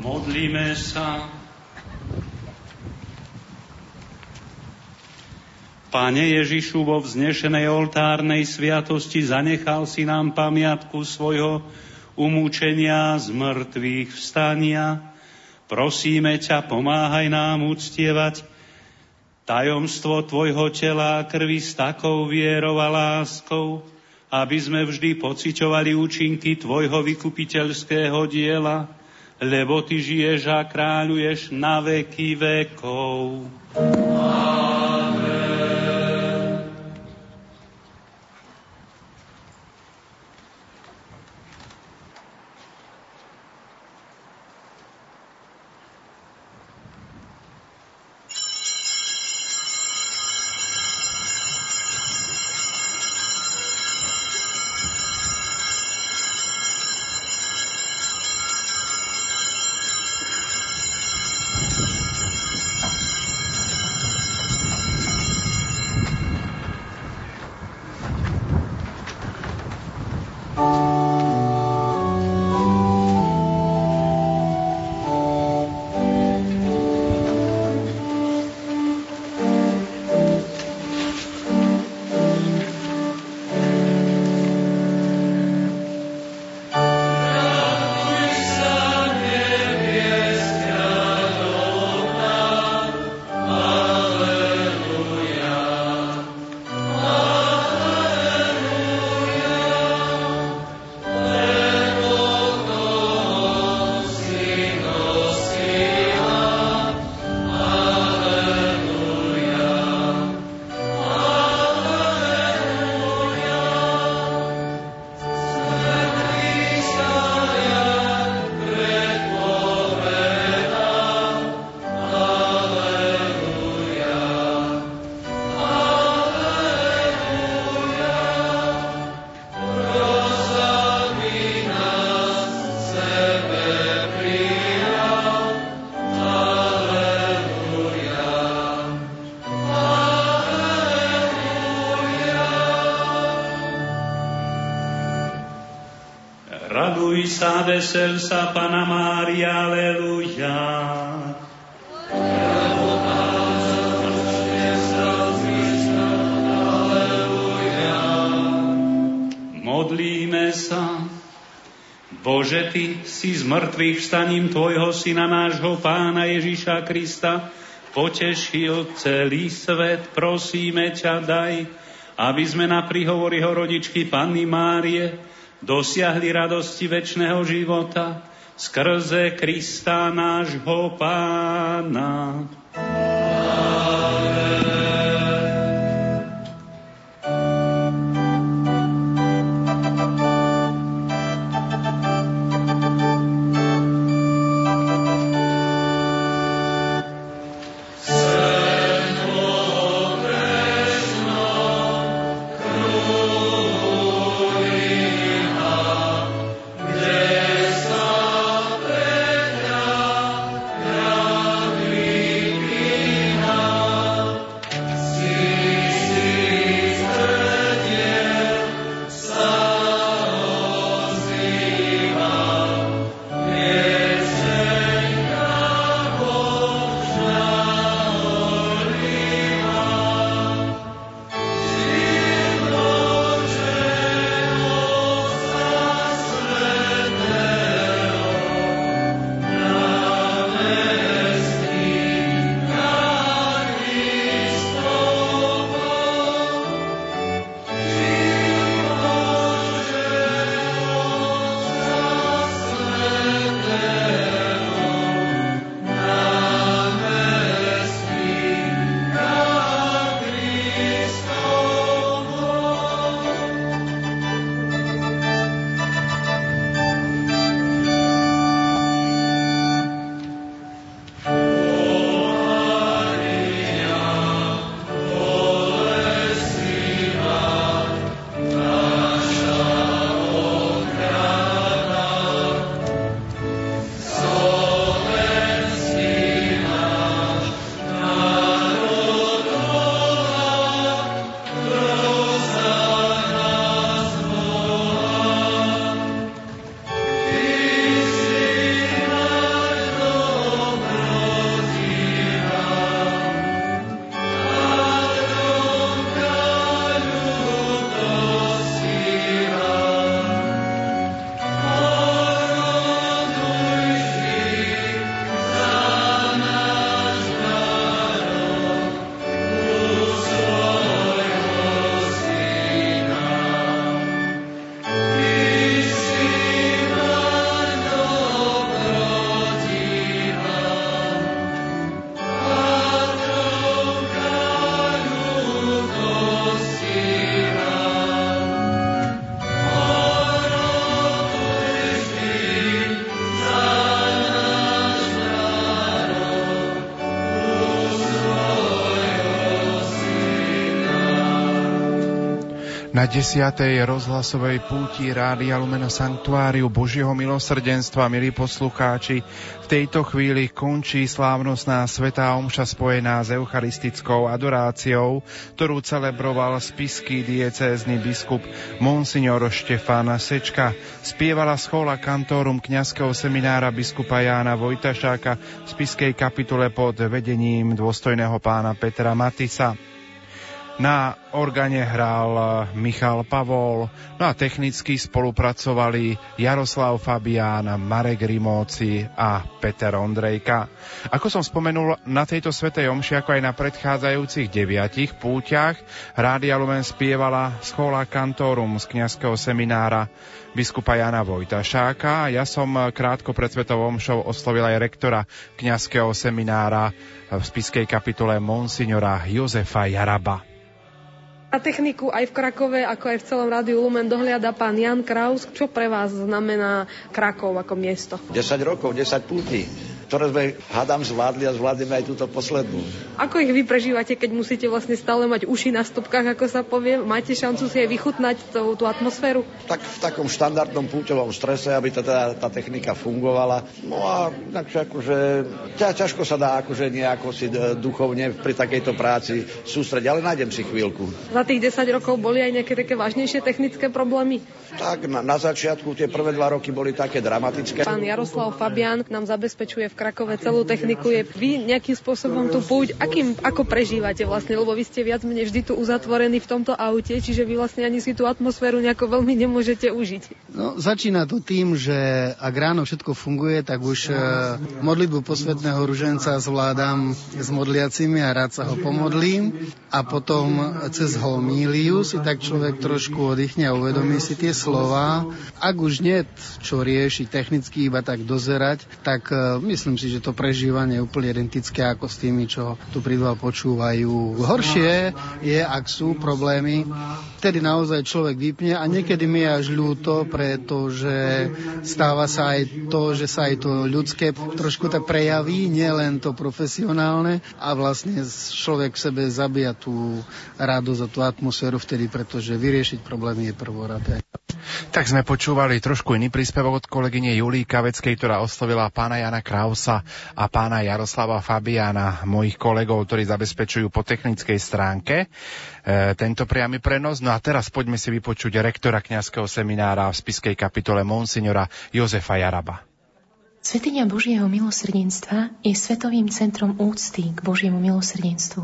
Modlíme sa. Pane Ježišu, vo vznešenej oltárnej sviatosti zanechal si nám pamiatku svojho umúčenia z mŕtvych vstania. Prosíme ťa, pomáhaj nám uctievať tajomstvo Tvojho tela a krvi s takou vierou a láskou, aby sme vždy pociťovali účinky Tvojho vykupiteľského diela, lebo Ty žiješ a kráľuješ na veky vekov. Vesel sa, Pana Mária, aleluja. Modlíme sa. Bože, Ty si z mŕtvych vstaním Tvojho Syna, nášho Pána Ježiša Krista, potešil celý svet. Prosíme ťa, daj, aby sme na príhovory rodičky Panny Márie dosiahli radosti väčšného života skrze Krista nášho Pána. Na desiatej rozhlasovej púti Rádia Lumena Sanktuáriu Božieho milosrdenstva, milí poslucháči, v tejto chvíli končí slávnostná svetá omša spojená s eucharistickou adoráciou, ktorú celebroval spisky diecézny biskup Monsignor Štefan Sečka. Spievala schola kantórum kňazského seminára biskupa Jána Vojtašáka v spiskej kapitule pod vedením dôstojného pána Petra Matisa. Na organe hral Michal Pavol, no a technicky spolupracovali Jaroslav Fabián, Marek Rimóci a Peter Ondrejka. Ako som spomenul, na tejto svetej omši, ako aj na predchádzajúcich deviatich púťach, Rádia Lumen spievala schola kantorum z kňazského seminára biskupa Jana Vojtašáka. Ja som krátko pred svetovou omšou oslovil aj rektora kňazského seminára v spiskej kapitole Monsignora Jozefa Jaraba. Na techniku aj v Krakove, ako aj v celom rádiu Lumen dohliada pán Jan Kraus. Čo pre vás znamená Krakov ako miesto? 10 rokov, 10 pútí. Ktoré sme, hádam, zvládli a zvládneme aj túto poslednú. Ako ich vy prežívate, keď musíte vlastne stále mať uši na stopkách, ako sa povie? Máte šancu si aj vychutnať tú, tú atmosféru? Tak v takom štandardnom púťovom strese, aby teda tá technika fungovala. No a takže akože ťažko sa dá akože nejako si e, duchovne pri takejto práci sústrediť, ale nájdem si chvíľku. Za tých 10 rokov boli aj nejaké také vážnejšie technické problémy? Tak na, na začiatku tie prvé dva roky boli také dramatické. Pán Jaroslav Fabian nám zabezpečuje v Krakove celú techniku. Je vy nejakým spôsobom tu púť, akým, ako prežívate vlastne, lebo vy ste viac menej vždy tu uzatvorení v tomto aute, čiže vy vlastne ani si tú atmosféru nejako veľmi nemôžete užiť. No, začína to tým, že ak ráno všetko funguje, tak už uh, modlitbu posvetného ruženca zvládam s modliacimi a rád sa ho pomodlím a potom cez homíliu si tak človek trošku oddychne a uvedomí si tie slova. Ak už nie čo riešiť technicky, iba tak dozerať, tak uh, myslím si, že to prežívanie je úplne identické ako s tými, čo tu pridval počúvajú. Horšie je, ak sú problémy, vtedy naozaj človek vypne a niekedy mi je až ľúto, pretože stáva sa aj to, že sa aj to ľudské trošku tak prejaví, nielen to profesionálne a vlastne človek v sebe zabíja tú radosť a tú atmosféru vtedy, pretože vyriešiť problémy je prvoradé. Tak sme počúvali trošku iný príspevok od kolegyne Julii Kaveckej, ktorá oslovila pána Jana Krausa a pána Jaroslava Fabiana, mojich kolegov, ktorí zabezpečujú po technickej stránke tento priamy prenos. No a teraz poďme si vypočuť rektora kňazského seminára v spiskej kapitole Monsignora Jozefa Jaraba. Svetiňa Božieho milosrdenstva je svetovým centrom úcty k Božiemu milosrdenstvu.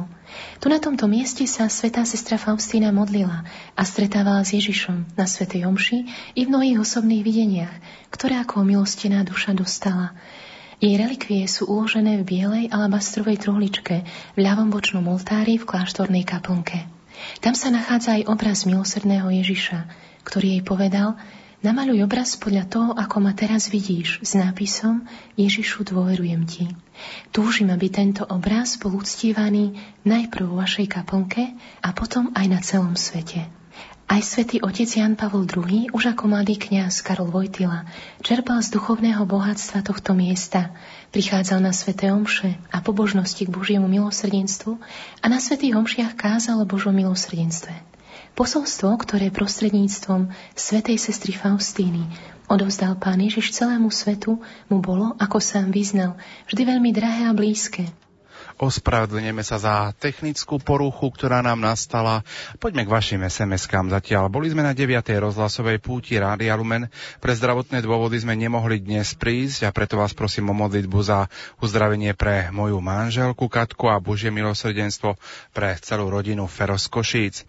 Tu na tomto mieste sa svetá sestra Faustína modlila a stretávala s Ježišom na svetej omši i v mnohých osobných videniach, ktoré ako milostená duša dostala. Jej relikvie sú uložené v bielej alabastrovej truhličke v ľavom bočnom oltári v kláštornej kaplnke. Tam sa nachádza aj obraz milosrdného Ježiša, ktorý jej povedal, Namaluj obraz podľa toho, ako ma teraz vidíš, s nápisom Ježišu dôverujem ti. Túžim, aby tento obraz bol uctívaný najprv vo vašej kaplnke a potom aj na celom svete. Aj svätý otec Jan Pavol II, už ako mladý kňaz Karol Vojtila, čerpal z duchovného bohatstva tohto miesta, prichádzal na sveté omše a pobožnosti k Božiemu milosrdenstvu a na svätých omšiach kázal o Božom milosrdenstve. Posolstvo, ktoré prostredníctvom svetej sestry Faustíny odovzdal Pán Ježiš celému svetu, mu bolo, ako sám vyznal, vždy veľmi drahé a blízke. Ospravedlňujeme sa za technickú poruchu, ktorá nám nastala. Poďme k vašim SMS-kám zatiaľ. Boli sme na 9. rozhlasovej púti Rádia Lumen. Pre zdravotné dôvody sme nemohli dnes prísť a preto vás prosím o modlitbu za uzdravenie pre moju manželku Katku a Božie milosrdenstvo pre celú rodinu Feros Košíc.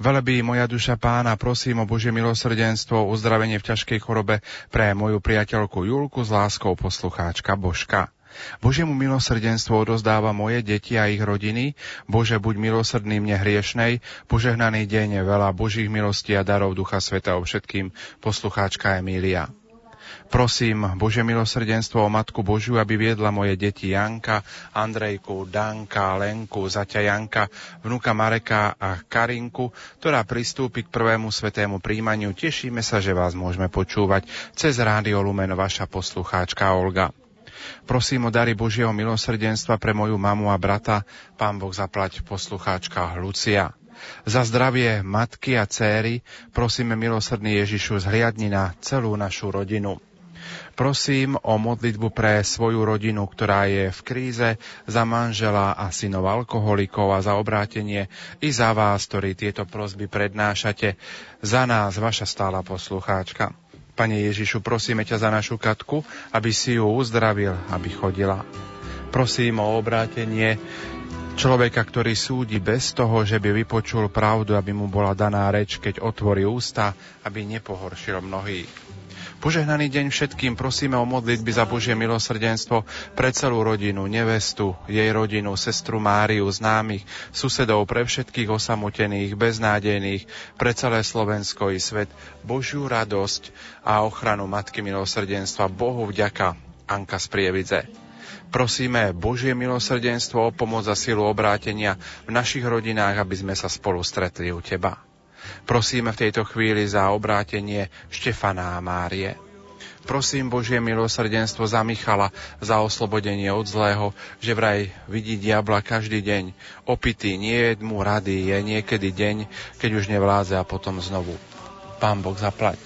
Velebí moja duša pána, prosím o Božie milosrdenstvo, uzdravenie v ťažkej chorobe pre moju priateľku Julku s láskou poslucháčka Božka. Božiemu milosrdenstvo odozdáva moje deti a ich rodiny. Bože, buď milosrdný mne hriešnej. Požehnaný deň, veľa Božích milostí a darov Ducha Sveta o všetkým poslucháčka Emília. Prosím Bože milosrdenstvo o Matku Božiu, aby viedla moje deti Janka, Andrejku, Danka, Lenku, Zaťa Janka, vnuka Mareka a Karinku, ktorá pristúpi k prvému svetému príjmaniu. Tešíme sa, že vás môžeme počúvať cez Rádio Lumen vaša poslucháčka Olga. Prosím o dary Božieho milosrdenstva pre moju mamu a brata. Pán Boh zaplať poslucháčka Lucia. Za zdravie matky a céry prosíme milosrdný Ježišu zhliadni na celú našu rodinu. Prosím o modlitbu pre svoju rodinu, ktorá je v kríze, za manžela a synov alkoholikov a za obrátenie i za vás, ktorí tieto prosby prednášate. Za nás, vaša stála poslucháčka. Pane Ježišu, prosíme ťa za našu Katku, aby si ju uzdravil, aby chodila. Prosím o obrátenie človeka, ktorý súdi bez toho, že by vypočul pravdu, aby mu bola daná reč, keď otvorí ústa, aby nepohoršil mnohých. Požehnaný deň všetkým, prosíme o modlitby za Božie milosrdenstvo pre celú rodinu, nevestu, jej rodinu, sestru Máriu, známych, susedov, pre všetkých osamotených, beznádejných, pre celé Slovensko i svet, Božiu radosť a ochranu Matky milosrdenstva. Bohu vďaka, Anka z Prievidze. Prosíme Božie milosrdenstvo o pomoc a silu obrátenia v našich rodinách, aby sme sa spolu stretli u Teba. Prosíme v tejto chvíli za obrátenie Štefana a Márie. Prosím Božie milosrdenstvo za Michala, za oslobodenie od zlého, že vraj vidí diabla každý deň. Opitý, nie je mu rady, je niekedy deň, keď už nevláze a potom znovu. Pán Boh zaplať.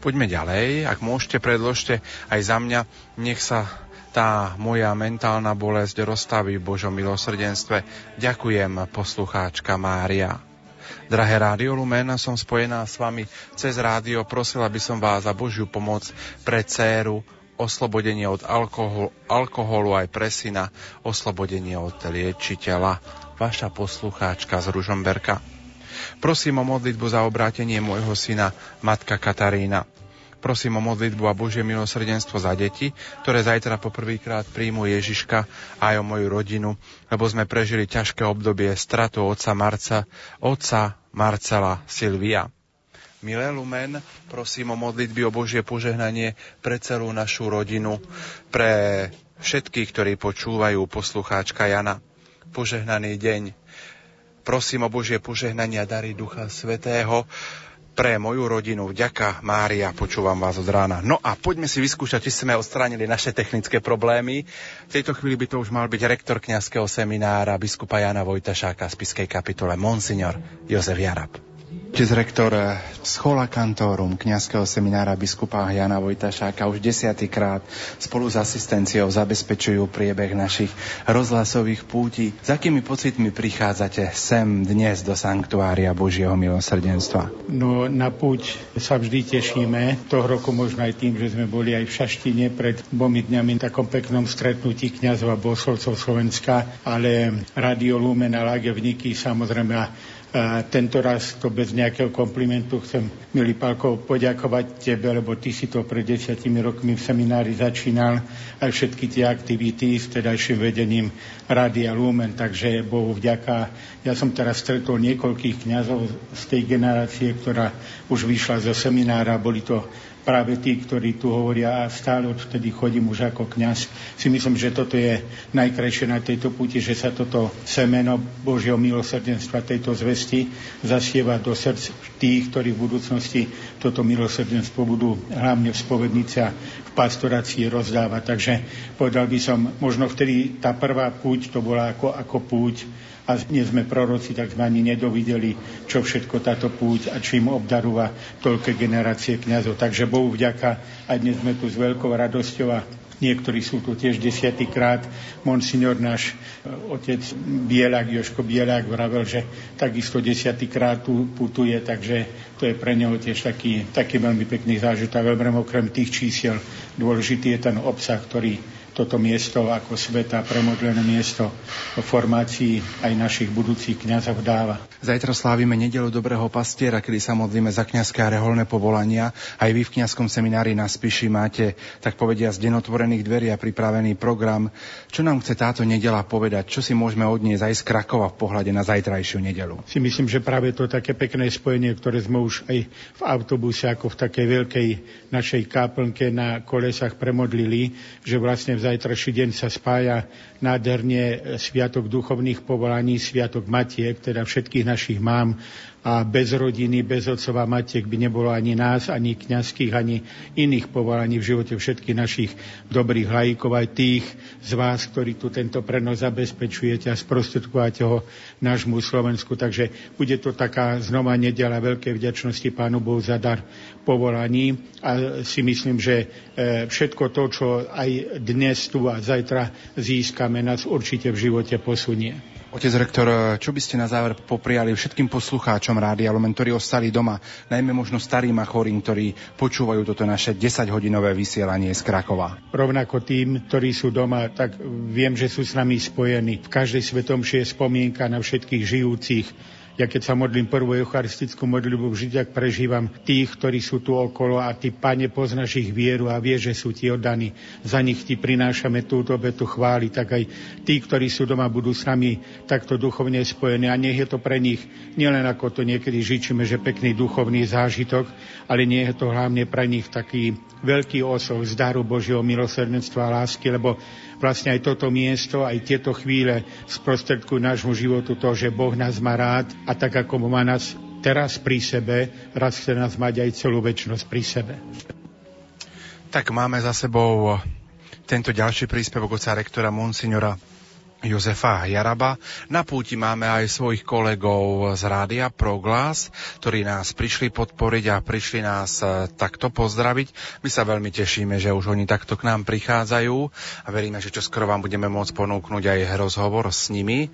Poďme ďalej, ak môžete, predložte aj za mňa, nech sa tá moja mentálna bolesť rozstaví v Božom milosrdenstve. Ďakujem, poslucháčka Mária. Drahé Rádio Lumen, som spojená s vami cez rádio. Prosila by som vás za Božiu pomoc pre dceru, oslobodenie od alkoholu, alkoholu aj pre syna, oslobodenie od liečiteľa. Vaša poslucháčka z Ružomberka. Prosím o modlitbu za obrátenie môjho syna, matka Katarína. Prosím o modlitbu a Božie milosrdenstvo za deti, ktoré zajtra poprvýkrát príjmu Ježiška a aj o moju rodinu, lebo sme prežili ťažké obdobie stratu otca Marca, otca Marcela Silvia. Milé Lumen, prosím o modlitby o Božie požehnanie pre celú našu rodinu, pre všetkých, ktorí počúvajú poslucháčka Jana. Požehnaný deň. Prosím o Božie požehnanie a dary Ducha Svetého, pre moju rodinu. Vďaka, Mária, počúvam vás od rána. No a poďme si vyskúšať, či sme odstránili naše technické problémy. V tejto chvíli by to už mal byť rektor kňazského seminára biskupa Jana Vojtašáka z Piskej kapitole Monsignor Jozef Jarab. Otec rektor Schola Kantorum kňazského seminára biskupa Jana Vojtašáka už desiatýkrát spolu s asistenciou zabezpečujú priebeh našich rozhlasových pútí. S akými pocitmi prichádzate sem dnes do Sanktuária Božieho milosrdenstva? No na púť sa vždy tešíme. Toho roku možno aj tým, že sme boli aj v Šaštine pred dvomi dňami v takom peknom stretnutí kňazov a bosolcov Slovenska, ale Radio Lumen a Lágevníky samozrejme a tento raz to bez nejakého komplimentu chcem, milý Pálko, poďakovať tebe, lebo ty si to pred desiatimi rokmi v seminári začínal, aj všetky tie aktivity s tedajším vedením Rádia Lumen, takže Bohu vďaka. Ja som teraz stretol niekoľkých kňazov z tej generácie, ktorá už vyšla zo seminára, boli to práve tí, ktorí tu hovoria a stále odtedy chodím už ako kňaz. Si myslím, že toto je najkrajšie na tejto puti, že sa toto semeno Božieho milosrdenstva, tejto zvesti zasieva do srdc tých, ktorí v budúcnosti toto milosrdenstvo budú hlavne v spovednici a v pastorácii rozdávať. Takže povedal by som, možno vtedy tá prvá púť to bola ako, ako púť a nie sme proroci, tak sme ani nedovideli, čo všetko táto púť a čím obdarúva toľké generácie kňazov. Takže Bohu vďaka, a dnes sme tu s veľkou radosťou a niektorí sú tu tiež desiatýkrát. Monsignor náš e, otec Bielák, Joško Bielák vravel, že takisto desiatýkrát tu putuje, takže to je pre neho tiež taký, taký veľmi pekný zážitok. Veľmi okrem tých čísiel dôležitý je ten obsah, ktorý toto miesto ako sveta premodlené miesto v formácii aj našich budúcich kňazov dáva. Zajtra slávime nedelu Dobrého pastiera, kedy sa modlíme za kňazské a reholné povolania. Aj vy v kňazskom seminári na Spiši máte, tak povedia, z denotvorených dverí a pripravený program. Čo nám chce táto nedela povedať? Čo si môžeme odniesť aj z Krakova v pohľade na zajtrajšiu nedelu? Si myslím, že práve to také pekné spojenie, ktoré sme už aj v autobuse ako v takej veľkej našej káplnke na kolesách premodlili, že vlastne v zajtrajší deň sa spája nádherne Sviatok duchovných povolaní, Sviatok Matiek, teda všetkých našich mám a bez rodiny, bez otcova matiek by nebolo ani nás, ani kňazských, ani iných povolaní v živote všetkých našich dobrých lajkov, aj tých z vás, ktorí tu tento prenos zabezpečujete a sprostredkujete ho nášmu Slovensku. Takže bude to taká znova nedela veľkej vďačnosti Pánu Bohu za dar povolaní a si myslím, že e, všetko to, čo aj dnes tu a zajtra získame, nás určite v živote posunie. Otec rektor, čo by ste na záver popriali všetkým poslucháčom Rádia Lumen, ktorí ostali doma, najmä možno starým a chorým, ktorí počúvajú toto naše 10-hodinové vysielanie z Krakova? Rovnako tým, ktorí sú doma, tak viem, že sú s nami spojení. V každej svetomšie je spomienka na všetkých žijúcich, ja keď sa modlím prvú eucharistickú modlitbu, vždy tak prežívam tých, ktorí sú tu okolo a ty, Pane, poznáš ich vieru a vie, že sú ti oddaní. Za nich ti prinášame túto obetu chváli, tak aj tí, ktorí sú doma, budú s nami takto duchovne spojení a nech je to pre nich nielen ako to niekedy žičíme, že pekný duchovný zážitok, ale nie je to hlavne pre nich taký veľký osoch z daru Božieho milosrdenstva a lásky, lebo vlastne aj toto miesto, aj tieto chvíle sprostredkujú nášmu životu to, že Boh nás má rád a tak ako má nás teraz pri sebe, raz chce nás mať aj celú väčšnosť pri sebe. Tak máme za sebou tento ďalší príspevok oca rektora Monsignora Jozefa Jaraba. Na púti máme aj svojich kolegov z Rádia Proglas, ktorí nás prišli podporiť a prišli nás e, takto pozdraviť. My sa veľmi tešíme, že už oni takto k nám prichádzajú a veríme, že čoskoro vám budeme môcť ponúknuť aj rozhovor s nimi.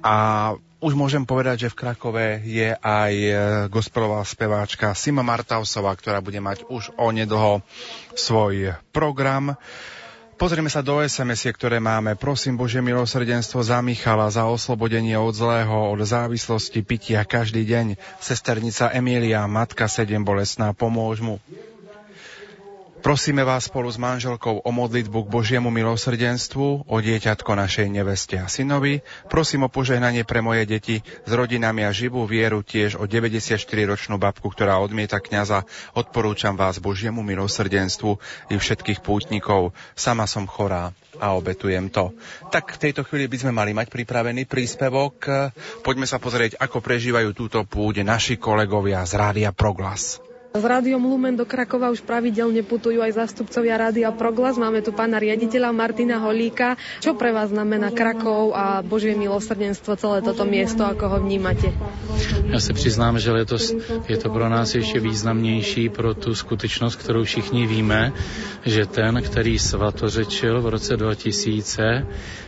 A už môžem povedať, že v Krakove je aj e, gospelová speváčka Sima Martausová, ktorá bude mať už onedlho svoj program. Pozrieme sa do sms ktoré máme. Prosím Bože milosrdenstvo za Michala, za oslobodenie od zlého, od závislosti pitia každý deň. Sesternica Emília, matka sedem bolesná, pomôž mu. Prosíme vás spolu s manželkou o modlitbu k Božiemu milosrdenstvu, o dieťatko našej neveste a synovi. Prosím o požehnanie pre moje deti s rodinami a živú vieru tiež o 94-ročnú babku, ktorá odmieta kňaza. Odporúčam vás Božiemu milosrdenstvu i všetkých pútnikov. Sama som chorá a obetujem to. Tak v tejto chvíli by sme mali mať pripravený príspevok. Poďme sa pozrieť, ako prežívajú túto púť naši kolegovia z Rádia Proglas. Z Rádiom Lumen do Krakova už pravidelne putujú aj zástupcovia Rádia Proglas. Máme tu pána riaditeľa Martina Holíka. Čo pre vás znamená Krakov a Božie milosrdenstvo, celé toto miesto, ako ho vnímate? Já se přiznám, že letos je to pro nás ještě významnější pro tu skutečnost, kterou všichni víme, že ten, který svatořečil v roce 2000,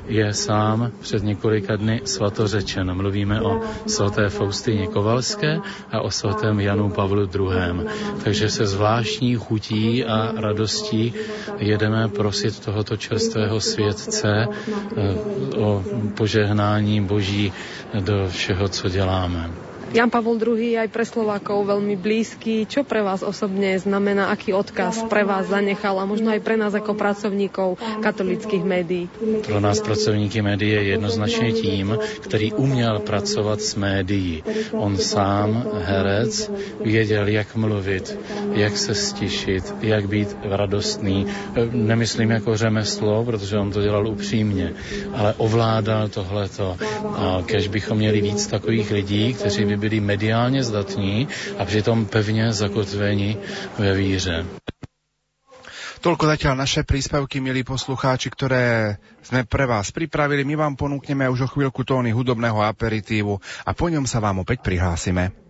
je sám před několika dny svatořečen. Mluvíme o svaté Faustině Kovalské a o svatém Janu Pavlu II. Takže se zvláštní chutí a radostí jedeme prosit tohoto čerstvého světce eh, o požehnání Boží do všeho, co děláme. Jan Pavol II je aj pre Slovákov veľmi blízky. Čo pre vás osobne znamená, aký odkaz pre vás zanechal a možno aj pre nás ako pracovníkov katolických médií? Pro nás pracovníky médií je jednoznačně tím, který uměl pracovat s médií. On sám, herec, věděl, jak mluvit, jak se stišit, jak být radostný. Nemyslím jako řemeslo, protože on to dělal upřímně, ale ovládal tohleto. A kež bychom měli víc takových lidí, kteří by byli mediálně zdatní a přitom pevně zakotvení ve víře. Toľko zatiaľ naše príspevky, milí poslucháči, ktoré sme pre vás pripravili. My vám ponúkneme už o chvíľku tóny hudobného aperitívu a po ňom sa vám opäť prihlásime.